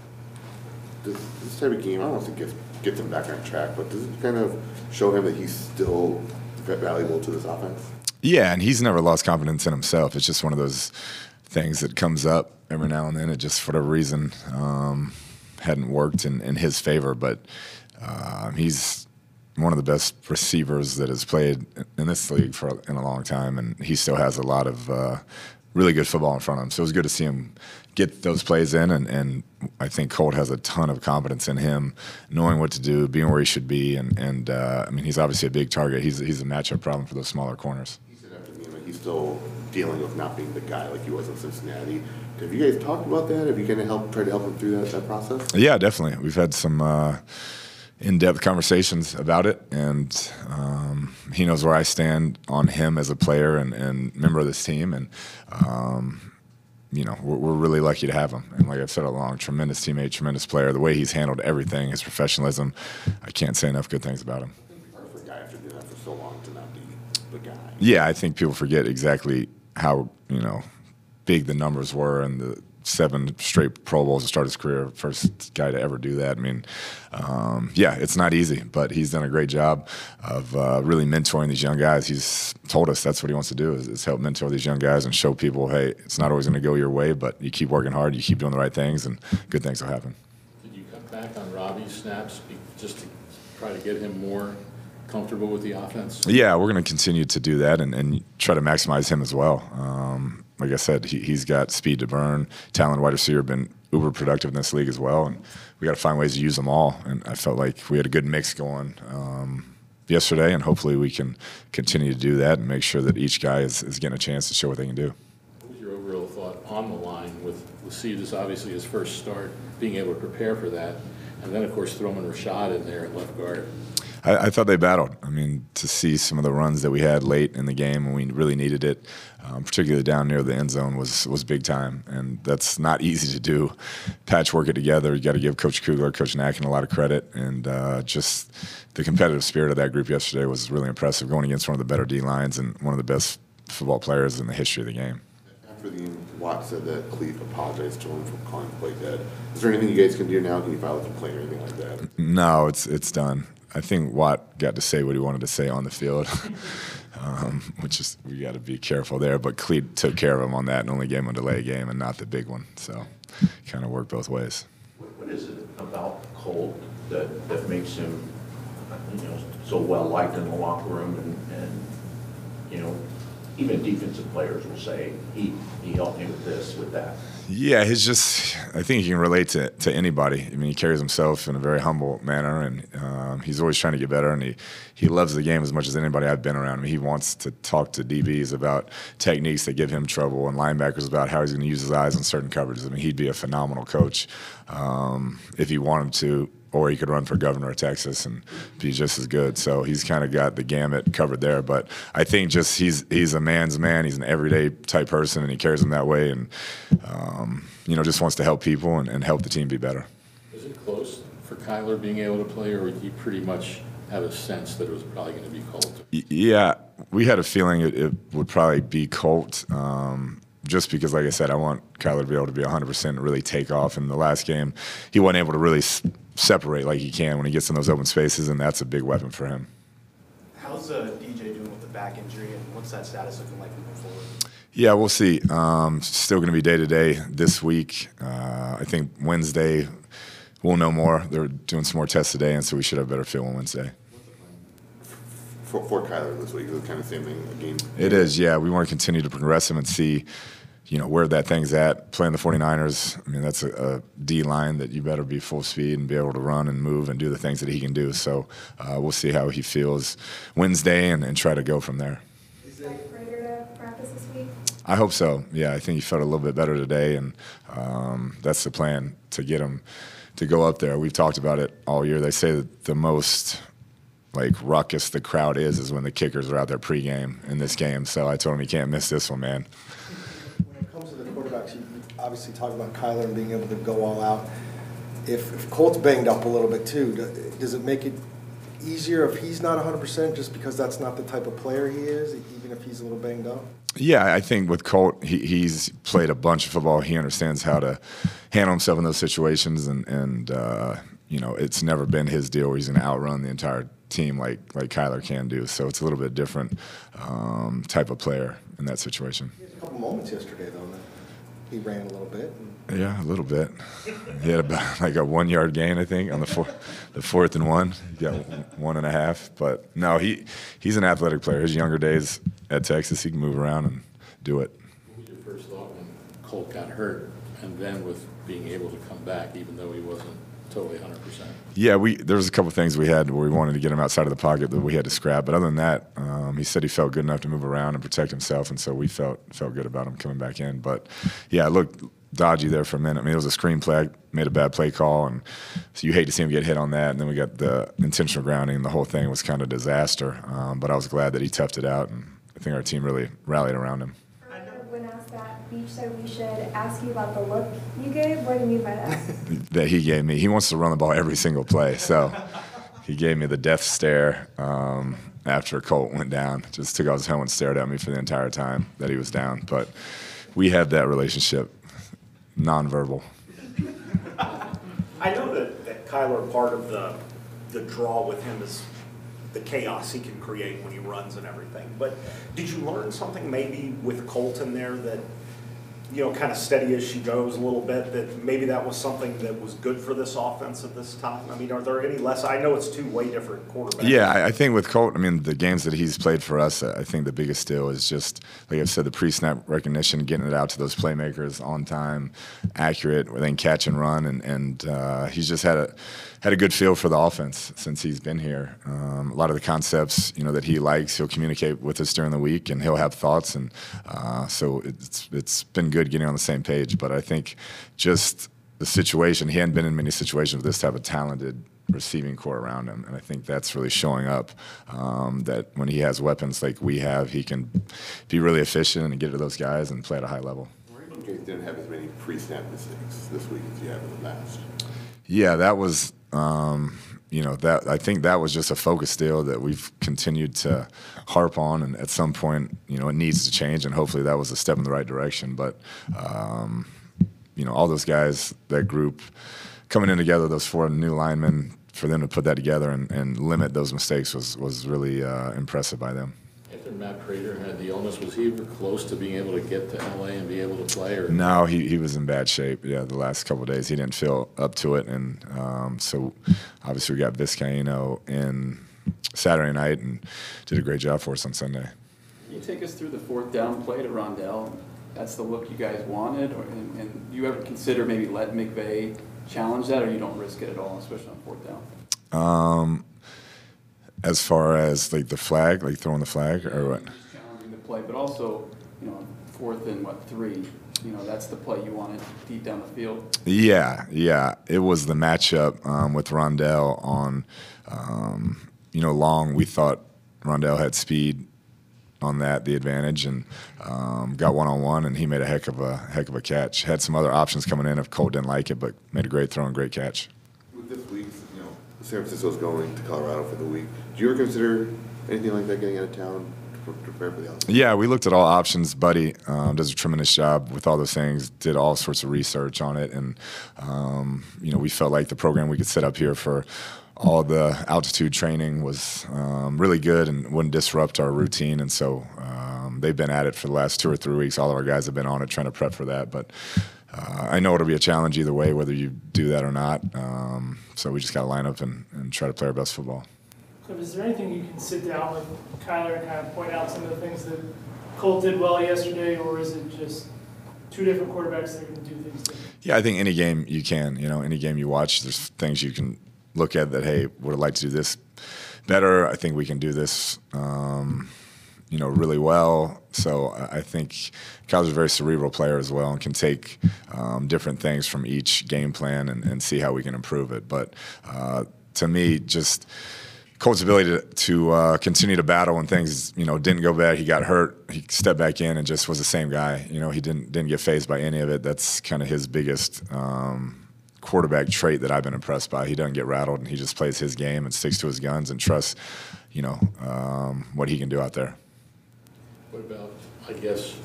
does this type of game, I don't think to get him back on track, but does it kind of show him that he's still valuable to this offense? Yeah, and he's never lost confidence in himself. It's just one of those things that comes up every now and then. It just, for whatever reason, um, hadn't worked in, in his favor. But uh, he's one of the best receivers that has played in this league for in a long time, and he still has a lot of uh, really good football in front of him. So it was good to see him get those plays in, and, and I think Colt has a ton of confidence in him, knowing what to do, being where he should be, and and uh, I mean he's obviously a big target. He's he's a matchup problem for those smaller corners. He said after game that he's still dealing with not being the guy like he was in Cincinnati. Have you guys talked about that? Have you kind of helped try to help him through that, that process? Yeah, definitely. We've had some uh, in-depth conversations about it, and um, he knows where I stand on him as a player and, and member of this team, and um, you know we're, we're, really lucky to have him. And like I've said all along, tremendous teammate, tremendous player. The way he's handled everything, his professionalism, I can't say enough good things about him. Hard for a guy after doing that for so long to not be the guy. Yeah, I think people forget exactly how you know big the numbers were and the seven straight Pro Bowls to start his career. First guy to ever do that. I mean, um, yeah, it's not easy, but he's done a great job of uh, really mentoring these young guys. He's told us that's what he wants to do is, is help mentor these young guys and show people, hey, it's not always going to go your way, but you keep working hard, you keep doing the right things, and good things will happen. Did you cut back on Robbie's snaps just to try to get him more comfortable with the offense? Yeah, we're going to continue to do that and, and, try to maximize him as well. Um, like I said, he, he's got speed to burn, talent wide receiver, have been uber productive in this league as well, and we got to find ways to use them all. And I felt like we had a good mix going um, yesterday, and hopefully we can continue to do that and make sure that each guy is, is getting a chance to show what they can do. What was your overall thought on the line with Lassie? This obviously his first start, being able to prepare for that, and then of course throwing Rashad in there at left guard. I, I, thought they battled. I mean, to see some of the runs that we had late in the game when we really needed it, um, particularly down near the end zone, was was big time, and that's not easy to do. Patchwork it together. You got to give Coach Kugler, Coach Nacken a lot of credit, and uh, just the competitive spirit of that group yesterday was really impressive. Going against one of the better D lines and one of the best football players in the history of the game. After the Watt said that Clete apologized to him for calling the play dead. Is there anything you guys can do now? Can you file a complaint or anything like that? No, it's it's done. I think Watt got to say what he wanted to say on the field, um, which is we got to be careful there. But Clete took care of him on that and only gave him a delay game and not the big one. So kind of worked both ways. What is it about Colt that, that makes him you know so well liked in the locker room and, and you know even defensive players will say he he helped me with this with that. Yeah, he's just. I think he can relate to, to anybody. I mean, he carries himself in a very humble manner, and um, he's always trying to get better. And he, he loves the game as much as anybody I've been around. I mean, he wants to talk to DBs about techniques that give him trouble, and linebackers about how he's going to use his eyes in certain coverages. I mean, he'd be a phenomenal coach um, if he wanted to or he could run for governor of Texas and be just as good. So he's kind of got the gamut covered there. But I think just he's he's a man's man. He's an everyday type person, and he carries him that way. And um, you know, just wants to help people and, and help the team be better. Is it close for Kyler being able to play, or you pretty much have a sense that it was probably going to be Colt? Yeah, we had a feeling it, it would probably be Colt. Um, just because, like I said, I want Kyler to be able to be 100% and really take off. In the last game, he wasn't able to really separate like he can when he gets in those open spaces, and that's a big weapon for him. How's uh, DJ doing with the back injury, and what's that status looking like moving forward? Yeah, we'll see. Um, still going to be day to day this week. Uh, I think Wednesday we'll know more. They're doing some more tests today, and so we should have a better feel on Wednesday. For, for Kyler this week, is it kind of same thing, a game? It is, yeah. We want to continue to progress him and see, you know, where that thing's at. Playing the 49ers, I mean, that's a, a D line that you better be full speed and be able to run and move and do the things that he can do. So uh, we'll see how he feels Wednesday and, and try to go from there. Further to practice this week? I hope so. Yeah, I think he felt a little bit better today, and um, that's the plan to get him to go up there. We've talked about it all year. They say that the most like ruckus the crowd is is when the kickers are out there pregame in this game. So I told him he can't miss this one, man. When it comes to the quarterbacks, you obviously talk about Kyler and being able to go all out. If, if Colt's banged up a little bit too, does it make it easier if he's not 100% just because that's not the type of player he is, even if he's a little banged up? Yeah, I think with Colt, he, he's played a bunch of football. He understands how to handle himself in those situations, and and uh, you know it's never been his deal where he's going to outrun the entire team like like Kyler can do. So it's a little bit different um, type of player in that situation. He had a couple moments yesterday, though, he ran a little bit. And Yeah, a little bit. He had about like a one yard gain, I think, on the fourth, the fourth and one. He got one and a half. But no, he he's an athletic player. His younger days at Texas, he can move around and do it. What was your first thought when Colt got hurt, and then with being able to come back, even though he wasn't totally 100%? Yeah, we there was a couple things we had where we wanted to get him outside of the pocket that we had to scrap. But other than that, um, he said he felt good enough to move around and protect himself, and so we felt felt good about him coming back in. But yeah, it looked dodgy there for a minute. I mean, it was a screen play, made a bad play call, and so you hate to see him get hit on that. And then we got the intentional grounding. The whole thing was kind of disaster. Um, but I was glad that he toughed it out, and I think our team really rallied around him. When asked that, said we should ask you about the look you gave. What do you mean by that? that he gave me. He wants to run the ball every single play. So he gave me the death stare um, after Colt went down. Just took off his helmet and stared at me for the entire time that he was down. But we have that relationship, nonverbal. I know that, that Kyler, part of the, the draw with him is the chaos he can create when he runs and everything. But did you learn something maybe with Colton there that, you know, kind of steady as she goes a little bit, that maybe that was something that was good for this offense at this time? I mean, are there any less, I know it's two way different quarterbacks. Yeah, I, think with Colt, I mean, the games that he's played for us, I think the biggest deal is just, like I've said, the pre snap recognition, getting it out to those playmakers on time, accurate, then catch and run. And, and uh, he's just had a, had a good feel for the offense since he's been here. Um, a lot of the concepts, you know, that he likes, he'll communicate with us during the week, and he'll have thoughts, and uh, so it's it's been good getting on the same page. But I think just the situation, he hadn't been in many situations with this type of talented receiving corps around him, and I think that's really showing up. Um, that when he has weapons like we have, he can be really efficient and get to those guys and play at a high level. You didn't have as many pre-snap mistakes this week as you have in the past. Yeah, that was, um, you know, that I think that was just a focus deal that we've continued to harp on, and at some point, you know, it needs to change, and hopefully that was a step in the right direction. But, um, you know, all those guys, that group, coming in together, those four new linemen, for them to put that together and, and limit those mistakes was was really uh, impressive by them. After Matt Prater had the illness, was he ever close to being able to get to LA and be able to play? Or No, he, he was in bad shape. Yeah, the last couple of days he didn't feel up to it, and um, so obviously we got Vizcaino in Saturday night and did a great job for us on Sunday. Can you take us through the fourth down play to Rondale? That's the look you guys wanted, or, and, and you ever consider maybe let McVay challenge that, or you don't risk it at all, especially on fourth down? Um, as far as like the flag, like throwing the flag or what? Challenging the play, but also, you know, fourth and what, three? you know, that's the play you wanted deep down the field. Yeah, yeah. It was the matchup um, with Rondale on, um, you know, long. We thought Rondale had speed on that, the advantage, and um, got one on one, and he made a heck of a heck of a catch. Had some other options coming in if Colt didn't like it, but made a great throw and great catch. With this week, you know, San Francisco's going to Colorado for the week. Do you ever consider anything like that getting out of town to pre- prepare for the All-Star? Yeah, we looked at all options. Buddy um, does a tremendous job with all those things. Did all sorts of research on it, and um, you know, we felt like the program we could set up here for all the altitude training was um, really good and wouldn't disrupt our routine. And so um, they've been at it for the last two or three weeks. All of our guys have been on it trying to prep for that. But uh, I know it'll be a challenge either way, whether you do that or not. Um, so we just got to line up and, and try to play our best football. Kliff, is there anything you can sit down with Kyler and kind of point out some of the things that Colt did well yesterday, or is it just two different quarterbacks that to do things different? Yeah, I think any game you can. You know, any game you watch, there's things you can look at that. Hey, would I like to do this better? I think we can do this. Um, you know, really well. So I think Kyler's a very cerebral player as well and can take um, different things from each game plan and, and see how we can improve it. But uh, to me, just Colt's ability to, to uh, continue to battle when things, you know, didn't go bad. He got hurt. He stepped back in and just was the same guy. You know, he didn't didn't get phased by any of it. That's kind of his biggest um, quarterback trait that I've been impressed by. He doesn't get rattled and he just plays his game and sticks to his guns and trusts, you know, um, what he can do out there. What about, I guess,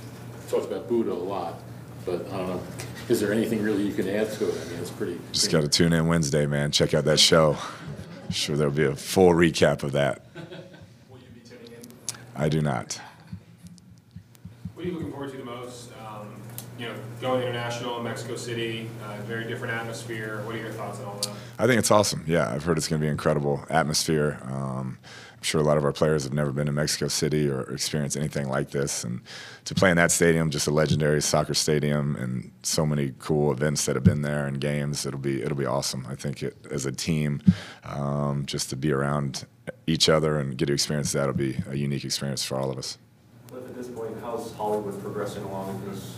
talked about Budda a lot, but I don't know, is there anything really you can add to it? I mean, it's pretty. Just got to tune in Wednesday, man. Check out that show. Sure, there'll be a full recap of that. Will you be tuning in? I do not. What are you looking forward to the most? Um, you know, going international Mexico City, uh, very different atmosphere. What are your thoughts on all that? I think it's awesome. Yeah, I've heard it's going to be incredible atmosphere. Um, I'm sure a lot of our players have never been to Mexico City or experienced anything like this, and to play in that stadium, just a legendary soccer stadium, and so many cool events that have been there and games, it'll be it'll be awesome. I think it, as a team, um, just to be around each other and get to experience that will be a unique experience for all of us. Kliff, at this point, how's Hollywood progressing along in this?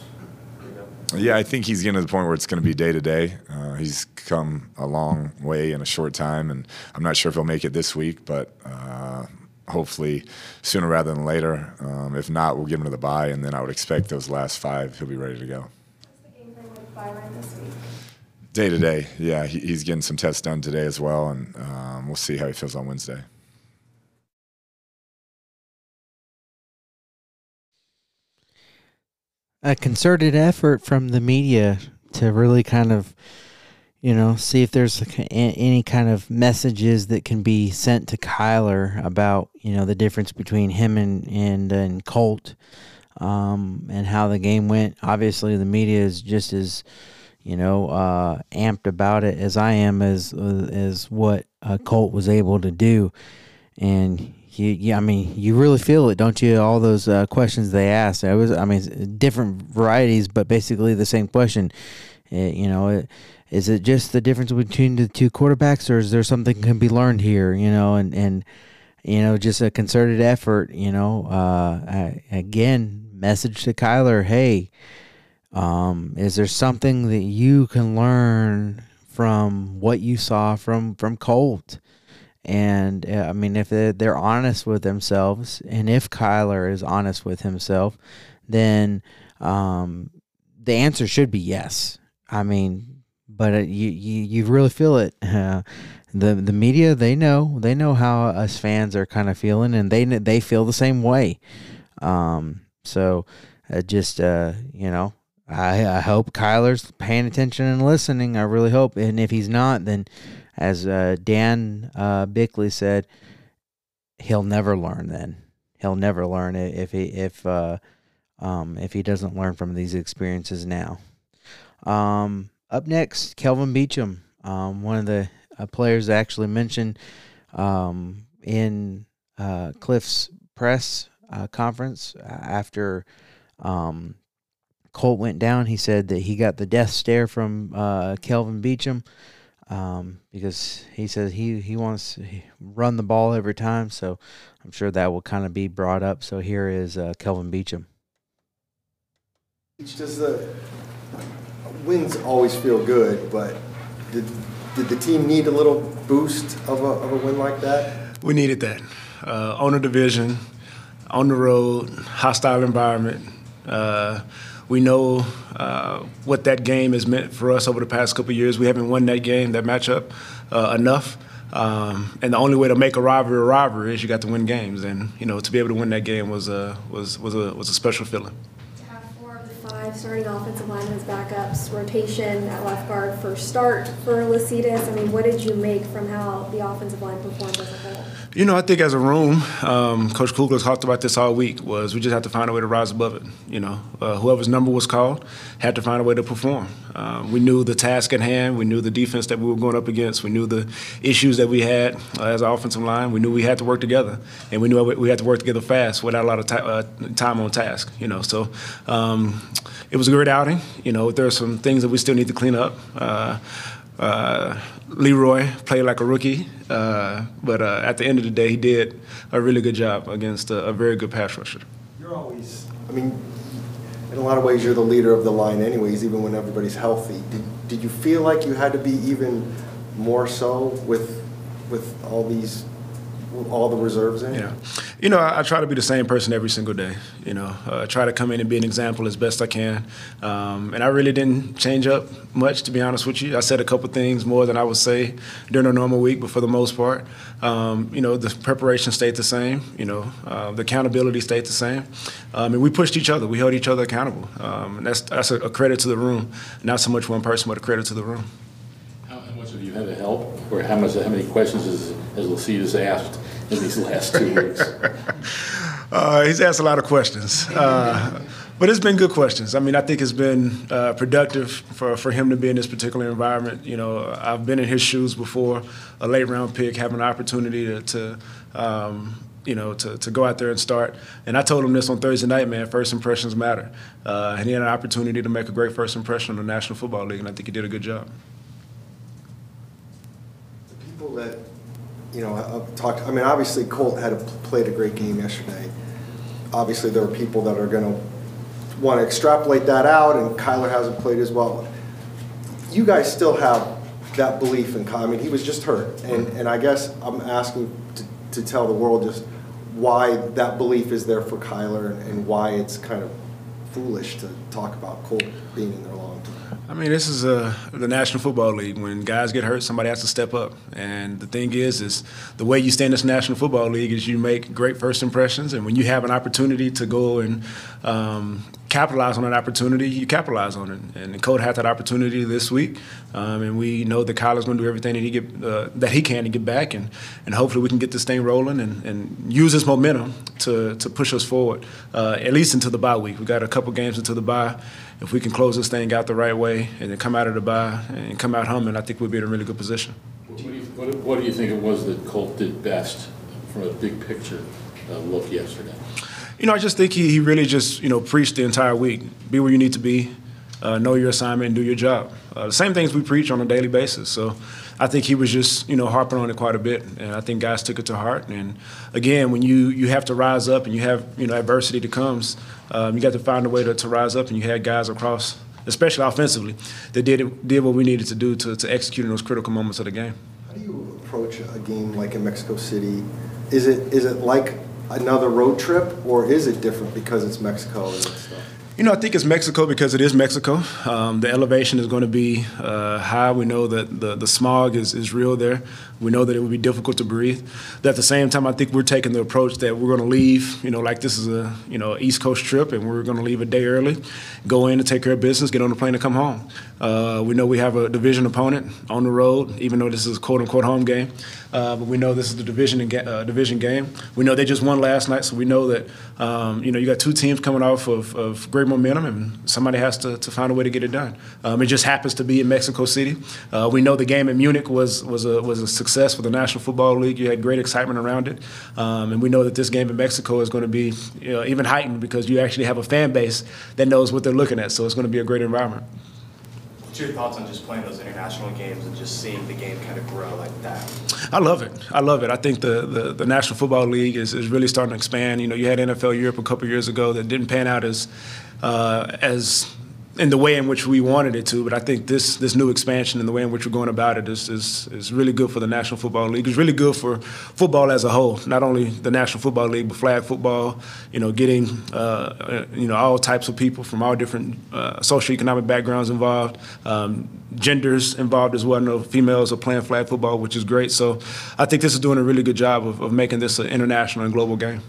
Yeah, I think he's getting to the point where it's going to be day to day. Uh, He's come a long way in a short time, and I'm not sure if he'll make it this week, but uh, hopefully sooner rather than later. Um, if not, we'll give him to the bye, and then I would expect those last five he'll be ready to go. Byron this week. Day to day, yeah, he, he's getting some tests done today as well, and um, we'll see how he feels on Wednesday. A concerted effort from the media to really kind of you know see if there's any kind of messages that can be sent to Kyler about you know the difference between him and and, and Colt um, and how the game went. Obviously the media is just as you know uh, amped about it as I am as uh, as what uh, Colt was able to do. And you, yeah, I mean, you really feel it, don't you? All those uh, questions they asked. It was, I mean, different varieties, but basically the same question. Uh, you know, it, is it just the difference between the two quarterbacks, or is there something can be learned here? You know, and and you know, just a concerted effort. You know, uh, I, again, message to Kyler, hey, um, is there something that you can learn from what you saw from from Colt? And uh, I mean, if they're, they're honest with themselves, and if Kyler is honest with himself, then um, the answer should be yes. I mean, but uh, you, you you really feel it. Uh, the the media they know they know how us fans are kind of feeling, and they they feel the same way. Um, so uh, just uh, you know, I I hope Kyler's paying attention and listening. I really hope, and if he's not, then as uh, Dan uh, Bickley said, he'll never learn. Then he'll never learn if he if uh, um, if he doesn't learn from these experiences now. Um, up next, Kelvin Beachum, um, one of the uh, players actually mentioned um, in uh, Kliff's press uh, conference after um, Colt went down. He said that he got the death stare from Kelvin Beachum um, because he says he, he wants to run the ball every time. So I'm sure that will kind of be brought up. So here is uh, Kelvin Beachum. Does the wins always feel good, but did, did the team need a little boost of a, of a win like that? We needed that. Uh, on a division, on the road, hostile environment. Uh, we know uh, what that game has meant for us over the past couple years. We haven't won that game, that matchup, uh, enough. Um, and the only way to make a rivalry a rivalry is you got to win games. And you know, to be able to win that game was a was was a was a special feeling. To have four of the five starting offensive linemen as backups, rotation at left guard first start for Lecitus. I mean, what did you make from how the offensive line performed as a whole? You know, I think as a room, um, Coach Kugler talked about this all week. Was we just have to find a way to rise above it. You know, uh, whoever's number was called had to find a way to perform. Um, we knew the task at hand. We knew the defense that we were going up against. We knew the issues that we had uh, as an offensive line. We knew we had to work together, and we knew we had to work together fast without a lot of ti- uh, time on task. You know, so um, it was a great outing. You know, there are some things that we still need to clean up. Uh, uh, Leroy played like a rookie, uh, but uh, at the end of the day, he did a really good job against a, a very good pass rusher. You're always, I mean, in a lot of ways, you're the leader of the line, anyways, even when everybody's healthy. Did, did you feel like you had to be even more so with with all these, all the reserves in? Yeah. You know, I, I try to be the same person every single day. You know, uh, try to come in and be an example as best I can. Um, and I really didn't change up much, to be honest with you. I said a couple things more than I would say during a normal week, but for the most part, um, you know, the preparation stayed the same. You know, uh, the accountability stayed the same. Um, and we pushed each other. We held each other accountable. Um, and that's that's a, a credit to the room, not so much one person, but a credit to the room. How, how much have you had to help, or how much, how many questions has, has Lecitus asked in these last two weeks? Uh, he's asked a lot of questions, uh, but it's been good questions. I mean, I think it's been uh, productive for, for him to be in this particular environment. You know, I've been in his shoes before, a late round pick, having an opportunity to, to um, you know, to, to go out there and start. And I told him this on Thursday night, man, first impressions matter. Uh, and he had an opportunity to make a great first impression on the National Football League, and I think he did a good job. The people that, you know, I've talked, I mean, obviously Colt had a, played a great game yesterday. Obviously, there are people that are going to want to extrapolate that out, and Kyler hasn't played as well. You guys still have that belief in Kyler. I mean, he was just hurt, and, and I guess I'm asking to, to tell the world just why that belief is there for Kyler and, and why it's kind of foolish to talk about Colt being in long term. I mean, this is uh, the National Football League. When guys get hurt, somebody has to step up. And the thing is, is the way you stay in this National Football League is you make great first impressions. And when you have an opportunity to go and um, capitalize on that opportunity, you capitalize on it. And the coach had that opportunity this week, um, and we know that Kyler's going to do everything that he get uh, that he can to get back, and and hopefully we can get this thing rolling and, and use this momentum to to push us forward, uh, at least into the bye week. We got a couple games into the bye. If we can close this thing out the right way and then come out of the bye and come out humming, I think we'll be in a really good position. What do you, what, what do you think it was that Colt did best from a big picture uh, look yesterday? You know, I just think he, he really just, you know, preached the entire week. Be where you need to be, uh, know your assignment, and do your job. Uh, the same things we preach on a daily basis. So I think he was just, you know, harping on it quite a bit. And I think guys took it to heart. And again, when you, you have to rise up and you have, you know, adversity that comes, um, you got to find a way to, to rise up. And you had guys across, especially offensively, that did, did what we needed to do to, to execute in those critical moments of the game. How do you approach a game like in Mexico City? Is it is it like another road trip, or is it different because it's Mexico and stuff? You know, I think it's Mexico because it is Mexico. Um, the elevation is going to be uh, high. We know that the, the smog is, is real there. We know that it would be difficult to breathe. But at the same time, I think we're taking the approach that we're going to leave, you know, like this is a, you know, East Coast trip and we're going to leave a day early, go in and take care of business, get on the plane and come home. Uh, we know we have a division opponent on the road, even though this is a quote-unquote home game. Uh, but we know this is the division uh, division game. We know they just won last night, so we know that um, you know you got two teams coming off of, of great momentum, and somebody has to, to find a way to get it done. Um, it just happens to be in Mexico City. Uh, we know the game in Munich was was a was a success for the National Football League. You had great excitement around it, um, and we know that this game in Mexico is going to be you know, even heightened because you actually have a fan base that knows what they're looking at. So it's going to be a great environment. What's your thoughts on just playing those international games and just seeing the game kind of grow like that? I love it. I love it. I think the, the, the National Football League is, is really starting to expand. You know, you had NFL Europe a couple years ago that didn't pan out as uh, as in the way in which we wanted it to. But I think this this new expansion and the way in which we're going about it is, is is really good for the National Football League. It's really good for football as a whole. Not only the National Football League, but flag football. You know, getting uh, you know all types of people from all different uh, socioeconomic backgrounds involved, um, genders involved as well. I know females are playing flag football, which is great. So I think this is doing a really good job of, of making this an international and global game.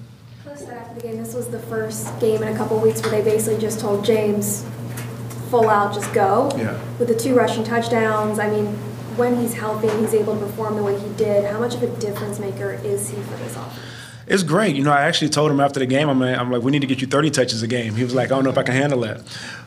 Post that after the game, this was the first game in a couple weeks where they basically just told James, full out, just go. Yeah. With the two rushing touchdowns, I mean, when he's healthy and he's able to perform the way he did, how much of a difference maker is he for this offense? It's great. You know, I actually told him after the game, I'm like, I'm like, we need to get you 30 touches a game. He was like, I don't know if I can handle that.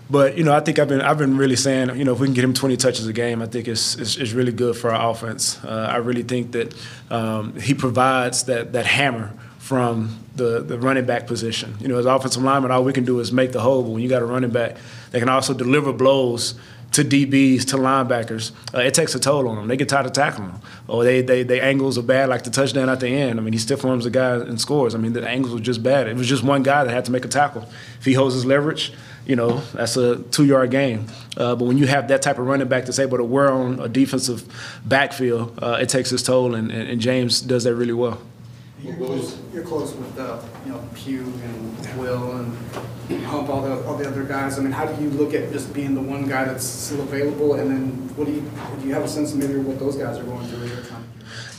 But you know, I think I've been I've been really saying, you know, if we can get him 20 touches a game, I think it's it's, it's really good for our offense. Uh, I really think that um, he provides that that hammer from the, the running back position. You know, as offensive lineman, all we can do is make the hole. But when you got a running back, they can also deliver blows to DBs, to linebackers. Uh, it takes a toll on them. They get tired of tackling them. Or they, they, they angles are bad, like the touchdown at the end. I mean, he stiff arms the guy and scores. I mean, the angles were just bad. It was just one guy that had to make a tackle. If he holds his leverage, you know, that's a two yard game. Uh, but when you have that type of running back that's able to wear on a defensive backfield, uh, it takes its toll, and, and, and James does that really well. You're close, you're close with, uh, you know, Pugh and Will and Hump, all the, all the other guys. I mean, how do you look at just being the one guy that's still available? And then what do you, do you have a sense of maybe what those guys are going through at your time?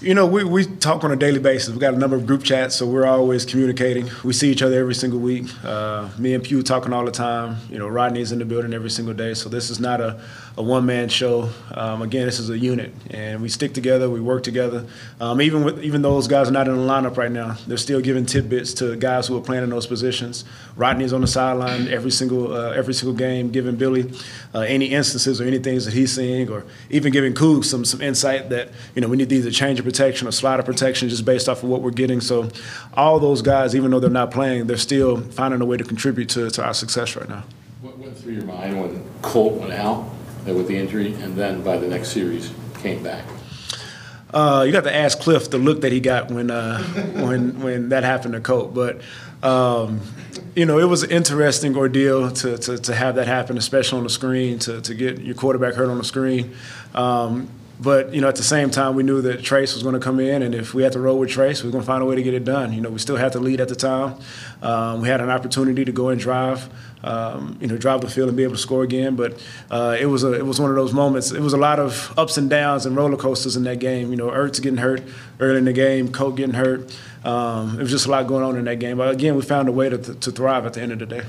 You know, we, we talk on a daily basis. We've got a number of group chats, so we're always communicating. We see each other every single week. Uh, me and Pugh talking all the time. You know, Rodney's in the building every single day. So this is not a, a one man show. Um, again, this is a unit, and we stick together. We work together. Um, even with even though those guys are not in the lineup right now, they're still giving tidbits to guys who are playing in those positions. Rodney's on the sideline every single uh, every single game, giving Billy uh, any instances or any things that he's seeing, or even giving Coog some some insight that you know we need either change of protection or slider protection just based off of what we're getting. So all those guys, even though they're not playing, they're still finding a way to contribute to, to our success right now. What went through your mind when Colt went out with the injury and then by the next series came back? Uh, you got to ask Kliff the look that he got when uh, when when that happened to Colt. But um, you know, it was an interesting ordeal to, to, to have that happen, especially on the screen, to, to get your quarterback hurt on the screen. Um, but you know, at the same time, we knew that Trace was going to come in, and if we had to roll with Trace, we were going to find a way to get it done. You know, we still had to lead at the time. Um, we had an opportunity to go and drive, um, you know, drive the field and be able to score again. But uh, it was a it was one of those moments. It was a lot of ups and downs and roller coasters in that game. You know, Ertz getting hurt early in the game, Colt getting hurt. Um, it was just a lot going on in that game. But again, we found a way to, to thrive at the end of the day.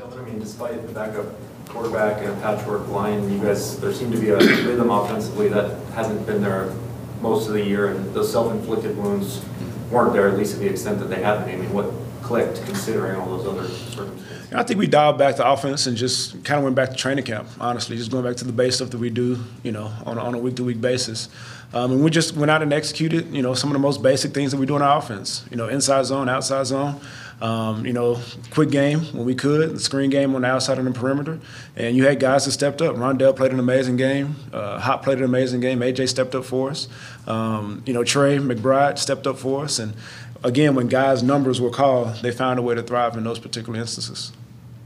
I mean, despite the backup quarterback and a patchwork line, you guys, there seemed to be a rhythm offensively that hasn't been there most of the year, and those self-inflicted wounds weren't there, at least to the extent that they have been. I mean, what clicked considering all those other circumstances? I think we dialed back the offense and just kind of went back to training camp, honestly, just going back to the base stuff that we do, you know, on a, on a week-to-week basis. Um, and we just went out and executed, you know, some of the most basic things that we do in our offense, you know, inside zone, outside zone. Um, you know, quick game when we could, the screen game on the outside and the perimeter. And you had guys that stepped up. Rondale played an amazing game. Uh, Hop played an amazing game. AJ stepped up for us. Um, you know, Trey McBride stepped up for us. And again, when guys' numbers were called, they found a way to thrive in those particular instances.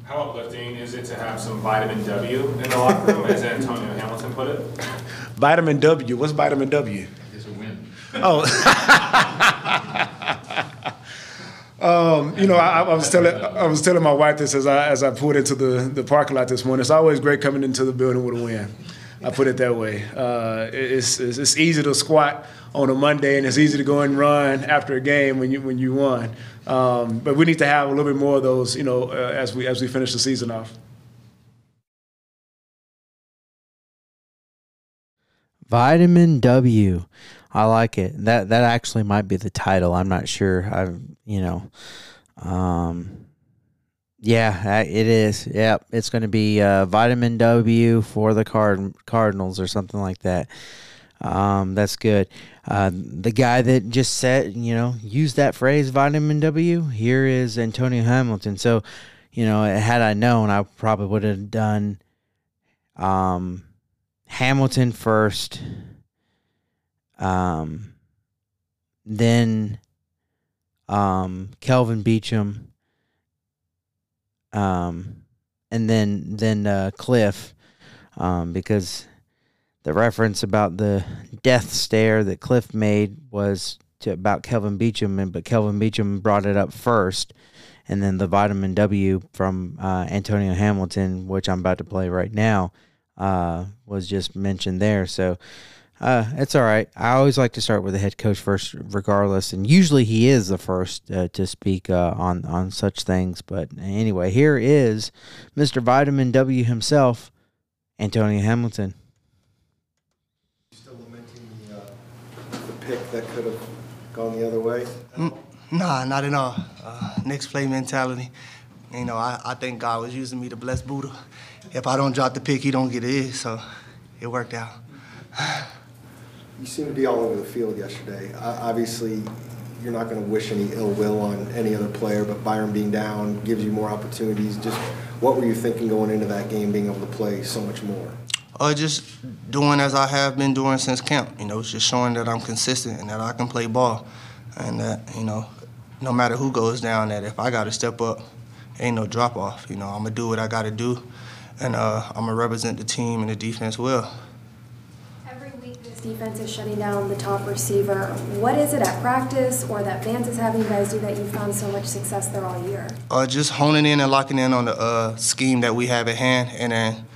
How uplifting is it to have some vitamin W in the locker room, as Antonio Hamilton put it? Vitamin W. What's vitamin W? It's a win. Oh. Um, you know, I, I, was telling I was telling my wife this as I as I pulled into the, the parking lot this morning. It's always great coming into the building with a win. I put it that way. Uh, it's, it's, it's easy to squat on a Monday, and it's easy to go and run after a game when you when you won. Um, but we need to have a little bit more of those, you know, uh, as we as we finish the season off. Vitamin W. I like it. That that actually might be the title. I'm not sure. I've you know, um, yeah, it is. Yep, it's going to be uh, vitamin W for the card Cardinals or something like that. Um, that's good. Uh, the guy that just said, you know, used that phrase, vitamin W. Here is Antonio Hamilton. So, you know, had I known, I probably would have done, um, Hamilton first, um, then um, Kelvin Beachum, um, and then then uh, Kliff, um, because the reference about the death stare that Kliff made was to about Kelvin Beachum, and but Kelvin Beachum brought it up first, and then the vitamin W from uh, Antonio Hamilton, which I'm about to play right now, uh, was just mentioned there. So uh, it's all right. I always like to start with the head coach first, regardless, and usually he is the first uh, to speak uh, on on such things. But anyway, here is Mr. Vitamin W himself, Antonio Hamilton. Still lamenting the, uh, the pick that could have gone the other way? Mm, Nah, not at all. Uh, next play mentality. You know, I, I think God was using me to bless Budda. If I don't drop the pick, he don't get it. So it worked out. You seem to be all over the field yesterday. Uh, Obviously, you're not going to wish any ill will on any other player, but Byron being down gives you more opportunities. Just what were you thinking going into that game, being able to play so much more? Or just doing as I have been doing since camp. You know, it's just showing that I'm consistent and that I can play ball. And that, you know, no matter who goes down, that if I got to step up, ain't no drop off. You know, I'm to do what I got to do. And uh, I'm to represent the team and the defense well. Defense is shutting down the top receiver. What is it at practice or that Vance is having you guys do that you've found so much success there all year? Uh, just honing in and locking in on the uh, scheme that we have at hand, and then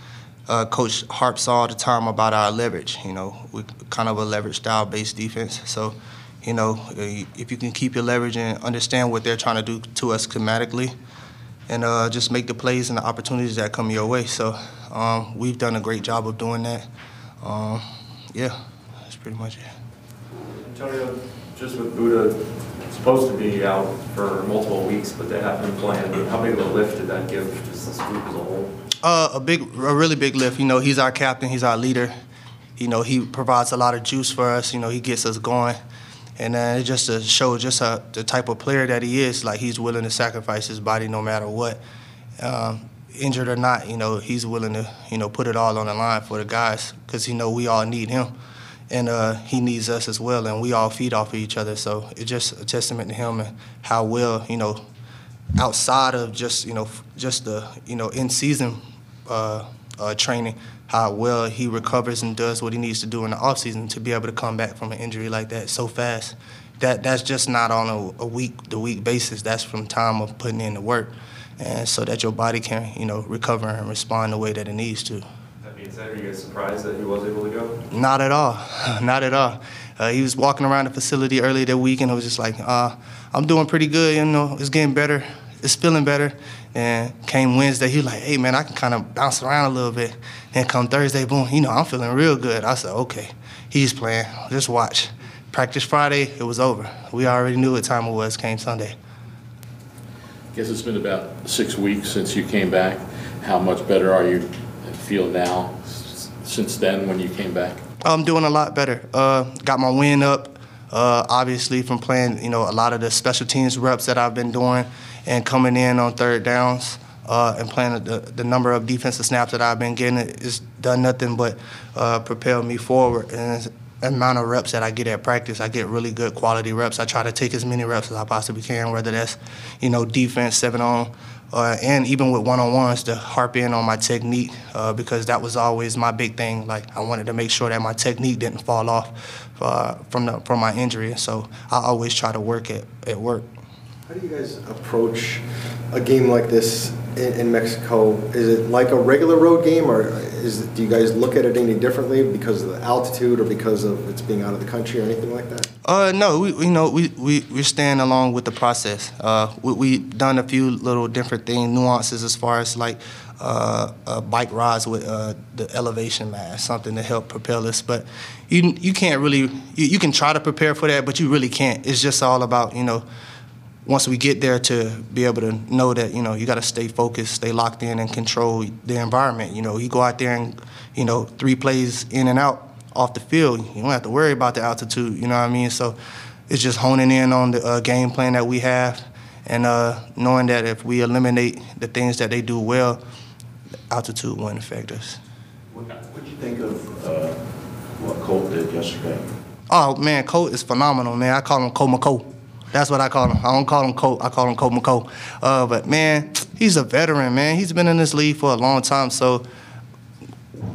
uh, Coach harps all the time about our leverage. You know, we're kind of a leverage style based defense. So, you know, if you can keep your leverage and understand what they're trying to do to us schematically, and uh, just make the plays and the opportunities that come your way. So, um, we've done a great job of doing that. Um, yeah, pretty much it. Antonio, just with Budda supposed to be out for multiple weeks, but they have been playing, how big of a lift did that give just this group as a whole? Uh, a big, a really big lift. You know, he's our captain. He's our leader. You know, he provides a lot of juice for us. You know, he gets us going, and uh, it just to show just uh, the type of player that he is. Like he's willing to sacrifice his body no matter what, um, injured or not. You know, he's willing to you know put it all on the line for the guys because you know we all need him, and uh, he needs us as well, and we all feed off of each other. So it's just a testament to him and how well you know outside of just you know just the you know in season uh, uh, training, how well he recovers and does what he needs to do in the off season to be able to come back from an injury like that so fast. That that's just not on a, a week to week basis. That's from time of putting in the work, and so that your body can you know recover and respond the way that it needs to. That being are you guys surprised that he was able to go? Not at all. Not at all. Uh, he was walking around the facility earlier that week, and I was just like, uh, I'm doing pretty good. You know, it's getting better. It's feeling better. And came Wednesday, he was like, hey, man, I can kind of bounce around a little bit. And come Thursday, boom, you know, I'm feeling real good. I said, okay, he's playing. Just watch. Practice Friday, it was over. We already knew what time it was, came Sunday. Guess it's been about six weeks since you came back. How much better are you feel now s- since then when you came back? I'm doing a lot better. Uh, got my win up, uh, obviously from playing, you know, a lot of the special teams reps that I've been doing, and coming in on third downs uh, and playing the, the number of defensive snaps that I've been getting it's done nothing but uh, propel me forward. And the amount of reps that I get at practice, I get really good quality reps. I try to take as many reps as I possibly can, whether that's, you know, defense, seven on, uh, and even with one-on-ones to harp in on my technique uh, because that was always my big thing. Like I wanted to make sure that my technique didn't fall off uh, from the, from my injury. So I always try to work at, at work. How do you guys approach a game like this in, in Mexico? Is it like a regular road game, or is it, do you guys look at it any differently because of the altitude, or because of its being out of the country, or anything like that? Uh, no, we, you know, we, we, we're staying along with the process. Uh, we, we done a few little different things, nuances as far as like uh, uh, bike rides with uh, the elevation mask, something to help propel us. But you, you can't really, you, you can try to prepare for that, but you really can't. It's just all about, you know, once we get there to be able to know that, you know, you got to stay focused, stay locked in and control the environment. You know, you go out there and, you know, three plays in and out off the field, you don't have to worry about the altitude, you know what I mean? So it's just honing in on the uh, game plan that we have and uh, knowing that if we eliminate the things that they do well, altitude won't affect us. What do you think of uh, what Colt did yesterday? Oh man, Colt is phenomenal, man. I call him Cole McCole. That's what I call him. I don't call him Colt. I call him Cole McCole. Uh, but man, he's a veteran, man. He's been in this league for a long time, so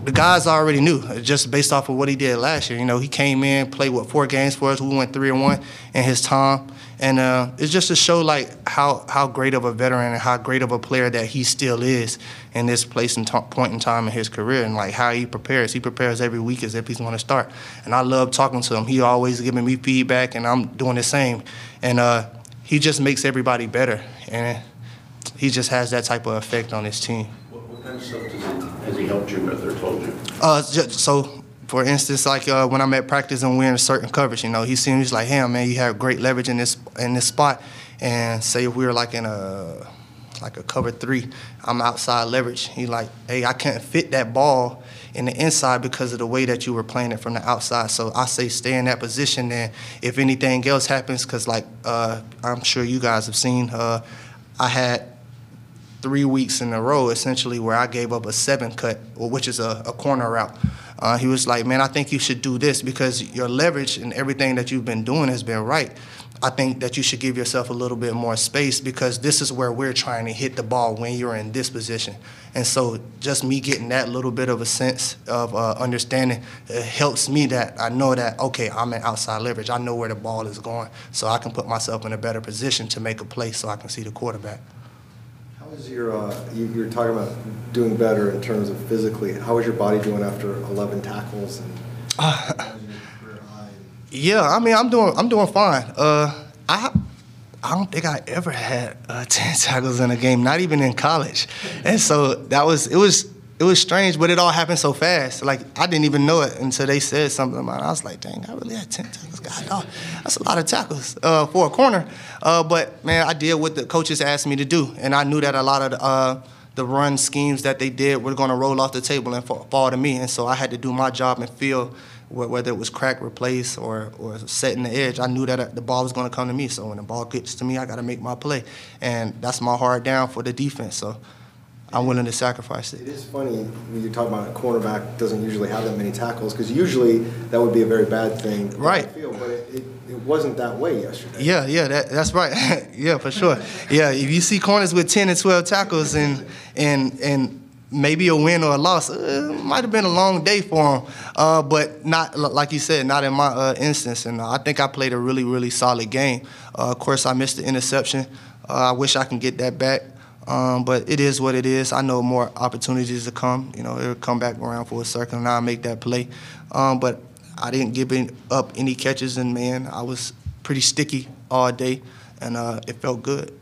the guys already knew just based off of what he did last year. You know, he came in, played what four games for us. We went three and one in his time, and uh, it's just to show like how how great of a veteran and how great of a player that he still is in this place and t- point in time in his career, and like how he prepares. He prepares every week as if he's going to start, and I love talking to him. He always giving me feedback, and I'm doing the same, and uh, he just makes everybody better, and he just has that type of effect on his team. What, what kind of stuff does he, has he helped you with or told you? Uh, ju- so for instance, like uh, when I'm at practice and we're in a certain coverage, you know, he seems like, hey, man, you have great leverage in this in this spot. And say if we were like in a like a cover three, I'm outside leverage. He like, hey, I can't fit that ball in the inside because of the way that you were playing it from the outside. So I say stay in that position. And if anything else happens, because like uh, I'm sure you guys have seen, uh, I had three weeks in a row, essentially, where I gave up a seven cut, which is a, a corner route. Uh, he was like, "Man, I think you should do this because your leverage and everything that you've been doing has been right. I think that you should give yourself a little bit more space because this is where we're trying to hit the ball when you're in this position." And so, just me getting that little bit of a sense of uh, understanding helps me that I know that okay, I'm in outside leverage. I know where the ball is going, so I can put myself in a better position to make a play, so I can see the quarterback. Is your, uh, you, you're talking about doing better in terms of physically. How is your body doing after 11 tackles? And Yeah, I mean, I'm doing, I'm doing fine. Uh, I, I don't think I ever had uh, ten tackles in a game, not even in college, and so that was, it was, it was strange, but it all happened so fast. Like I didn't even know it until they said something about it. I was like, dang, I really had ten tackles. God, that's a lot of tackles uh, for a corner. Uh, but man, I did what the coaches asked me to do, and I knew that a lot of the, uh, the run schemes that they did were going to roll off the table and fa- fall to me, and so I had to do my job and feel whether it was crack, replace, or or setting the edge. I knew that uh, the ball was going to come to me, so when the ball gets to me, I got to make my play, and that's my hard down for the defense. So. I'm willing to sacrifice it. It is funny when you're talking about a cornerback doesn't usually have that many tackles because usually that would be a very bad thing. Right. Field, but it, it, it wasn't that way yesterday. Yeah, yeah, that, that's right. yeah, for sure. Yeah, if you see corners with 10 and 12 tackles and and and maybe a win or a loss, uh, might have been a long day for them. Uh, but not like you said, not in my uh, instance. And I think I played a really, really solid game. Uh, of course, I missed the interception. Uh, I wish I can get that back. Um, but it is what it is. I know more opportunities to come. You know, it'll come back around for a circle, and I'll make that play. Um, but I didn't give up any catches, and man, I was pretty sticky all day, and uh, it felt good.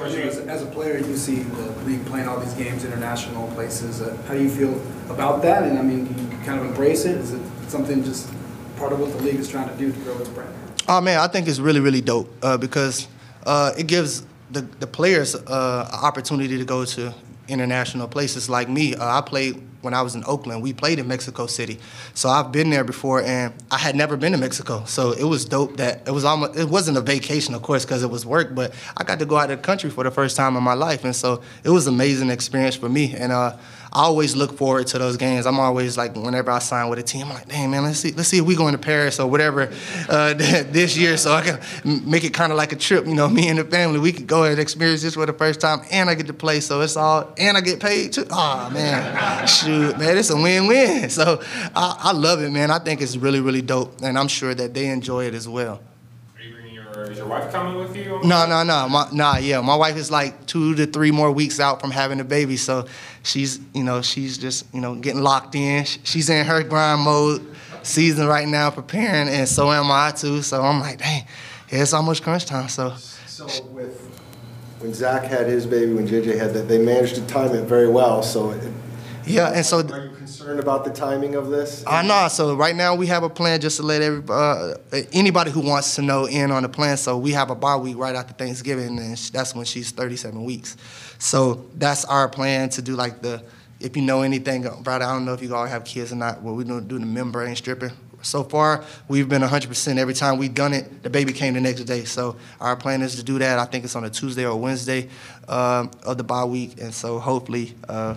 As, as a player, you see the league playing all these games, international places. Uh, how do you feel about that? And I mean, do you kind of embrace it? Is it something just part of what the league is trying to do to grow its brand? Oh man, I think it's really really dope uh, because uh, it gives the the players uh, opportunity to go to international places. Like me, uh, I played when I was in Oakland. We played in Mexico City, so I've been there before, and I had never been to Mexico. So it was dope that it was almost it wasn't a vacation, of course, because it was work, but I got to go out of the country for the first time in my life, and so it was an amazing experience for me. And uh, I always look forward to those games. I'm always like, whenever I sign with a team, I'm like, damn man, let's see, let's see if we going to Paris or whatever uh, this year, so I can make it kind of like a trip. You know, me and the family, we could go and experience this for the first time, and I get to play, so it's all, and I get paid too. Oh man, shoot, man, it's a win-win. So I, I love it, man. I think it's really, really dope, and I'm sure that they enjoy it as well. Or is your wife coming with you? No, no, no. My, nah, yeah. My wife is like two to three more weeks out from having a baby, so she's, you know, she's just, you know, getting locked in. She's in her grind mode season right now, preparing, and so am I too. So I'm like, dang, yeah, it's almost crunch time. So So with when Zach had his baby, when JJ had that, they managed to time it very well. So it, yeah, and so are you concerned about the timing of this? I know. So right now we have a plan just to let every uh, anybody who wants to know in on the plan. So we have a bye week right after Thanksgiving, and that's when she's 37 weeks. So that's our plan to do like the. If you know anything about it, I don't know if you all have kids or not. What we do do the membrane stripping. So far, we've been 100%. Every time we've done it, the baby came the next day. So our plan is to do that. I think it's on a Tuesday or Wednesday um, of the bye week, and so hopefully. Uh,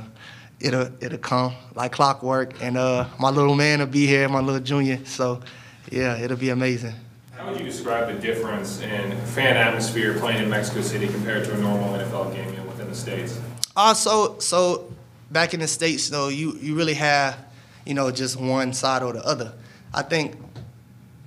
it'll it'll come like clockwork, and uh, my little man will be here, my little junior. So, yeah, it'll be amazing. How would you describe the difference in fan atmosphere playing in Mexico City compared to a normal NFL game within the states? Uh, so so back in the states though, you you really have you know just one side or the other. I think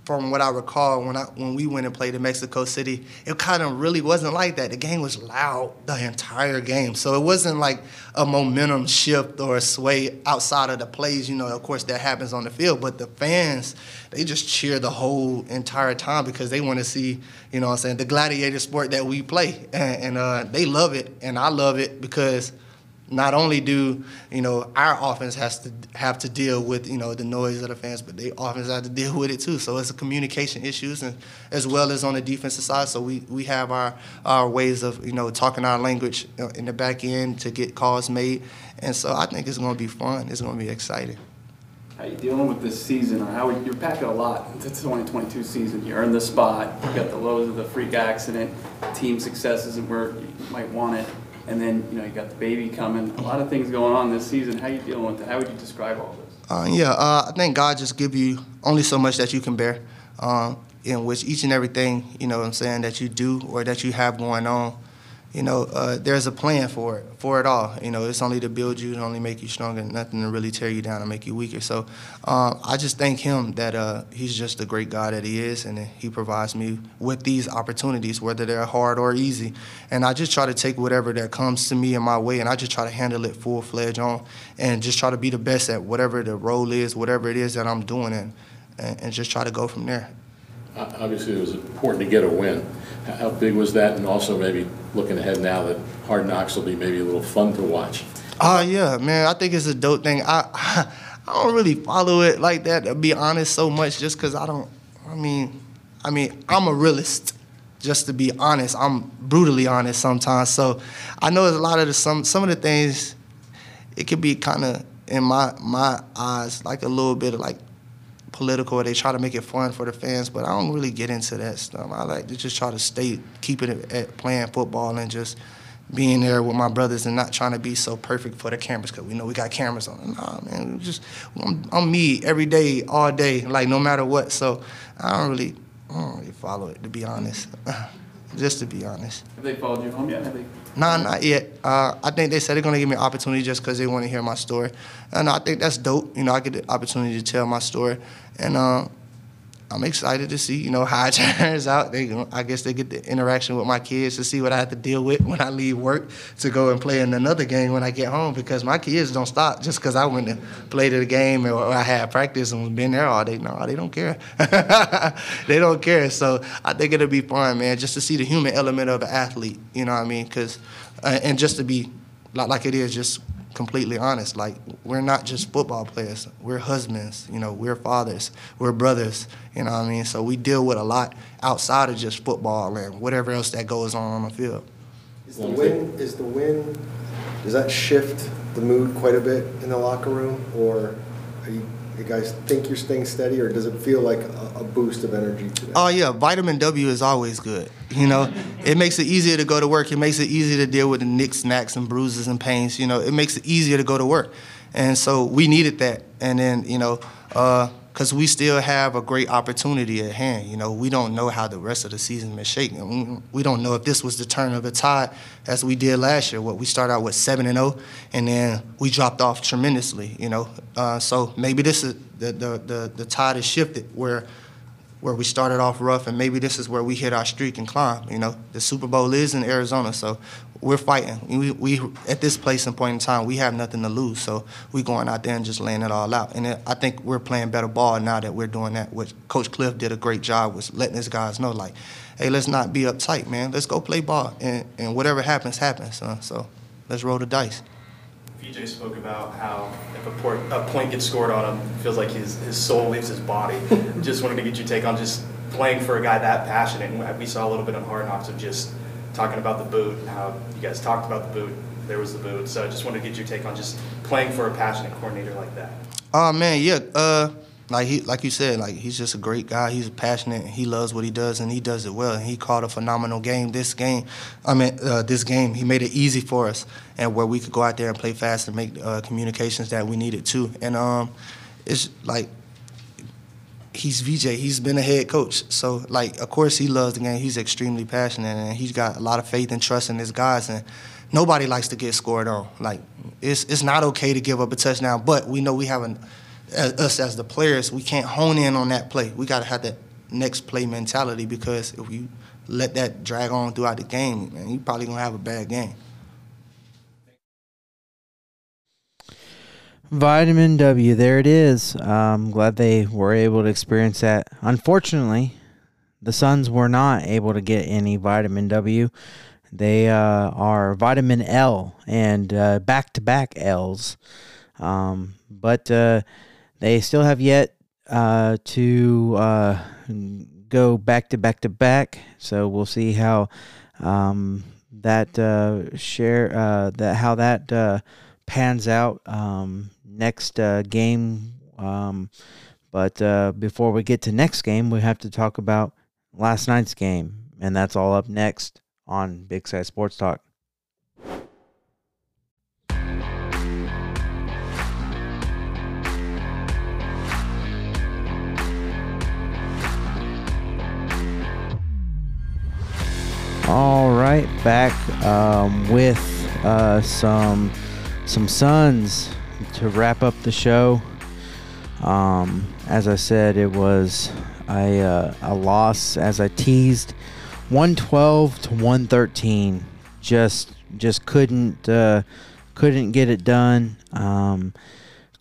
from what I recall when I when we went and played in Mexico City, it kind of really wasn't like that. The game was loud the entire game, so it wasn't like a momentum shift or a sway outside of the plays. You know, of course that happens on the field, but the fans they just cheer the whole entire time because they want to see, you know, I'm saying the gladiator sport that we play, and, and uh, they love it, and I love it because not only do you know our offense has to have to deal with you know the noise of the fans, but they offense have to deal with it too. So it's a communication issues, and as well as on the defensive side. So we, we have our our ways of you know talking our language uh, in the back end to get calls made, and so I think it's going to be fun. It's going to be exciting. How you dealing with this season, or how you're packing a lot into the 2022 season? You earned the spot. You got the lows of the freak accident, team successes, and where you might want it and then you know you got the baby coming. A lot of things going on this season. How you dealing with it? How would you describe all this? Uh, yeah, uh, I think God just give you only so much that you can bear. Um, in which each and everything you know what I'm saying that you do or that you have going on you know, uh, there's a plan for it, for it all. You know, it's only to build you, and only make you stronger, nothing to really tear you down and make you weaker. So uh, I just thank him that uh, he's just the great God that he is, and he provides me with these opportunities, whether they're hard or easy. And I just try to take whatever that comes to me in my way, and I just try to handle it full fledged on, and just try to be the best at whatever the role is, whatever it is that I'm doing, and, and just try to go from there. Obviously, it was important to get a win. How big was that? And also maybe looking ahead now that Hard Knocks will be maybe a little fun to watch. Oh, uh, yeah, man. I think it's a dope thing. I, I don't really follow it like that, to be honest, so much just because I don't, I mean, I mean, I'm a realist just to be honest. I'm brutally honest sometimes. So I know there's a lot of the some some of the things it could be kind of in my my eyes like a little bit of like political. They try to make it fun for the fans, but I don't really get into that stuff. I like to just try to stay, keeping it at playing football and just being there with my brothers and not trying to be so perfect for the cameras because we know we got cameras on. Nah, man, just I'm, I'm, me every day, all day, like no matter what. So I don't really, I don't really follow it to be honest. just to be honest. Have they followed you home yet? Nah, not yet. Uh, I think they said they're gonna give me an opportunity just because they want to hear my story, and I think that's dope. You know, I get the opportunity to tell my story, and uh, I'm excited to see, you know, how it turns out. They, I guess they get the interaction with my kids to see what I have to deal with when I leave work to go and play in another game when I get home because my kids don't stop just because I went and played the game or I had practice and been there all day. No, they don't care. they don't care. So I think it'll be fun, man, just to see the human element of an athlete. You know what I mean? Because uh, and just to be like it is, just completely honest. Like we're not just football players. We're husbands. You know, we're fathers. We're brothers. You know what I mean? So we deal with a lot outside of just football and whatever else that goes on on the field. Is the win? Is the win? Does that shift the mood quite a bit in the locker room, or are you, you guys think you're staying steady, or does it feel like a, a boost of energy today? Oh yeah, vitamin W is always good. You know, it makes it easier to go to work. It makes it easier to deal with the nicks, knacks, and bruises and pains. You know, it makes it easier to go to work, and so we needed that. And then you know. Uh, because we still have a great opportunity at hand. You know, we don't know how the rest of the season is shaking. We don't know if this was the turn of the tide as we did last year. What we started out with seven and zero, and then we dropped off tremendously. You know, uh, so maybe this is the, the the the tide has shifted where where we started off rough, and maybe this is where we hit our streak and climb. You know, the Super Bowl is in Arizona, so we're fighting. We, we at this place and point in time, we have nothing to lose, so we going out there and just laying it all out. And it, I think we're playing better ball now that we're doing that. Which Coach Kliff did a great job with letting his guys know, like, hey, let's not be uptight, man. Let's go play ball, and, and whatever happens, happens. Uh, so let's roll the dice. VJ spoke about how if a, port, a point gets scored on him, feels like his, his soul leaves his body. just wanted to get your take on just playing for a guy that passionate. And we saw a little bit on Hard Knocks of just talking about the boot and how you guys talked about the boot. There was the boot. So I just wanted to get your take on just playing for a passionate coordinator like that. Oh man, yeah. Uh, like he, like you said, like he's just a great guy. He's passionate. He loves what he does, and he does it well. And he called a phenomenal game this game. I mean, uh, this game he made it easy for us, and where we could go out there and play fast and make uh, communications that we needed too. And um, it's like he's VJ. He's been a head coach, so like of course he loves the game. He's extremely passionate, and he's got a lot of faith and trust in his guys. And nobody likes to get scored on. Like it's it's not okay to give up a touchdown, but we know we have an as, us as the players, we can't hone in on that play. We got to have that next play mentality because if you let that drag on throughout the game, man, you probably gonna have a bad game. Vitamin W, there it is. I'm glad they were able to experience that. Unfortunately, the Suns were not able to get any vitamin W. They uh, are vitamin L and back to back L's. Um, but uh, they still have yet uh, to uh, go back to back to back. So we'll see how um, that uh, share uh, that how that pans out um, next uh, game. Um, but uh, before we get to next game, we have to talk about last night's game, and that's all up next on Big Sky Sports Talk. All right, back um, with uh, some some Suns to wrap up the show. Um, as I said, it was a uh, a loss as I teased, one twelve to one thirteen. Just just couldn't uh, couldn't get it done. Um,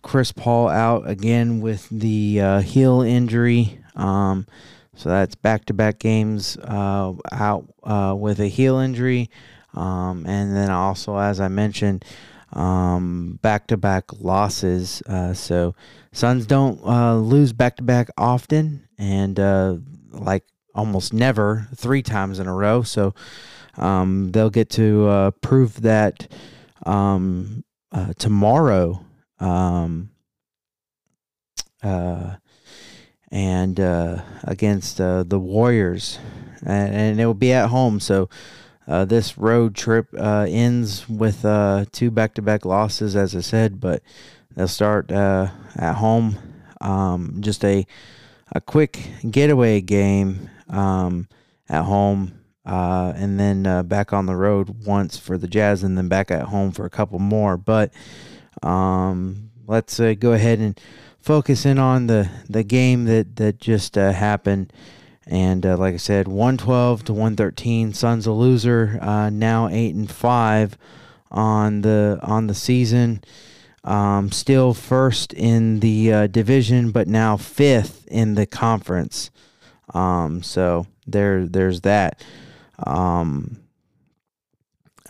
Chris Paul out again with the uh, heel injury. Um, so that's back to back games uh, out uh, with a heel injury. Um, and then also, as I mentioned, back to back losses. Uh, so Suns don't uh, lose back to back often and uh, like almost never three times in a row. So um, they'll get to uh, prove that um, uh, tomorrow. Um, uh, and uh, against the Warriors, and, and, it will be at home. So uh, this road trip uh, ends with uh, two back-to-back losses, as I said, but they'll start uh, at home. Um, just a a quick getaway game um, at home, and then back on the road once for the Jazz, and then back at home for a couple more. But um, let's go ahead and focus in on the, the game that, that just uh, happened. And uh, like I said, 112 to 113. Suns a loser. Uh, now eight and five on the on the season. Um, still first in the uh, division, but now fifth in the conference. Um, so there there's that. Um,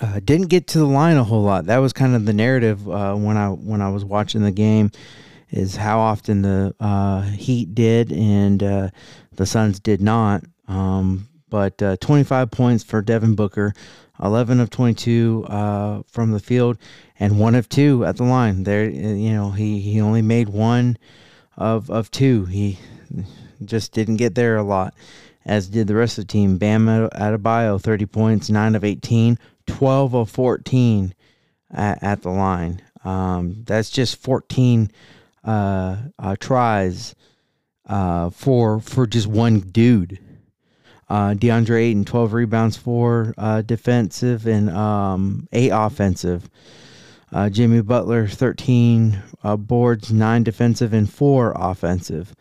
uh, didn't get to the line a whole lot. That was kind of the narrative uh, when I when I was watching the game is how often the uh, Heat did and uh, the Suns did not. Um, but uh, 25 points for Devin Booker, 11 of 22 uh, from the field, and one of two at the line. There, you know, he, he only made one of of two. He just didn't get there a lot, as did the rest of the team. Bam Adebayo, 30 points, 9 of 18, 12 of 14 at, at the line. Um, that's just 14 uh, uh, tries uh, for for just one dude. Uh, DeAndre Ayton, 12 rebounds, four uh, defensive and um, eight offensive. Uh, Jimmy Butler, 13 uh, boards, nine defensive and four offensive.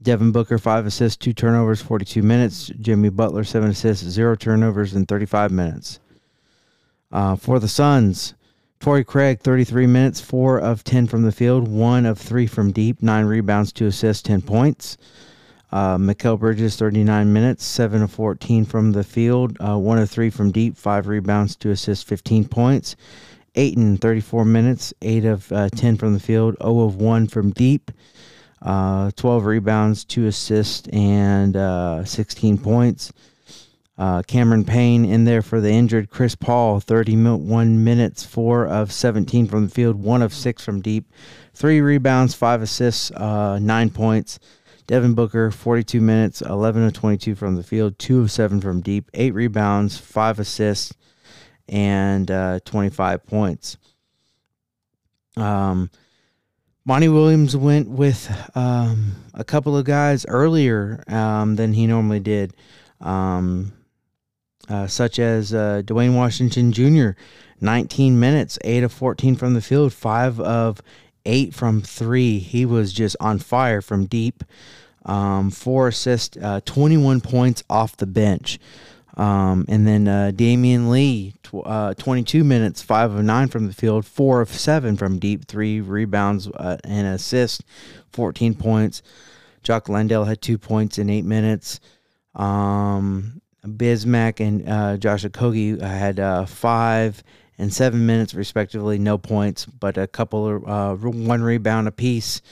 Devin Booker, five assists, two turnovers, 42 minutes. Jimmy Butler, seven assists, zero turnovers in 35 minutes. Uh, for the Suns, Torrey Craig, 33 minutes, 4 of 10 from the field, 1 of 3 from deep, 9 rebounds, 2 assists, 10 points. Uh, Bridges, 39 minutes, 7 of 14 from the field, uh, 1 of 3 from deep, 5 rebounds, 2 assists, 15 points. Ayton, 34 minutes, 8 of uh, 10 from the field, 0 of 1 from deep, uh, 12 rebounds, 2 assists, and uh, 16 points. Uh, Cameron Payne in there for the injured Chris Paul, 31 minutes, 4 of 17 from the field, 1 of 6 from deep, 3 rebounds, 5 assists, uh, 9 points. Devin Booker, 42 minutes, 11 of 22 from the field, 2 of 7 from deep, 8 rebounds, 5 assists, and uh, 25 points. Um, Monty Williams went with um, a couple of guys earlier um, than he normally did, um, uh, such as uh, Duane Washington Jr., 19 minutes, 8 of 14 from the field, 5 of 8 from 3. He was just on fire from deep. Um, 4 assists, uh, 21 points off the bench. Um, and then uh, Damion Lee, tw- uh, 22 minutes, 5 of 9 from the field, 4 of 7 from deep, 3 rebounds uh, and assist, 14 points. Jock Landale had 2 points in 8 minutes. Um, Bismack and uh, Josh Okogie had uh, 5 and 7 minutes, respectively, no points, but a couple of uh, one rebound apiece,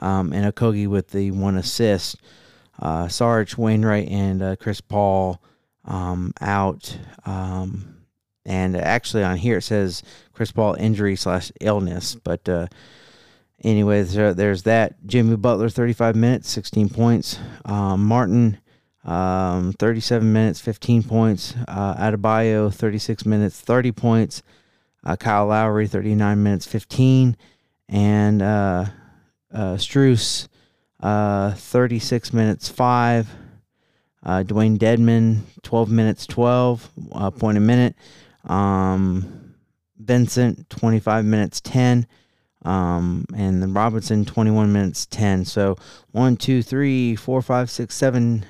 um, and Okogie with the one assist. Uh, Sarge Wainright and uh, Chris Paul um, out. Um, and actually, on here it says Chris Paul injury slash illness. But uh, anyways, there, there's that. Jimmy Butler, 35 minutes, 16 points. Martin, um, 37 minutes, 15 points. Uh, Adebayo, 36 minutes, 30 points. Uh, Kyle Lowry, 39 minutes, 15. And uh, uh, Strus, uh, 36 minutes, 5. Uh, Dewayne Dedmon, 12 minutes, 12 uh, point a minute. Um, Vincent, 25 minutes, 10. Um, and then Robinson, 21 minutes, 10. So one, two, three, four, five, six, seven.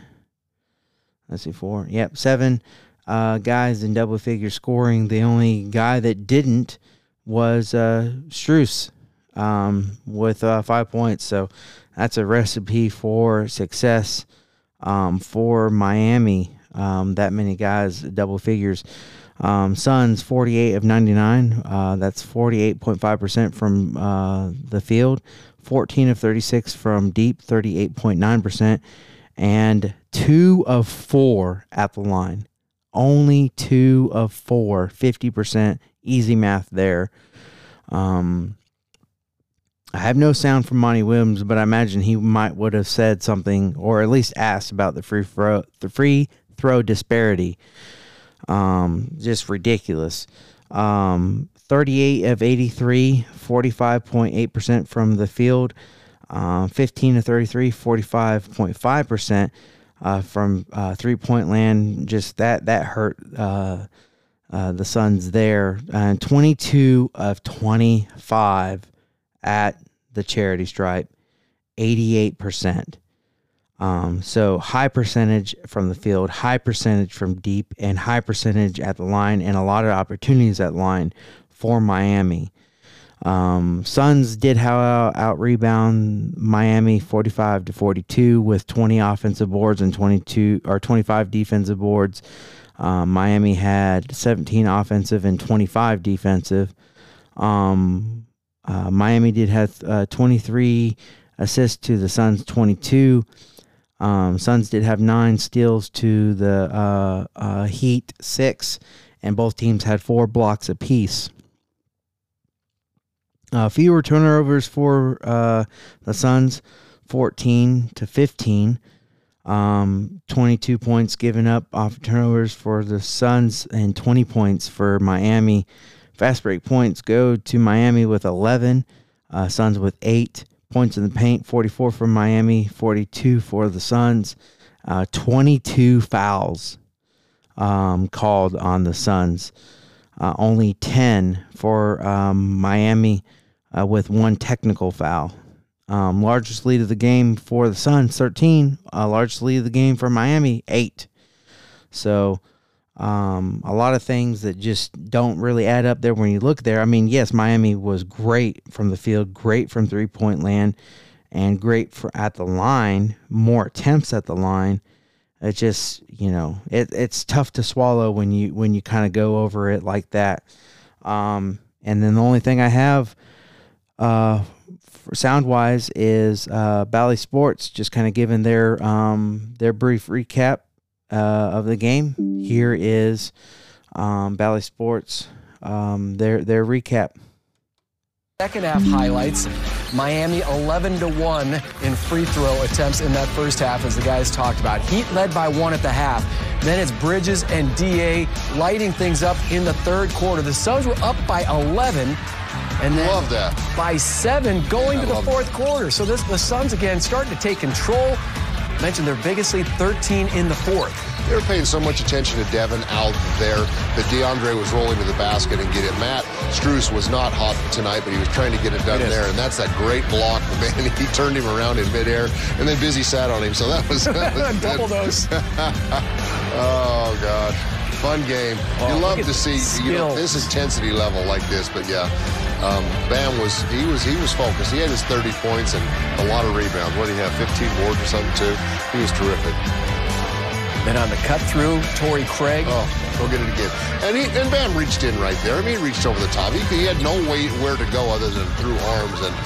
Let's see, four. Yep, seven uh, guys in double figure scoring. The only guy that didn't was uh, Strus um, with uh, five points. So that's a recipe for success um, for Miami. Um, that many guys, double figures. Um, Suns, 48 of 99. Uh, that's 48.5% from uh, the field. 14 of 36 from deep, 38.9%. And two of four at the line. Only two of four, 50%. Easy math there. Um, I have no sound from Monty Williams, but I imagine he might would have said something or at least asked about the free throw the free throw disparity. Um, just ridiculous. Um, 38 of 83, 45.8% from the field. Uh, 15 to 33, 45.5% uh, from uh, three point land. Just that that hurt uh, uh, the Suns there. And 22 of 25 at the charity stripe, 88%. Um, so high percentage from the field, high percentage from deep, and high percentage at the line, and a lot of opportunities at line for Miami. Um, Suns did how out rebound Miami 45 to 42 with 20 offensive boards and 22 or 25 defensive boards. Um, Miami had 17 offensive and 25 defensive. Um, uh, Miami did have uh, 23 assists to the Suns 22. Um, Suns did have nine steals to the uh, uh, Heat six, and both teams had four blocks apiece. Uh, fewer turnovers for uh, the Suns, 14 to 15. Um, 22 points given up off turnovers for the Suns, and 20 points for Miami. Fast break points go to Miami with 11, uh, Suns with 8 points in the paint, 44 for Miami, 42 for the Suns. Uh, 22 fouls um, called on the Suns. Uh, only 10 for um, Miami uh, with one technical foul. Um, largest lead of the game for the Suns, 13. Uh, largest lead of the game for Miami, 8. So um, a lot of things that just don't really add up there when you look there. I mean, yes, Miami was great from the field, great from three point land, and great for at the line, more attempts at the line. It just, you know, it, it's tough to swallow when you when you kind of go over it like that. Um, and then the only thing I have uh, sound wise is uh, Bally Sports just kind of giving their um, their brief recap uh, of the game, here is um, Bally Sports um, their their recap. Second half highlights. Miami 11 to 1 in free throw attempts in that first half, as the guys talked about. Heat led by one at the half. Then it's Bridges and DA lighting things up in the third quarter. The Suns were up by 11. And then Love that. by seven going I to the fourth quarter. So this the Suns again starting to take control. Mentioned their biggest lead 13 in the fourth. They were paying so much attention to Devin out there that DeAndre was rolling to the basket and get it. Matt Strus was not hot tonight, but he was trying to get it done It there. And that's that great block. Man, he turned him around in midair and then Busy sat on him. So that was, that was. Double dose. oh, God. Fun game. Oh, you love to see you know this intensity level like this, but yeah, um, Bam was he was he was focused. He had his 30 points and a lot of rebounds. What did he have? 15 boards or something too. He was terrific. Then on the cut through, Torrey Craig. Oh, go get it again. And he, and Bam reached in right there. I mean, he reached over the top. He, he had no way where to go other than through arms. And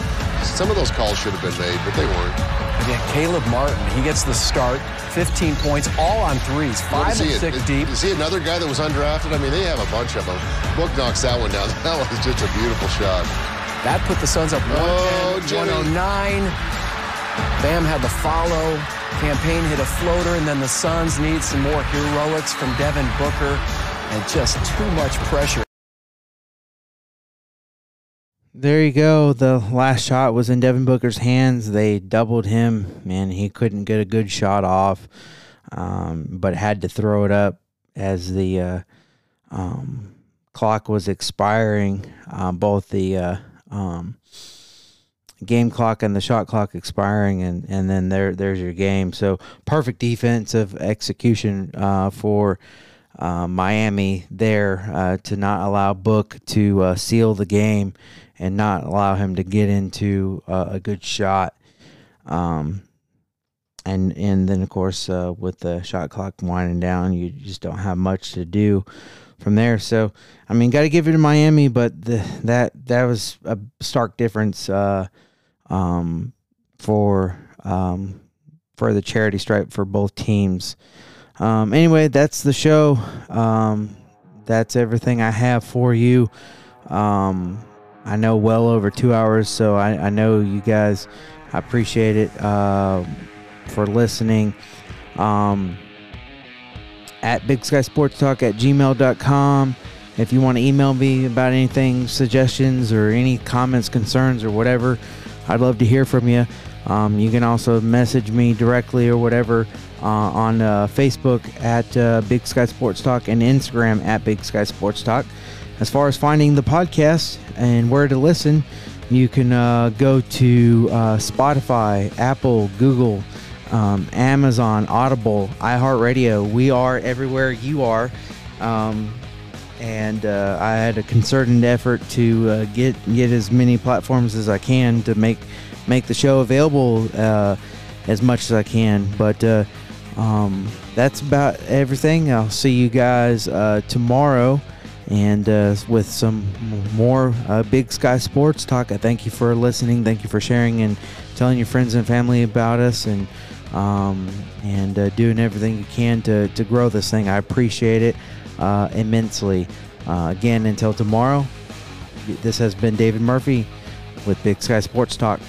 some of those calls should have been made, but they weren't. Again, Caleb Martin, he gets the start. 15 points, all on threes, five and six deep. Is he another guy that was undrafted? I mean, they have a bunch of them. Book knocks that one down. That was just a beautiful shot. That put the Suns up 110, Oh, 109. Bam had the follow. Cam Payne hit a floater, and then the Suns need some more heroics from Devin Booker, and just too much pressure. There you go. The last shot was in Devin Booker's hands. They doubled him, and he couldn't get a good shot off, um, but had to throw it up as the uh, um, clock was expiring. Uh, both the uh, um, game clock and the shot clock expiring, and, and then there there's your game. So perfect defensive execution uh, for uh, Miami there uh, to not allow Book to uh, seal the game and not allow him to get into uh, a good shot. Um, and and then of course uh, with the shot clock winding down, you just don't have much to do from there. So I mean, got to give it to Miami, but the, that that was a stark difference uh, um, for um, for the charity stripe for both teams. Um, anyway, that's the show. Um, that's everything I have for you. Um, I know well over two hours, so I, I know you guys. I appreciate it uh, for listening. Um, at Big Sky Sports Talk at gmail.com. If you want to email me about anything, suggestions, or any comments, concerns, or whatever, I'd love to hear from you. Um, you can also message me directly or whatever uh, on uh, Facebook at uh, Big Sky Sports Talk and Instagram at Big Sky Sports Talk. As far as finding the podcast and where to listen, you can uh, go to uh, Spotify, Apple, Google, um, Amazon, Audible, iHeartRadio. We are everywhere you are. Um, and uh, I had a concerted effort to uh, get get as many platforms as I can to make make the show available uh, as much as I can. But uh, um, that's about everything. I'll see you guys uh, tomorrow, and uh, with some more Big Sky Sports talk. I thank you for listening. Thank you for sharing and telling your friends and family about us, and um, and doing everything you can to to grow this thing. I appreciate it uh, immensely. Uh, again, until tomorrow, this has been David Murphy with Big Sky Sports Talk.